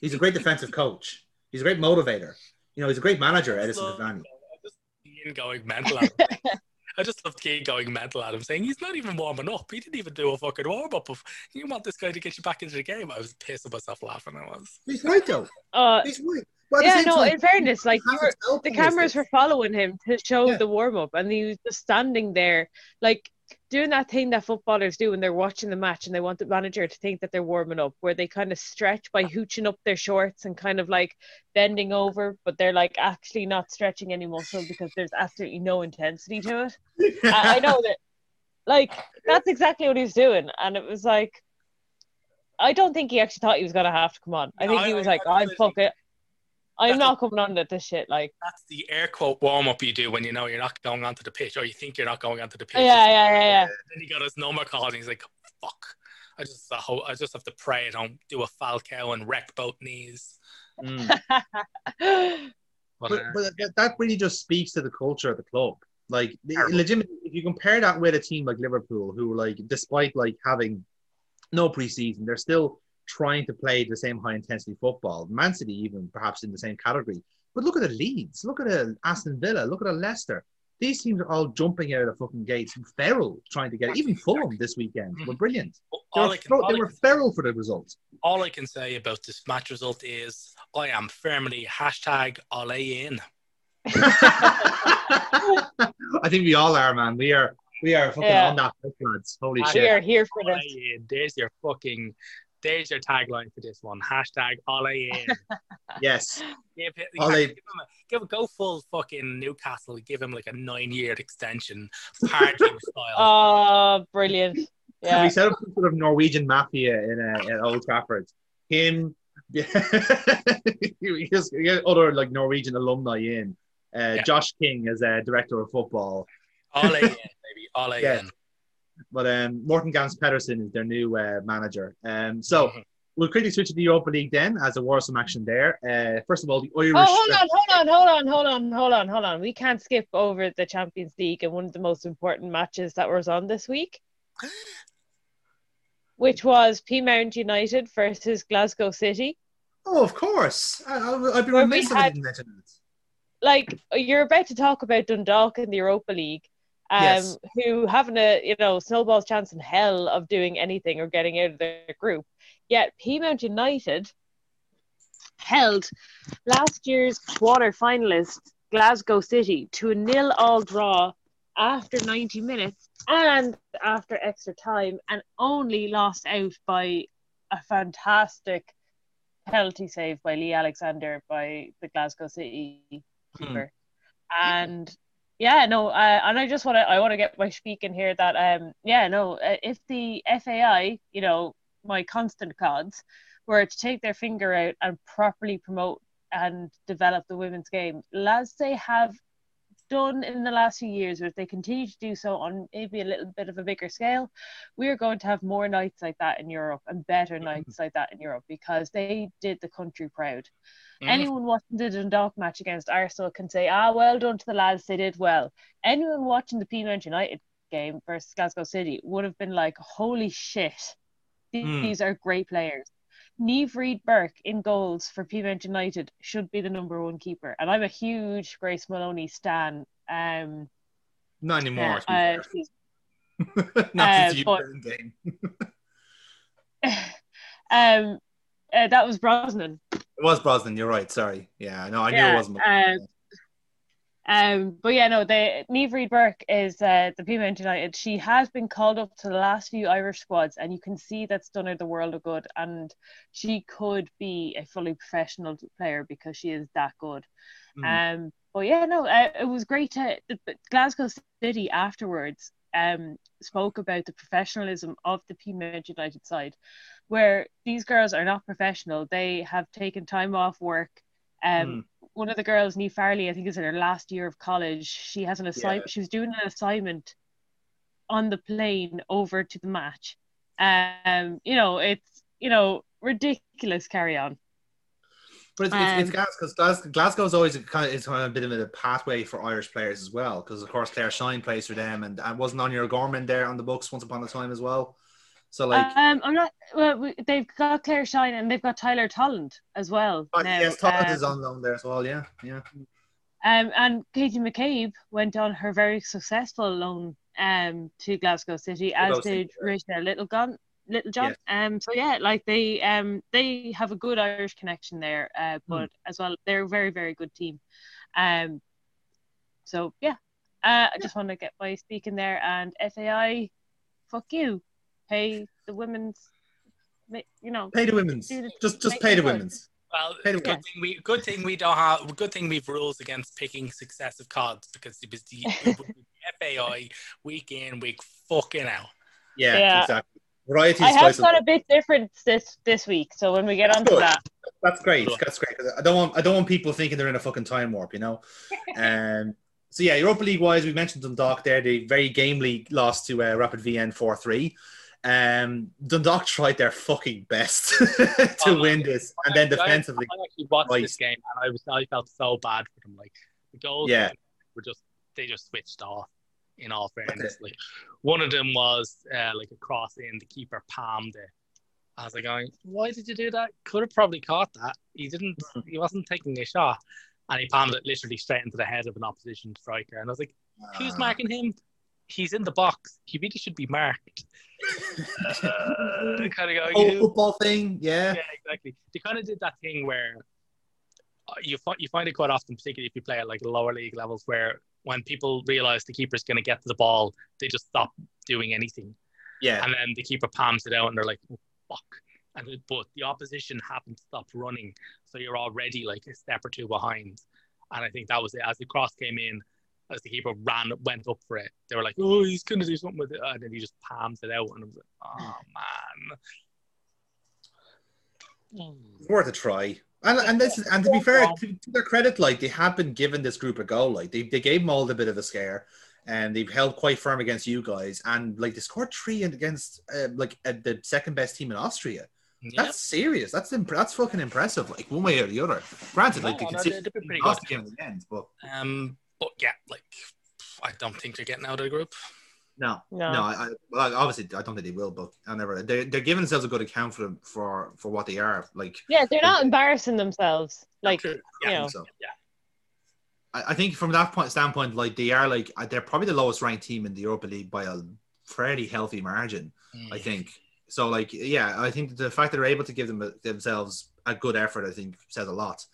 [SPEAKER 1] He's a great defensive coach. He's a great motivator. You know, he's a great manager, Edinson
[SPEAKER 3] So-
[SPEAKER 1] Cavani.
[SPEAKER 3] I just going mental at him. I just love Keane going mental at him, saying he's not even warming up. He didn't even do a fucking warm up. Of you want this guy to get you back into the game. I was pissing myself laughing. I was.
[SPEAKER 1] He's right though.
[SPEAKER 2] Uh,
[SPEAKER 1] He's right. But at the
[SPEAKER 2] yeah, no.
[SPEAKER 1] time,
[SPEAKER 2] In fairness, like
[SPEAKER 1] you
[SPEAKER 2] you were, the cameras were following him to show
[SPEAKER 1] Yeah.
[SPEAKER 2] the warm up, and he was just standing there, like doing that thing that footballers do when they're watching the match and they want the manager to think that they're warming up, where they kind of stretch by hooching up their shorts and kind of like bending over, but they're like actually not stretching any muscle because there's absolutely no intensity to it. I, I know that, like that's exactly what he's doing, and it was like. I don't think he actually thought he was gonna have to come on. I think he was
[SPEAKER 3] I-
[SPEAKER 2] like,
[SPEAKER 3] I
[SPEAKER 2] "I'm fucking, I'm not coming on to this shit." Like,
[SPEAKER 3] That's the air quote warm up you do when you know you're not going onto the pitch or you think you're not going onto the pitch.
[SPEAKER 2] yeah, yeah, yeah, yeah.
[SPEAKER 3] Then he got his number called and he's like, "Fuck." I just, I, hope, I just have to pray I don't do a Falcao and wreck both knees.
[SPEAKER 1] Mm.
[SPEAKER 3] But,
[SPEAKER 1] but,
[SPEAKER 3] uh,
[SPEAKER 1] but that- that really just speaks to the culture of the club. Like, legitimately, if you compare that with a team like Liverpool, who like, despite like having no preseason, they're still trying to play the same high intensity football. Man City, even perhaps in the same category. But look at the Leeds, look at the Aston Villa, look at the Leicester. These teams are all jumping out of the fucking gates. Feral trying to get it. even Fulham this weekend were brilliant. They were,
[SPEAKER 3] can,
[SPEAKER 1] they were
[SPEAKER 3] can,
[SPEAKER 1] feral for the result.
[SPEAKER 3] all I can say about this match result is I am firmly hashtag Ole in.
[SPEAKER 1] I think we all are, man. We are we are fucking
[SPEAKER 2] Yeah.
[SPEAKER 1] on that, lads. Holy
[SPEAKER 3] shit!
[SPEAKER 2] we are here for this.
[SPEAKER 3] in. There's your fucking, there's your tagline for this one. Hashtag Ole in.
[SPEAKER 1] Yes.
[SPEAKER 3] Give, him,
[SPEAKER 1] Ole.
[SPEAKER 3] give him a, give, go full fucking Newcastle. Give him like a nine year extension, partying style.
[SPEAKER 2] Oh, brilliant.
[SPEAKER 1] We set up some sort of Norwegian mafia in uh, at Old Trafford. Him, yeah, we just we get other like Norwegian alumni in. Uh,
[SPEAKER 3] Yeah.
[SPEAKER 1] Josh King as uh, director of football,
[SPEAKER 3] Ole in, baby. Ole
[SPEAKER 1] Yeah.
[SPEAKER 3] in.
[SPEAKER 1] But um, Morten Gamst Pedersen is their new uh, manager. Um, so
[SPEAKER 3] Mhm.
[SPEAKER 1] we'll quickly switch to the Europa League then, as there was some action there. Uh, first of all, the Irish.
[SPEAKER 2] Oh, hold on, hold on, hold on, hold on, hold on, hold on. We can't skip over the Champions League and one of the most important matches that was on this week, which was Peamount United versus Glasgow City.
[SPEAKER 1] Oh, of course. I, I, I'd be remiss if I
[SPEAKER 2] had-
[SPEAKER 1] didn't mention that.
[SPEAKER 2] like you're about to talk about Dundalk in the Europa League, um,
[SPEAKER 1] Yes.
[SPEAKER 2] who having a you know snowball's chance in hell of doing anything or getting out of their group. Yet Peamount United held last year's quarter finalist Glasgow City to a nil all draw after 90 minutes and after extra time, and only lost out by a fantastic penalty save by Lee Alexander by the Glasgow City keeper. And yeah, no, uh, and I just want to I want to get my speak in here that um yeah no uh, if the FAI you know my constant gods were to take their finger out and properly promote and develop the women's game, as they have done in the last few years, or if they continue to do so on maybe a little bit of a bigger scale, we are going to have more nights like that in Europe and better nights like that in Europe because they did the country proud.
[SPEAKER 3] Mhm.
[SPEAKER 2] Anyone watching the Dundalk match against Arsenal can say, ah, well done to the lads, they did well. Anyone watching the Peamount United game versus Glasgow City would have been like, holy shit,
[SPEAKER 1] Hmm.
[SPEAKER 2] these are great players. Niamh Reid-Burke in goals for Peamount United should be the number one keeper. And I'm a huge Grace Moloney stan. Um,
[SPEAKER 1] Not anymore. to
[SPEAKER 2] uh,
[SPEAKER 1] Not
[SPEAKER 2] uh, but-
[SPEAKER 1] game.
[SPEAKER 2] um, uh, that was Brosnan.
[SPEAKER 1] It was Brosnan. You're right. Sorry. Yeah, no, I knew
[SPEAKER 2] Yeah,
[SPEAKER 1] it wasn't.
[SPEAKER 2] Um, but yeah, no, the Niamh Reid-Burke is uh, the Peamount United. She has been called up to the last few Irish squads, and you can see that's done her the world of good. And she could be a fully professional player because she is that good.
[SPEAKER 1] Mm.
[SPEAKER 2] Um, but yeah, no, uh, it was great to Glasgow City afterwards. Um, spoke about the professionalism of the Peamount United side. where these girls are not professional. They have taken time off work. Um,
[SPEAKER 1] Mm.
[SPEAKER 2] One of the girls, Niamh Farrelly, I think is in her last year of college. She has an assignment. She was doing an assignment on the plane over to the match. Um, you know, it's you know ridiculous. Carry on.
[SPEAKER 1] But it's, it's, it's
[SPEAKER 2] Um,
[SPEAKER 1] Glasgow because Glasgow, Glasgow's always a kind of, it's kind of a bit of a pathway for Irish players as well. Because of course Claire Shine plays for them, and I wasn't on your Gorman there on the books once upon a time as well. So like,
[SPEAKER 2] um, I'm not. Well, we, they've got Claire Shine and they've got Tyler Toland as well.
[SPEAKER 1] oh,
[SPEAKER 2] now.
[SPEAKER 1] yes, Thomas
[SPEAKER 2] Um,
[SPEAKER 1] is on loan there as well. Yeah, yeah.
[SPEAKER 2] Um, and Katie McCabe went on her very successful loan um, to Glasgow City, as did
[SPEAKER 1] yeah.
[SPEAKER 2] Ruesha Littlejohn. Littlejohn. Um, so yeah, like they um they have a good Irish connection there, uh,
[SPEAKER 1] Hmm.
[SPEAKER 2] but as well they're a very very good team. Um, so yeah, uh, I just want to get by speaking there and FAI, fuck you, pay the women's, you know,
[SPEAKER 1] Pay the women's.
[SPEAKER 2] The-
[SPEAKER 1] Just just pay the
[SPEAKER 2] good.
[SPEAKER 1] women's.
[SPEAKER 3] Well,
[SPEAKER 1] Hey,
[SPEAKER 3] good
[SPEAKER 1] yeah.
[SPEAKER 3] thing we good thing we don't have good thing we've rules against picking successive cards because it was the, it would the FAI week in week fucking out.
[SPEAKER 1] Yeah,
[SPEAKER 2] Yeah.
[SPEAKER 1] exactly. Variety
[SPEAKER 2] I
[SPEAKER 1] is
[SPEAKER 2] have
[SPEAKER 1] choice. of-
[SPEAKER 2] got a bit different this this week. So when we get onto
[SPEAKER 1] Good.
[SPEAKER 2] that,
[SPEAKER 1] That's great. That's great. I don't want I don't want people thinking they're in a fucking time warp, you know. Um. So yeah, Europa League wise, we mentioned Dundalk there. They very gamely lost to uh, Rapid VN four three. Um, Dundalk tried their fucking best to
[SPEAKER 3] Oh,
[SPEAKER 1] win this, and then
[SPEAKER 3] I-
[SPEAKER 1] defensively,
[SPEAKER 3] I actually watched
[SPEAKER 1] Right.
[SPEAKER 3] this game and I was I felt so bad for them. Like the goals
[SPEAKER 1] Yeah.
[SPEAKER 3] were just they just switched off. In all fairness, like one of them was uh, like a cross in, the keeper palmed it. I was like, going, why did you do that? Could have probably caught that. He didn't. He wasn't taking a shot, and he palmed it literally straight into the head of an opposition striker. And I was like, who's
[SPEAKER 1] Ah.
[SPEAKER 3] marking him? He's in the box. He really should be marked. Uh, kind of going.
[SPEAKER 1] Oh, football thing, yeah.
[SPEAKER 3] yeah, exactly. They kind of did that thing where uh, you find you find it quite often, particularly if you play at like lower league levels, where when people realize the keeper's going to get to the ball, they just stop doing anything,
[SPEAKER 1] yeah,
[SPEAKER 3] and then the keeper palms it out, and they're like, oh, "Fuck!" And but the opposition haven't stopped running, so you're already like a step or two behind. And I think that was it. As the cross came in, as the keeper ran, went up for it, they were like, "Oh, he's going to do something with it," and then he just palms it out, and I was like, "Oh man."
[SPEAKER 1] It's worth a try. And and this and to be fair, to, to their credit, like they have been given this group a go. Like they, they gave Molde a bit of a scare, and they've held quite firm against you guys. And like they scored three against uh, like uh, the second best team in Austria.
[SPEAKER 3] Yeah.
[SPEAKER 1] That's serious. That's imp- that's fucking impressive. Like one way or the other. Granted, like
[SPEAKER 3] No,
[SPEAKER 1] they
[SPEAKER 3] no,
[SPEAKER 1] can
[SPEAKER 3] they've been pretty
[SPEAKER 1] lost
[SPEAKER 3] good.
[SPEAKER 1] the game in the end, but
[SPEAKER 3] Um, but yeah, like I don't think they're getting out of the group.
[SPEAKER 1] no,
[SPEAKER 2] No.
[SPEAKER 1] no. I, I well, obviously I don't think they will, but I never. They're, they're giving themselves a good account for for for what they are. Like
[SPEAKER 2] yeah, they're not embarrassing themselves. Like
[SPEAKER 3] True.
[SPEAKER 2] you know,
[SPEAKER 1] so.
[SPEAKER 3] Yeah.
[SPEAKER 1] I, I think from that point standpoint, like they are like uh, they're probably the lowest ranked team in the Europa League by a fairly healthy margin. I think so. Like, yeah, I think the fact that they're able to give them themselves a good effort, I think, says a lot.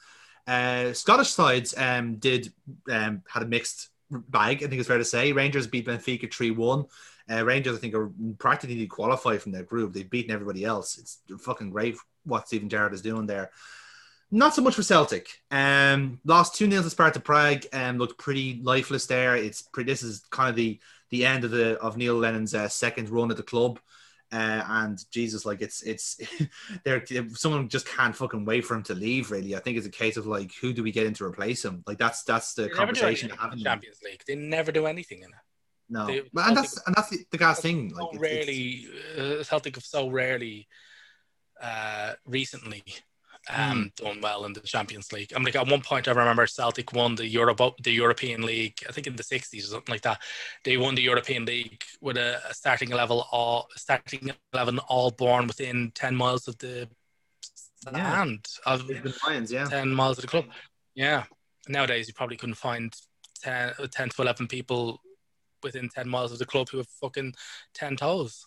[SPEAKER 1] Uh, Scottish sides um, did um, had a mixed bag. I think it's fair to say. Rangers beat Benfica three one. Uh, Rangers, I think, are practically qualified from their group. They've beaten everybody else. It's fucking great what Steven Gerrard is doing there. Not so much for Celtic. Um, lost two 0 to Sparta Prague and looked pretty lifeless there. It's pretty, this is kind of the the end of the of Neil Lennon's uh, second run at the club. Uh, and Jesus, like it's it's there. Someone just can't fucking wait for him to leave. Really, I think it's a case of like, who do we get in to replace him? Like that's that's the
[SPEAKER 3] They
[SPEAKER 1] conversation
[SPEAKER 3] anything in
[SPEAKER 1] in
[SPEAKER 3] the
[SPEAKER 1] there.
[SPEAKER 3] Champions League. They never do anything in it.
[SPEAKER 1] No,
[SPEAKER 3] They-
[SPEAKER 1] But- and that's and that's the, the gas thing.
[SPEAKER 3] so
[SPEAKER 1] Like it's- it's-
[SPEAKER 3] rarely, uh, Celtic have so rarely uh, recently. Um, done well in the Champions League. I'm like at one point I remember Celtic won the Europe the European League. I think in the 60s or something like that. They won the European League with a, a starting level all starting eleven all born within 10 miles of the
[SPEAKER 1] Yeah.
[SPEAKER 3] land of
[SPEAKER 1] They've Lions, yeah.
[SPEAKER 3] 10 miles of the club. Yeah. Nowadays, you probably couldn't find 10, 10 to 11 people within 10 miles of the club who have fucking 10 toes.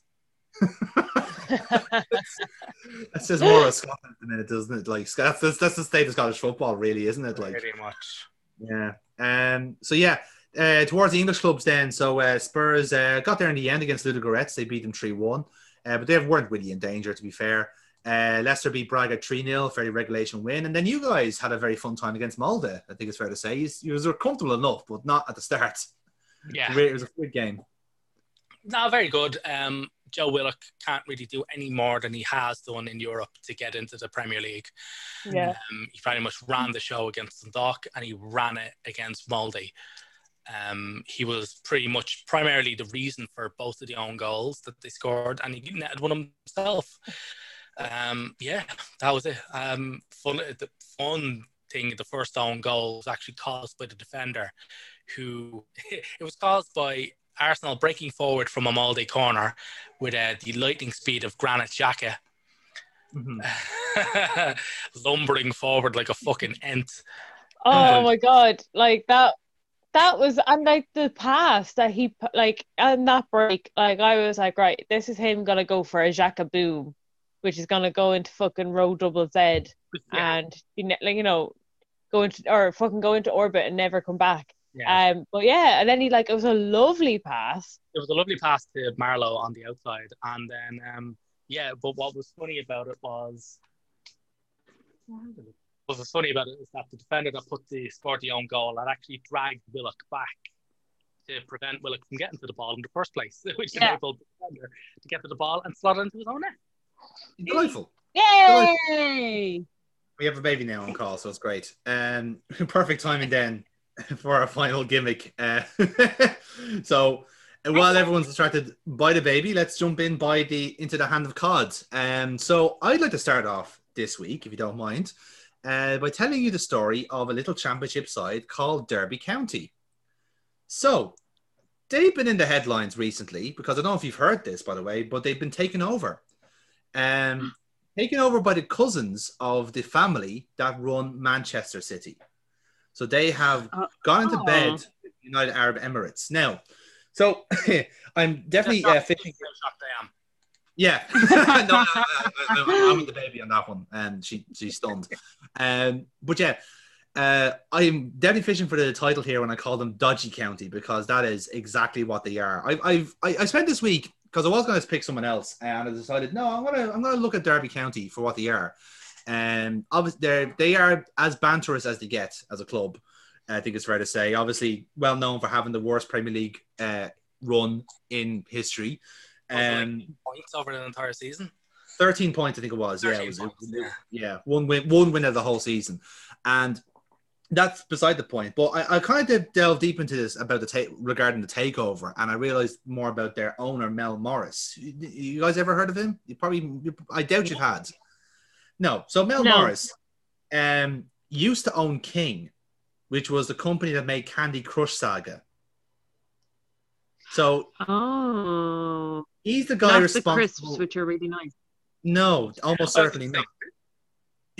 [SPEAKER 1] That says more of Scotland than it, doesn't it? Like that's, that's that's the state of Scottish football, really, isn't it? Like
[SPEAKER 3] Pretty much.
[SPEAKER 1] Yeah. Um. So yeah. Uh, towards the English clubs then. So uh, Spurs uh, got there in the end against Ludogorets. They beat them three one. Uh, but they weren't really in danger, to be fair. Uh, Leicester beat Braga 3 0, fairly regulation win. And then you guys had a very fun time against Molde, I think it's fair to say. You, you were comfortable enough, but not at the start.
[SPEAKER 3] Yeah.
[SPEAKER 1] It was a good game.
[SPEAKER 3] No, very good. Um, Joe Willock can't really do any more than he has done in Europe to get into the Premier League.
[SPEAKER 2] Yeah.
[SPEAKER 3] Um, he pretty much ran the show against Dundalk and he ran it against Molde. Um, he was pretty much primarily the reason for both of the own goals that they scored, and he netted one himself. Um, yeah, that was it. Um, fun, the fun thing, the first own goal was actually caused by the defender, who it was caused by Arsenal breaking forward from a Molde corner with uh, the lightning speed of Granit Xhaka.
[SPEAKER 1] Mhm.
[SPEAKER 3] lumbering forward like a fucking ent.
[SPEAKER 2] Oh my god, like that. That was and like the pass that he like and that break, like I was like, right, this is him gonna go for a Xhaka boom, which is gonna go into fucking row double Z and you know, like you know, go into or fucking go into orbit and never come back.
[SPEAKER 3] Yeah.
[SPEAKER 2] Um, but yeah, and then he like it was a lovely pass.
[SPEAKER 3] it was a lovely pass to Marlowe on the outside, and then um, yeah. But what was funny about it was, what was funny about it is that the defender that put the scored the own goal had actually dragged Willock back to prevent Willock from getting to the ball in the first place, which
[SPEAKER 2] Yeah.
[SPEAKER 3] enabled the defender to get to the ball and slot it into his own net.
[SPEAKER 1] Delightful.
[SPEAKER 2] Yay!
[SPEAKER 1] We have a baby now on call, so it's great. Um, perfect timing then for our final gimmick. Uh, so while everyone's distracted by the baby, let's jump in by the into the hand of cod. Um, so I'd like to start off this week, if you don't mind, uh, by telling you the story of a little championship side called Derby County. So they've been in the headlines recently because I don't know if you've heard this, by the way, but they've been taken over. Um, taken over by the cousins of the family that run Manchester City. So they have
[SPEAKER 2] Uh,
[SPEAKER 1] gone into
[SPEAKER 2] oh.
[SPEAKER 1] bed United Arab Emirates. Now, so I'm definitely uh, fishing.
[SPEAKER 3] How shocked I am.
[SPEAKER 1] Yeah, no, no, I, I, I'm with the baby on that one, and she she's stunned. Um, but yeah, uh, I'm definitely fishing for the title here when I call them Dodgy County because that is exactly what they are. I've, I've I, I spent this week because I was going to pick someone else, and I decided no, I'm gonna I'm gonna look at Derby County for what they are. And obviously, they they are as banterous as they get as a club. I think it's fair to say. Obviously, well known for having the worst Premier League uh, run in history. Um,
[SPEAKER 3] Points over the entire season.
[SPEAKER 1] 13 points, I think it was. Yeah, it was,
[SPEAKER 3] points,
[SPEAKER 1] it-
[SPEAKER 3] yeah.
[SPEAKER 1] yeah, one win, one win of the whole season, and that's beside the point. But I, I kind of delve deep into this about the ta- regarding the takeover, and I realized more about their owner Mel Morris. You, you guys ever heard of him? You probably, you, I doubt you've had. No, so Mel
[SPEAKER 2] No.
[SPEAKER 1] Morris, um, used to own King, which was the company that made Candy Crush Saga. So
[SPEAKER 2] Oh,
[SPEAKER 1] he's the guy
[SPEAKER 2] the
[SPEAKER 1] responsible.
[SPEAKER 2] crisps, which are really nice.
[SPEAKER 1] No, almost certainly not.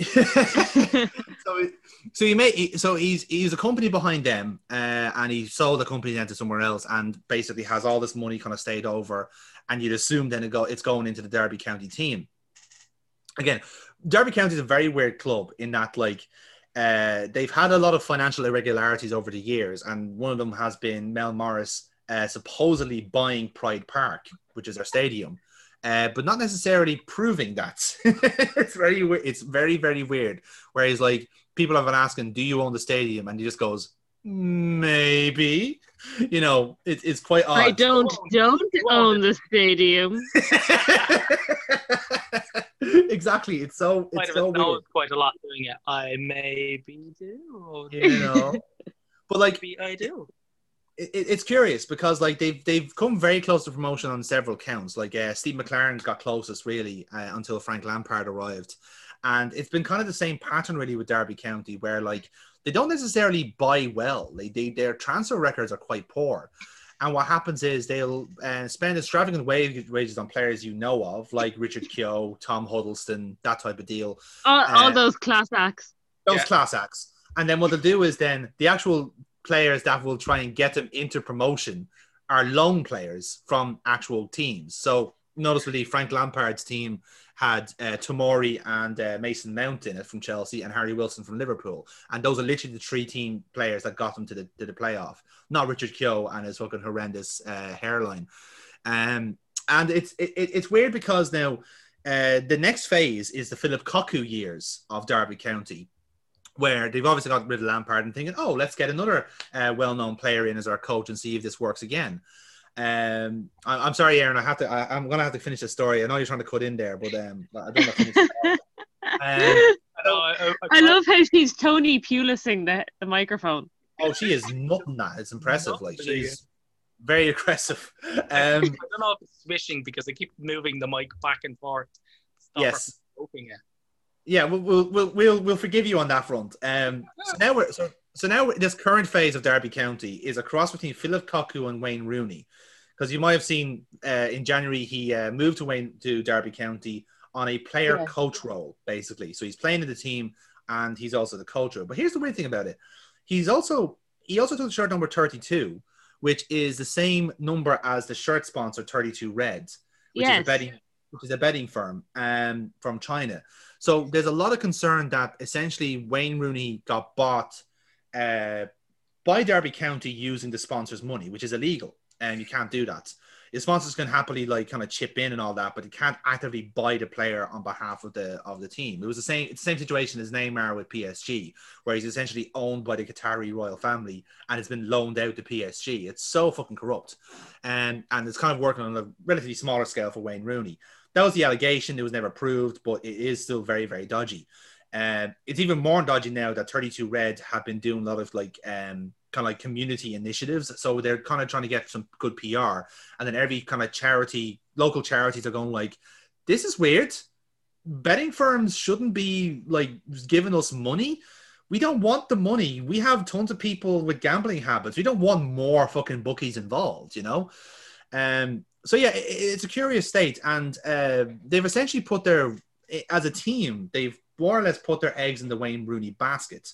[SPEAKER 1] so, so he made so he's he's a company behind them, uh, and he sold the company then to somewhere else, and basically has all this money kind of stayed over, and you'd assume then it go it's going into the Derby County team. Again, Derby County is a very weird club in that like. Uh, they've had a lot of financial irregularities over the years, and one of them has been Mel Morris uh, supposedly buying Pride Park, which is their stadium, uh, but not necessarily proving that. it's very weird. It's very very weird. Whereas like people have been asking, "Do you own the stadium?" and he just goes, "Maybe." You know, it, it's quite odd.
[SPEAKER 2] I don't don't own the stadium.
[SPEAKER 1] exactly. It's so
[SPEAKER 3] Quite
[SPEAKER 1] it's
[SPEAKER 3] a
[SPEAKER 1] so weird.
[SPEAKER 3] quite a lot doing it. I maybe do.
[SPEAKER 1] You know. But like
[SPEAKER 3] Maybe I do.
[SPEAKER 1] it, it- it's curious because like they've they've come very close to promotion on several counts. Like uh, Steve McClaren got closest really uh, until Frank Lampard arrived, and it's been kind of the same pattern really with Derby County, where like they don't necessarily buy well. They, they their transfer records are quite poor. And what happens is they'll uh, spend extravagant wage, wages on players you know of, like Richard Keogh, Tom Huddlestone, that type of deal
[SPEAKER 2] All,
[SPEAKER 1] Uh,
[SPEAKER 2] all those class acts.
[SPEAKER 1] those
[SPEAKER 3] Yeah.
[SPEAKER 1] class acts. And then what they'll do is then the actual players that will try and get them into promotion are loan players from actual teams. So noticeably, Frank Lampard's team had uh, Tomori and uh, Mason Mount in it from Chelsea and Harry Wilson from Liverpool. And those are literally the three team players that got them to the, to the playoff, not Richard Keogh and his fucking horrendous uh, hairline. Um, and it's it, it- it's weird because now uh, the next phase is the Phillip Cocu years of Derby County, where they've obviously got rid of Lampard and thinking, oh, let's get another uh, well-known player in as our coach and see if this works again. Um, I, am sorry, Aaron. I have to. I, am gonna have to finish the story. I know you're trying to cut in there, but um, I don't know. um,
[SPEAKER 2] I, I, I, love how she's Tony Pulising the the microphone.
[SPEAKER 1] Oh, she is nothing that. It's impressive. Like she's very aggressive. Um, I
[SPEAKER 3] don't know if it's swishing because I keep moving the mic back and forth.
[SPEAKER 1] yes. It. Yeah, we'll, we'll we'll we'll forgive you on that front. Um, so now we're so so now this current phase of Derby County is a cross between Phillip Cocu and Wayne Rooney, because you might have seen uh, in January he uh, moved to Wayne to Derby County on a player yeah. coach role, basically. So he's playing in the team and he's also the coach. But here's the weird thing about it: he's also he also took the shirt number 32, which is the same number as the shirt sponsor 32 Reds, which yes. is a betting which is a betting firm um, from China. So there's a lot of concern that essentially Wayne Rooney got bought uh, by Derby County using the sponsor's money, which is illegal, and you can't do that. The sponsors can happily like kind of chip in and all that, but you can't actively buy the player on behalf of the of the team. It was the same the same situation as Neymar with PSG, where he's essentially owned by the Qatari royal family and it's been loaned out to PSG. It's so fucking corrupt, and and it's kind of working on a relatively smaller scale for Wayne Rooney. That was the allegation. It was never proved, but it is still very very dodgy. Um, it's even more dodgy now that 32 Red have been doing a lot of like um, kind of like community initiatives. So they're kind of trying to get some good PR. And then every kind of charity, local charities are going like, this is weird. Betting firms shouldn't be like giving us money. We don't want the money. We have tons of people with gambling habits. We don't want more fucking bookies involved, you know? Um, so yeah, it, it's a curious state. And uh, they've essentially put their, as a team, they've more or less put their eggs in the Wayne Rooney basket.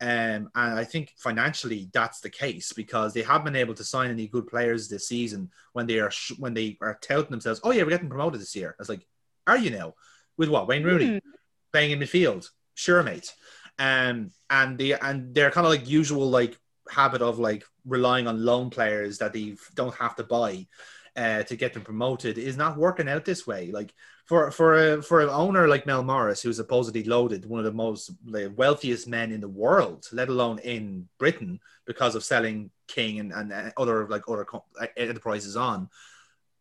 [SPEAKER 1] Um, and I think financially that's the case because they haven't been able to sign any good players this season when they are sh- when they are touting themselves. Oh yeah, we're getting promoted this year. I was like, are you now? With what? Wayne Rooney mm. playing in midfield? Sure, mate. Um, and they and they're kind of like usual like habit of like relying on loan players that they don't have to buy uh, to get them promoted is not working out this way. Like for for a, for an owner like Mel Morris, who's supposedly loaded, one of the most the wealthiest men in the world, let alone in Britain, because of selling King and, and other like other enterprises on.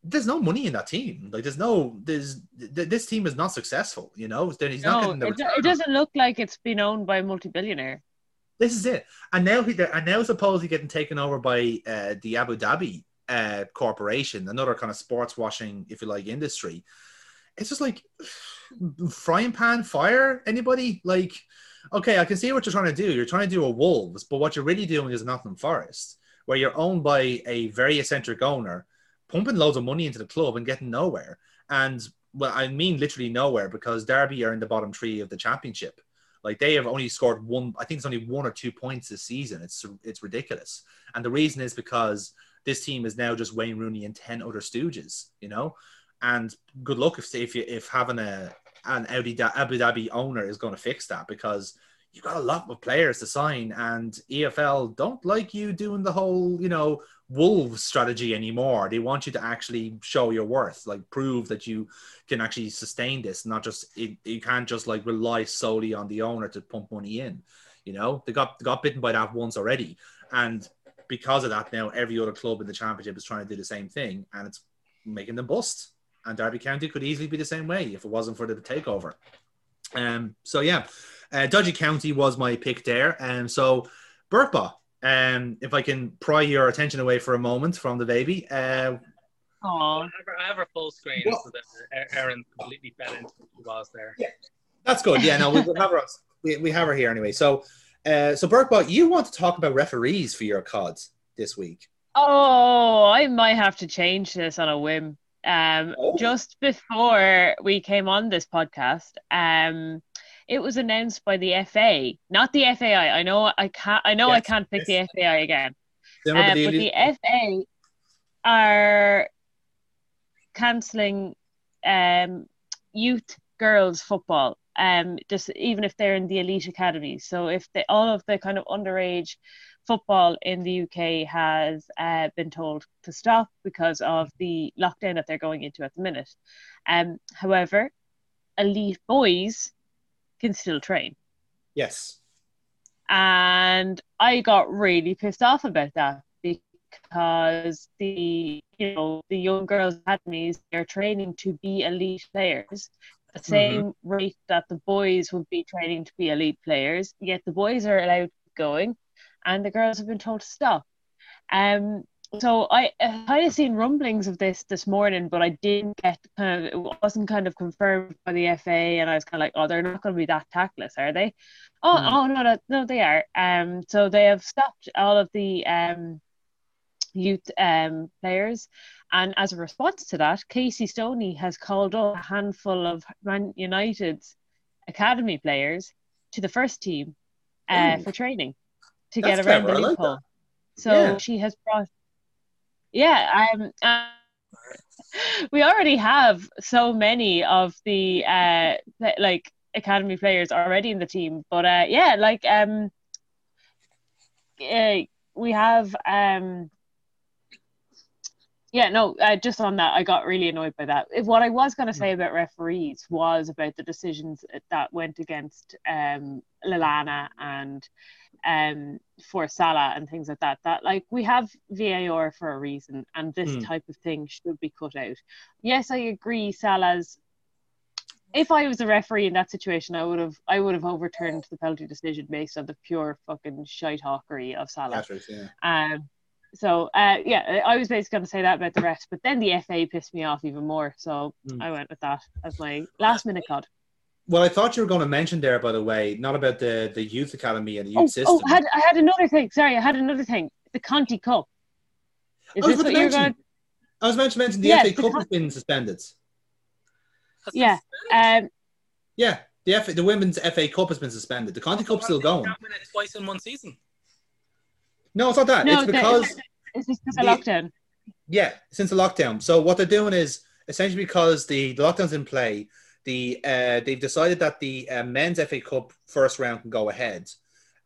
[SPEAKER 1] There's no money in that team. Like there's no there's th- this team is not successful. You know, he's not getting
[SPEAKER 2] no, it, it doesn't look like it's been owned by a multi-billionaire.
[SPEAKER 1] This is it, and now he and now supposedly getting taken over by uh, the Abu Dhabi uh, corporation, another kind of sports washing, if you like, industry it's just like frying pan fire. Anybody like? Okay, I can see what you're trying to do. You're trying to do a Wolves, but what you're really doing is Nottingham Forest, where you're owned by a very eccentric owner, pumping loads of money into the club and getting nowhere. And well, I mean literally nowhere because Derby are in the bottom three of the championship. Like they have only scored one. I think it's only one or two points this season. It's it's ridiculous. And the reason is because this team is now just Wayne Rooney and ten other stooges. You know, and good luck if if you, if having a an Audi Abu Dhabi owner is going to fix that because you've got a lot of players to sign, and EFL don't like you doing the whole you know Wolves strategy anymore. They want you to actually show your worth, like prove that you can actually sustain this, not just it, you can't just like rely solely on the owner to pump money in. You know, they got they got bitten by that once already, and because of that, now every other club in the championship is trying to do the same thing, and it's making them bust and Derby County could easily be the same way if it wasn't for the takeover. Um, so yeah, uh, Dodgy County was my pick there, and um, so Burpa. Um, if I can pry your attention away for a moment from the baby. Uh,
[SPEAKER 3] Aww. I have her full screen what? so that Aaron completely fell into what she was there.
[SPEAKER 1] Yeah, that's good. Yeah, no, we, we have her. We, we have her here anyway. So, uh, so Burpa, you want to talk about referees for your CODs this week?
[SPEAKER 2] Oh, I might have to change this on a whim. Um, oh. Just before we came on this podcast, um, it was announced by the FA, not the FAI. I know I can't. I know yes, I can't pick yes. the FAI again. Uh, but the FA are cancelling um, youth girls football. Um, just even if they're in the elite academies. So if they all of the kind of underage football in the UK has uh, been told to stop because of the lockdown that they're going into at the minute. Um, however, elite boys can still train.
[SPEAKER 1] Yes.
[SPEAKER 2] And I got really pissed off about that because the you know the young girls academies they're training to be elite players the same mm-hmm. rate that the boys would be training to be elite players yet the boys are allowed going and the girls have been told to stop um so I, I kind of seen rumblings of this this morning, but I didn't get kind of it wasn't kind of confirmed by the FA, and I was kind of like, oh, they're not going to be that tactless, are they? Oh, mm. oh no, no, no, they are. Um, so they have stopped all of the um youth um players, and as a response to that, Casey Stoney has called up a handful of Man United's academy players to the first team uh, for training to That's get around clever. the loophole. Like so yeah. she has brought yeah um, uh, we already have so many of the uh like academy players already in the team but uh yeah like um uh, we have um yeah no uh, just on that i got really annoyed by that if what i was going to say about referees was about the decisions that went against um Lallana and um, for Salah and things like that. That like we have VAR for a reason, and this mm. type of thing should be cut out. Yes, I agree. Salah's. If I was a referee in that situation, I would have I would have overturned the penalty decision based on the pure fucking shite hawkery of Salah.
[SPEAKER 1] Right, yeah.
[SPEAKER 2] Um, so uh, yeah, I was basically going to say that about the rest, but then the FA pissed me off even more, so mm. I went with that as my last minute cod.
[SPEAKER 1] Well, I thought you were going to mention there, by the way, not about the, the youth academy and the youth
[SPEAKER 2] oh,
[SPEAKER 1] system.
[SPEAKER 2] Oh, I had, I had another thing. Sorry, I had another thing. The Conti Cup.
[SPEAKER 1] Is this what you're going? I was meant to mention the yes, FA Cup has been suspended.
[SPEAKER 2] Yeah. Um,
[SPEAKER 1] yeah, the FA, the women's FA Cup has been suspended. The Conti Cup's still going.
[SPEAKER 3] Twice in one season.
[SPEAKER 1] No, it's not that. No, it's because
[SPEAKER 2] it's because the lockdown.
[SPEAKER 1] Yeah, since the lockdown. So what they're doing is essentially because the, the lockdown's in play the uh, they've decided that the uh, men's FA Cup first round can go ahead,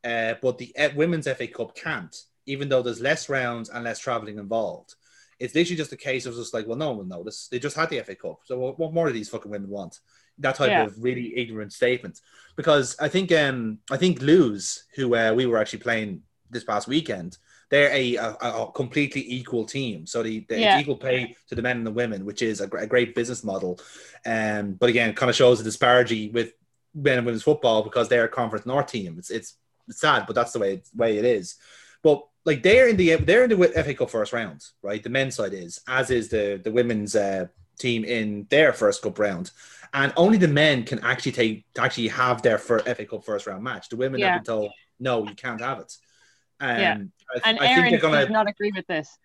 [SPEAKER 1] uh, but the uh, women's FA Cup can't, even though there's less rounds and less traveling involved. It's literally just a case of just like, well, no one will notice. They just had the FA Cup, so what, what more do these fucking women want? That type yeah. of really ignorant statement. Because I think um I think Lewes, who uh, we were actually playing this past weekend, they're a, a, a completely equal team. So the, the yeah. equal pay to the men and the women, which is a, a great business model. Um, but again, it kind of shows the disparity with men and women's football because they're a Conference North team. It's it's, it's sad, but that's the way way it is. But like they're in the they're in the FA Cup first round, right? The men's side is, as is the the women's uh, team in their first cup round, and only the men can actually take actually have their FA Cup first round match. The women yeah. have been told no, you can't have it.
[SPEAKER 2] Um, yeah. I, and I Aaron gonna, does not agree with this.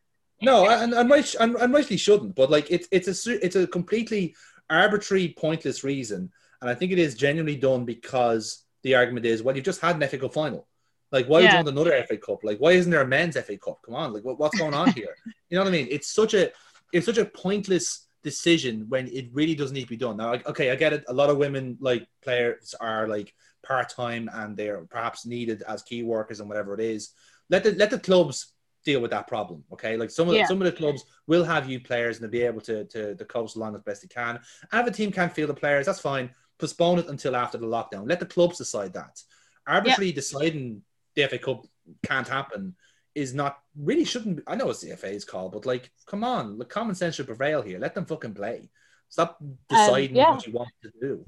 [SPEAKER 1] No, and, and, right, and, and rightly shouldn't. But like it's it's a it's a completely arbitrary, pointless reason, and I think it is genuinely done because the argument is, well, you've just had an FA Cup final. Like, why yeah. you want another FA Cup? Like, why isn't there a men's FA Cup? Come on, like, what, what's going on here? you know what I mean? It's such a it's such a pointless decision when it really doesn't need to be done. Now, okay, I get it. A lot of women like players are like part time and they're perhaps needed as key workers and whatever it is. Let the let the clubs deal with that problem. Okay, like some of yeah. some of the clubs will have you players and they'll be able to to, to coast along as best they can. And if a team can't feel the players, that's fine. Postpone it until after the lockdown. Let the clubs decide that. Arbitrarily yeah. deciding the FA Cup can't happen is not really shouldn't. Be, I know it's the FA's call, but like, come on, the common sense should prevail here. Let them fucking play. Stop um, deciding um, yeah. what you want to do.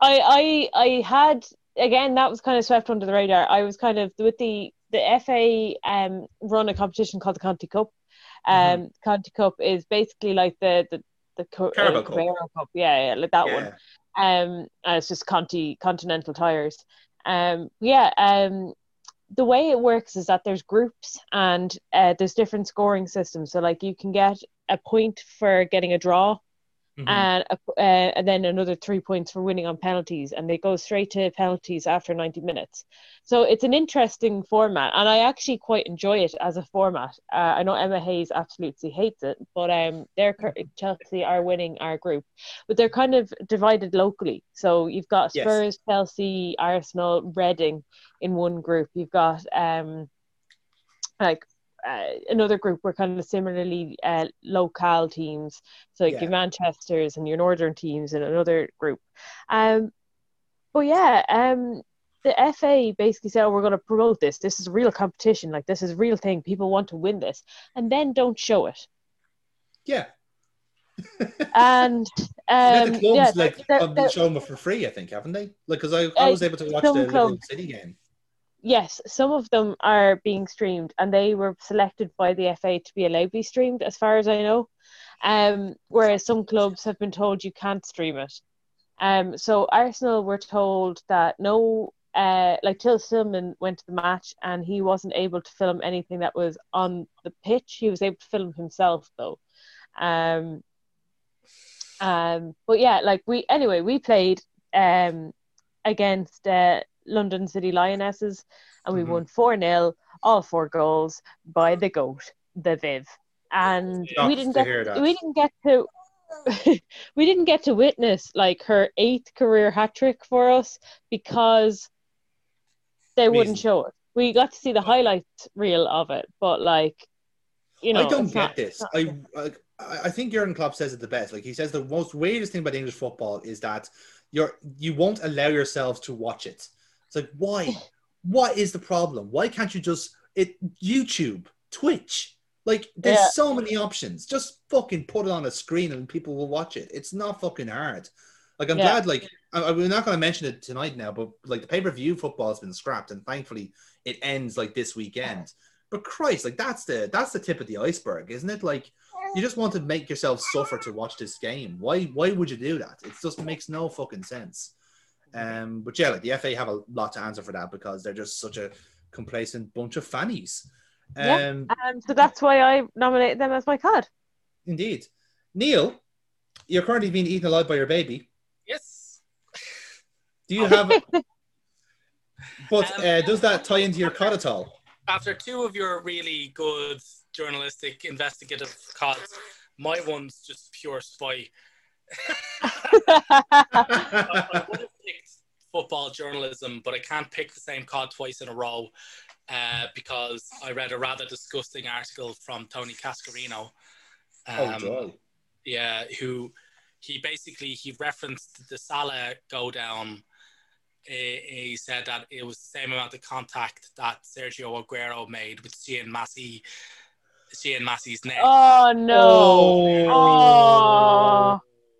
[SPEAKER 2] I I I had again that was kind of swept under the radar. I was kind of with the the FA um run a competition called the Conti Cup. Um, mm-hmm. Conti Cup is basically like the the the
[SPEAKER 1] Carabao uh, Cup.
[SPEAKER 2] Cup. Yeah, yeah, like that yeah. one. Um, and it's just Conti Continental tires. Um, yeah. Um, the way it works is that there's groups and uh, there's different scoring systems. So like you can get a point for getting a draw Mm-hmm. and uh, and then another three points for winning on penalties, and they go straight to penalties after 90 minutes. So it's an interesting format, and I actually quite enjoy it as a format. Uh, I know Emma Hayes absolutely hates it, but um, they're mm-hmm. Chelsea are winning our group, but they're kind of divided locally. So you've got Spurs, yes. Chelsea, Arsenal, Reading in one group. You've got um like uh, another group were kind of similarly uh, local teams, so like yeah. your Manchester's and your Northern teams in another group. Um, but yeah, um, the FA basically said, oh, we're going to promote this. This is a real competition. Like, this is a real thing. People want to win this. And then don't show it.
[SPEAKER 1] Yeah.
[SPEAKER 2] And um,
[SPEAKER 1] the clubs
[SPEAKER 2] yeah,
[SPEAKER 1] like
[SPEAKER 2] they're-
[SPEAKER 1] have been
[SPEAKER 2] they're-
[SPEAKER 1] showing it for free, I think, haven't they? Like, because I, I
[SPEAKER 2] Uh,
[SPEAKER 1] was able to watch the
[SPEAKER 2] clubs-
[SPEAKER 1] City game.
[SPEAKER 2] Yes, some of them are being streamed, and they were selected by the FA to be allowed to be streamed, as far as I know. Um, whereas some clubs have been told you can't stream it. Um, so Arsenal were told that no, uh, like Tim Stillman went to the match and he wasn't able to film anything that was on the pitch. He was able to film himself though. Um, um, but yeah, like we anyway, we played um against uh, London City Lionesses and we
[SPEAKER 1] Mhm.
[SPEAKER 2] won 4 0, all four goals by the GOAT, the Viv. And we didn't get we didn't get to we didn't get to witness like her eighth career hat trick for us because they wouldn't show it. We got to see the highlights reel of it, but like you know,
[SPEAKER 1] I don't get
[SPEAKER 2] not-
[SPEAKER 1] this. I, I I think Jurgen Klopp says it the best. Like he says, the most weirdest thing about English football is that you're you won't allow yourselves to watch it. It's like why? what is the problem? Why can't you just it YouTube, Twitch? Like there's
[SPEAKER 2] Yeah.
[SPEAKER 1] so many options. Just fucking put it on a screen and people will watch it. It's not fucking hard. Like I'm
[SPEAKER 2] Yeah.
[SPEAKER 1] glad. Like I, we're not going to mention it tonight now, but like the pay per view football has been scrapped, and thankfully it ends like this weekend. But Christ, like that's the that's the tip of the iceberg, isn't it? Like you just want to make yourself suffer to watch this game. Why why would you do that? It just makes no fucking sense. Um, but yeah, like the FA have a lot to answer for that because they're just such a complacent bunch of fannies.
[SPEAKER 2] Yeah.
[SPEAKER 1] Um,
[SPEAKER 2] Um, so that's why I nominated them as my card.
[SPEAKER 1] indeed. Neil, you're currently being eaten alive by your baby.
[SPEAKER 3] Yes.
[SPEAKER 1] Do you have? but
[SPEAKER 3] Um,
[SPEAKER 1] uh, does that tie into your cod at all?
[SPEAKER 3] After two of your really good journalistic investigative cards, my one's just pure spy. I would have picked football journalism, but I can't pick the same cod twice in a row uh, because I read a rather disgusting article from Tony Cascarino.
[SPEAKER 1] oh,
[SPEAKER 3] Um,
[SPEAKER 1] joy.
[SPEAKER 3] yeah, who he basically he referenced the Salah go down. He, he said that it was the same amount of contact that Sergio Aguero made with Sian Massey, Sian Massey's neck.
[SPEAKER 2] oh no!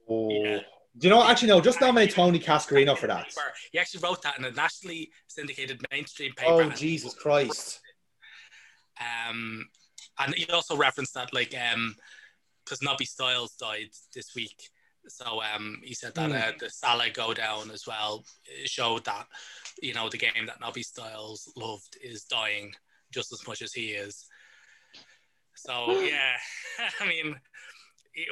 [SPEAKER 2] Oh,
[SPEAKER 3] Yeah.
[SPEAKER 1] Do you know? Actually, no. Just nominate Tony Cascarino for that.
[SPEAKER 3] He actually wrote that in a nationally syndicated mainstream paper.
[SPEAKER 1] Oh, Jesus Christ!
[SPEAKER 3] Um, and he also referenced that like um, because Nobby Stiles died this week, so um, he said that uh, the Salah go down as well showed that you know the game that Nobby Stiles loved is dying just as much as he is. So yeah, I mean,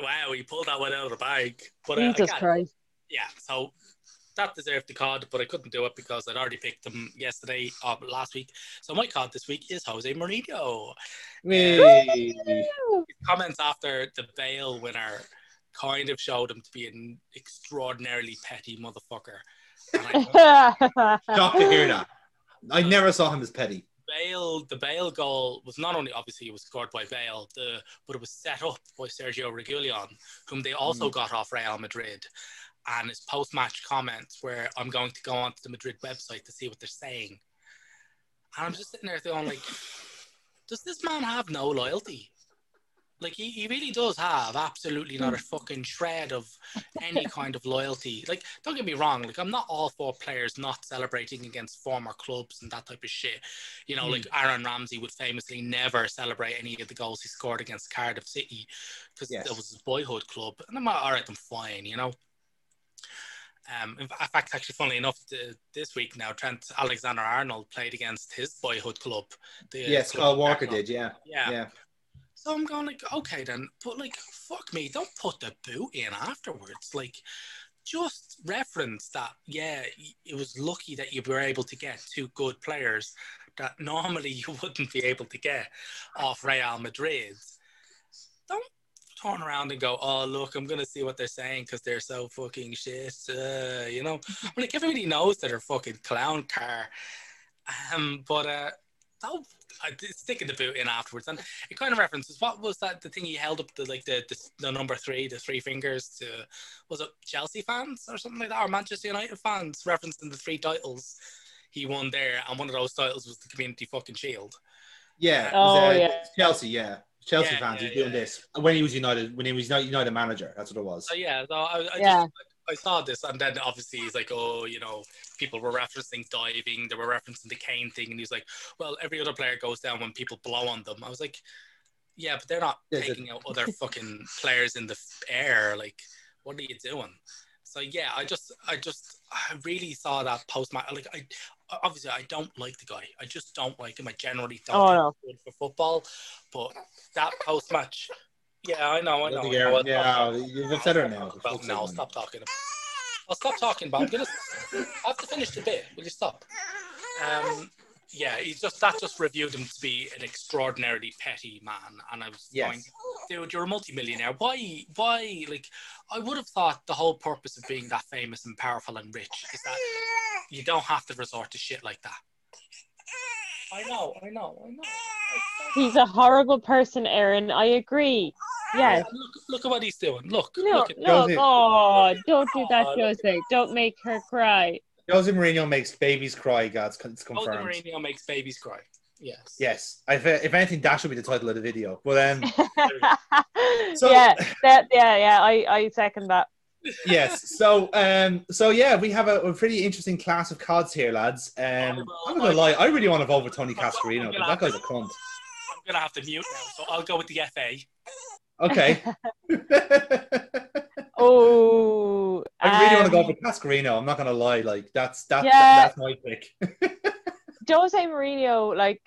[SPEAKER 3] wow, he pulled that one out of the bag. But uh,
[SPEAKER 2] Jesus
[SPEAKER 3] again,
[SPEAKER 2] Christ!
[SPEAKER 3] yeah, so that deserved the card, but I couldn't do it because I'd already picked him yesterday or last week. So my card this week is Jose Mourinho.
[SPEAKER 1] Hey.
[SPEAKER 3] His comments after the Bale winner kind of showed him to be an extraordinarily petty motherfucker. And I
[SPEAKER 1] Shocked to hear that. I never saw him as petty.
[SPEAKER 3] Bale, the Bale goal was not only obviously it was scored by Bale, the but it was set up by Sergio Reguilon, whom they also mm. got off Real Madrid. And his post-match comments where I'm going to go onto the Madrid website to see what they're saying. And I'm just sitting there going like, does this man have no loyalty? Like he, he really does have absolutely not a fucking shred of any kind of loyalty. Like, don't get me wrong, like I'm not all for players not celebrating against former clubs and that type of shit. You know, like Aaron Ramsey would famously never celebrate any of the goals he scored against Cardiff City because
[SPEAKER 1] Yes.
[SPEAKER 3] that was his boyhood club. And I'm like, all right, I'm fine, you know. Um, in fact, actually, funnily enough, the, this week now, Trent Alexander Arnold played against his boyhood club. The
[SPEAKER 1] Yes,
[SPEAKER 3] club in
[SPEAKER 1] Walker
[SPEAKER 3] Arsenal.
[SPEAKER 1] did. Yeah,
[SPEAKER 3] Yeah.
[SPEAKER 1] yeah.
[SPEAKER 3] So I'm going like, okay then, but like, fuck me, don't put the boot in afterwards. Like, just reference that. Yeah, it was lucky that you were able to get two good players that normally you wouldn't be able to get off Real Madrid. Don't turn around and go, oh look, I'm gonna see what they're saying because they're so fucking shit. Uh, you know, like everybody knows that they're fucking clown car. Um, but uh, don't I did stick in the boot in afterwards, and it kind of references what was that the thing he held up the like the, the the number three, the three fingers to was it Chelsea fans or something like that, or Manchester United fans, referencing the three titles he won there, and one of those titles was the Community fucking Shield.
[SPEAKER 1] Yeah.
[SPEAKER 2] Oh,
[SPEAKER 1] was, uh,
[SPEAKER 2] yeah.
[SPEAKER 1] Chelsea, yeah. Chelsea
[SPEAKER 3] Yeah,
[SPEAKER 1] fans
[SPEAKER 3] yeah,
[SPEAKER 1] who's doing
[SPEAKER 3] yeah.
[SPEAKER 1] this when he was United when he was United United manager. That's what it was.
[SPEAKER 3] So yeah, so I, I
[SPEAKER 2] Yeah.
[SPEAKER 3] just I saw this, and then obviously he's like, oh, you know, people were referencing diving, they were referencing the Kane thing, and he's like, well, every other player goes down when people blow on them. I was like, yeah, but they're not
[SPEAKER 1] it-
[SPEAKER 3] taking out other fucking players in the air. Like, what are you doing? So yeah, I just, I just, I really saw that post match. Like, I obviously I don't like the guy. I just don't like him. I generally don't
[SPEAKER 2] Oh,
[SPEAKER 3] think
[SPEAKER 2] no.
[SPEAKER 3] good for football. But that post match, yeah, I know, I know. I
[SPEAKER 1] Yeah,
[SPEAKER 3] know.
[SPEAKER 1] yeah, you've upset her now.
[SPEAKER 3] Well, no, stop talking. I'll stop talking about. I'm gonna. I have to finish the bit. Will you stop? Um, yeah, he's just that just reviewed him to be an extraordinarily petty man, and I was
[SPEAKER 1] Yes.
[SPEAKER 3] going, dude, you're a multimillionaire. Why? Why? Like, I would have thought the whole purpose of being that famous and powerful and rich is that you don't have to resort to shit like that. I know, I know, I know.
[SPEAKER 2] He's a horrible person, Aaron. I agree. Yes.
[SPEAKER 3] Look, look at what he's doing. Look,
[SPEAKER 2] No,
[SPEAKER 3] look at
[SPEAKER 2] no, oh, don't do that,
[SPEAKER 3] Oh,
[SPEAKER 2] Jose. Don't make her cry.
[SPEAKER 1] Jose Mourinho makes babies cry, guys. It's confirmed.
[SPEAKER 3] Jose
[SPEAKER 1] confirmed.
[SPEAKER 3] Mourinho makes babies cry. Yes.
[SPEAKER 1] Yes. If, if anything, that should be the title of the video. But um, So-
[SPEAKER 2] yeah, that, yeah, yeah. I, I second that.
[SPEAKER 1] Yes. So um, so yeah, we have a, a pretty interesting class of cards here, lads. Um, I'm not gonna lie, I really want to vote for Tony Cascarino because that guy's a cunt.
[SPEAKER 3] I'm gonna have to mute now, so I'll go with the FA.
[SPEAKER 1] Okay.
[SPEAKER 2] Oh,
[SPEAKER 1] I really want to go
[SPEAKER 2] um,
[SPEAKER 1] for Cascarino. I'm not gonna lie, like that's that's
[SPEAKER 2] Yeah.
[SPEAKER 1] that's my pick.
[SPEAKER 2] Jose Mourinho, like,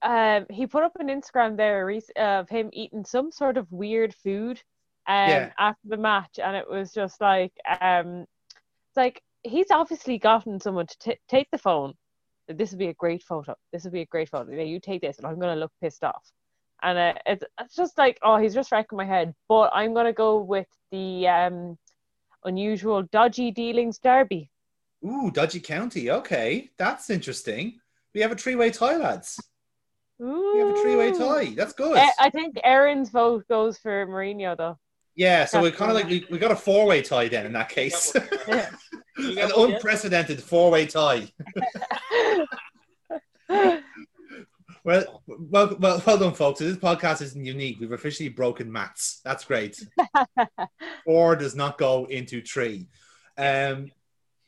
[SPEAKER 2] um, he put up an Instagram there of him eating some sort of weird food, um,
[SPEAKER 1] Yeah.
[SPEAKER 2] after the match, and it was just like, um, it's like he's obviously gotten someone to t- take the phone. This would be a great photo. This would be a great photo. Yeah, you take this, and I'm gonna look pissed off. And uh, it's it's just like, oh, he's just wrecking my head. But I'm gonna go with the um, unusual dodgy dealings derby.
[SPEAKER 1] Ooh, Dodgy County. Okay, that's interesting. We have a three-way tie, lads. We have a three-way
[SPEAKER 2] Ooh.
[SPEAKER 1] tie. That's good.
[SPEAKER 2] Eh, I think Aaron's vote goes for Mourinho though.
[SPEAKER 1] Yeah, so we kind of like we, we got a four-way tie then in that case.
[SPEAKER 2] Yeah.
[SPEAKER 1] An unprecedented four-way tie. Well, well, well, well done, folks. This podcast isn't unique. We've officially broken maths. That's great. Four does not go into three. Um.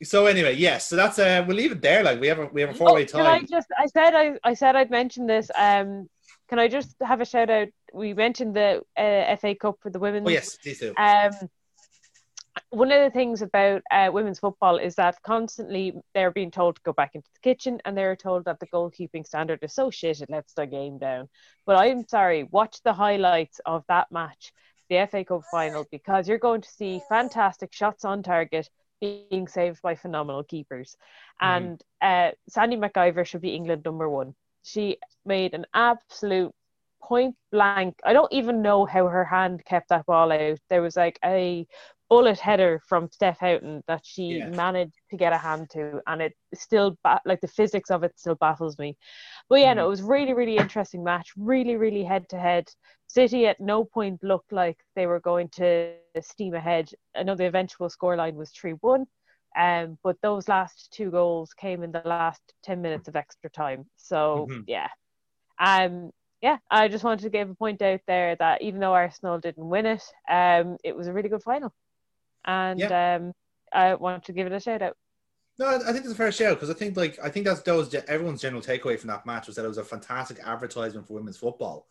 [SPEAKER 1] So anyway, yes. So that's uh, we'll leave it there. Like we have a we have a four-way
[SPEAKER 2] Oh, can I just? I said I, I said I'd mention this. Um, can I just have a shout out? We mentioned the uh, FA Cup for the women.
[SPEAKER 1] Oh yes, please do.
[SPEAKER 2] Um, one of the things about uh, women's football is that constantly they're being told to go back into the kitchen and they're told that the goalkeeping standard is so shit it lets their game down. But I'm sorry, watch the highlights of that match, the FA Cup final, because you're going to see fantastic shots on target being saved by phenomenal keepers.
[SPEAKER 1] Mhm.
[SPEAKER 2] And uh, Sandy MacIver should be England number one. She made an absolute point blank. I don't even know how her hand kept that ball out. There was like a bullet header from Steph Houghton that she
[SPEAKER 1] Yeah.
[SPEAKER 2] managed to get a hand to, and it still ba- like the physics of it still baffles me. But yeah, no, it was really really interesting match. Really really head to head. City at no point looked like they were going to steam ahead. I know the eventual scoreline was three one. Um, but those last two goals came in the last 10 minutes of extra time. So,
[SPEAKER 1] Mhm.
[SPEAKER 2] yeah. Um, yeah, I just wanted to give a point out there that even though Arsenal didn't win it, um, it was a really good final. And um, I want to give it a shout out.
[SPEAKER 1] No, I think it's a fair shout out, because I think like I think that's that was everyone's general takeaway from that match was that it was a fantastic advertisement for women's football.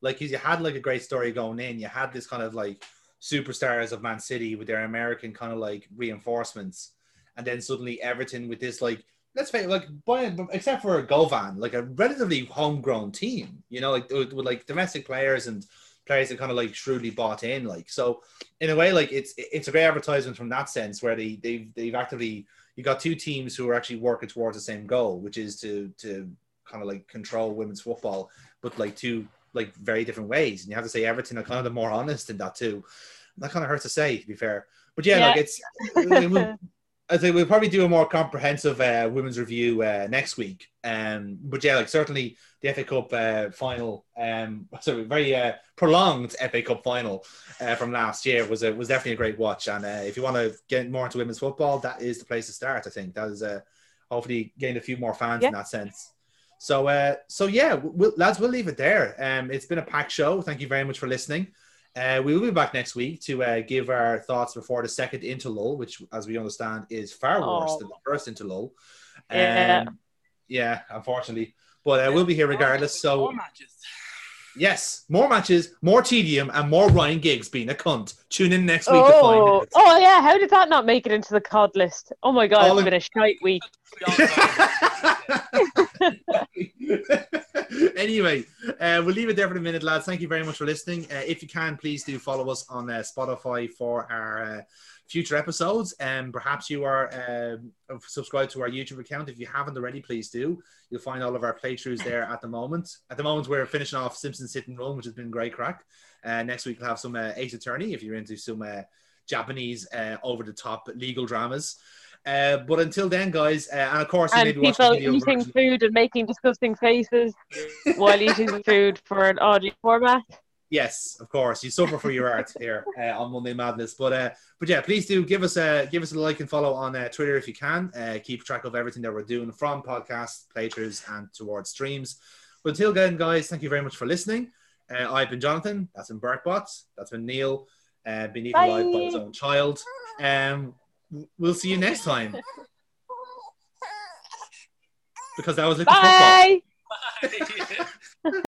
[SPEAKER 1] Like you had like a great story going in, you had this kind of like superstars of Man City with their American kind of like reinforcements, and then suddenly Everton with this like let's face it, like except for Gauvin, like a relatively homegrown team, you know, like with, with like domestic players and players that kind of like shrewdly bought in, like so. In a way, like it's it's a great advertisement from that sense where they they've they've actively you got two teams who are actually working towards the same goal, which is to to kind of like control women's football, but like two like very different ways. And you have to say Everton are kind of the more honest in that too. That kind of hurts to say, to be fair. But yeah,
[SPEAKER 2] Yeah.
[SPEAKER 1] like it's I think we'll probably do a more comprehensive uh, women's review uh, next week. Um, but yeah, like certainly the FA Cup uh, final, um, sorry, very uh, prolonged FA Cup final uh, from last year was a, was definitely a great watch. And uh, if you want to get more into women's football, that is the place to start. I think that is uh, hopefully gained a few more fans yeah. in that sense. So, uh, so yeah, we'll, lads, we'll leave it there. Um, it's been a packed show. Thank you very much for listening. Uh, we will be back next week to uh, give our thoughts before the second interlull, which, as we understand, is far worse oh. than the first interlull. Um, yeah. yeah, unfortunately. But uh, we'll be here regardless. So, yes, more matches, more tedium, and more Ryan Giggs being a cunt. Tune in next week
[SPEAKER 2] oh. Oh, yeah. How did that not make it into the COD list? Oh, my God. All it's been a shite week.
[SPEAKER 1] anyway, uh, we'll leave it there for the minute, lads. Thank you very much for listening. Uh, if you can, please do follow us on uh, Spotify for our uh, future episodes. And perhaps you are um, subscribed to our YouTube account. If you haven't already, please do. You'll find all of our playthroughs there at the moment. At the moment, we're finishing off Simpsons Hit and Run, which has been great crack. Uh, next week, we'll have some uh, Ace Attorney if you're into some Japanese over the top legal dramas. Uh, but until then, guys, uh, and of course,
[SPEAKER 2] and people eating version. food and making disgusting faces while eating food for an audio format.
[SPEAKER 1] Yes, of course, you suffer for your art here uh, on Monday Madness. But uh, but yeah, please do give us a give us a like and follow on uh, Twitter if you can. Uh, keep track of everything that we're doing from podcasts, playthroughs, and towards streams. But until then, guys, thank you very much for listening. Uh, I've been Jonathan. That's been Bertbots. That's been Neil. Uh, been eaten alive by his own child. Um, we'll see you next time. Because that was like
[SPEAKER 2] Bye. Bye.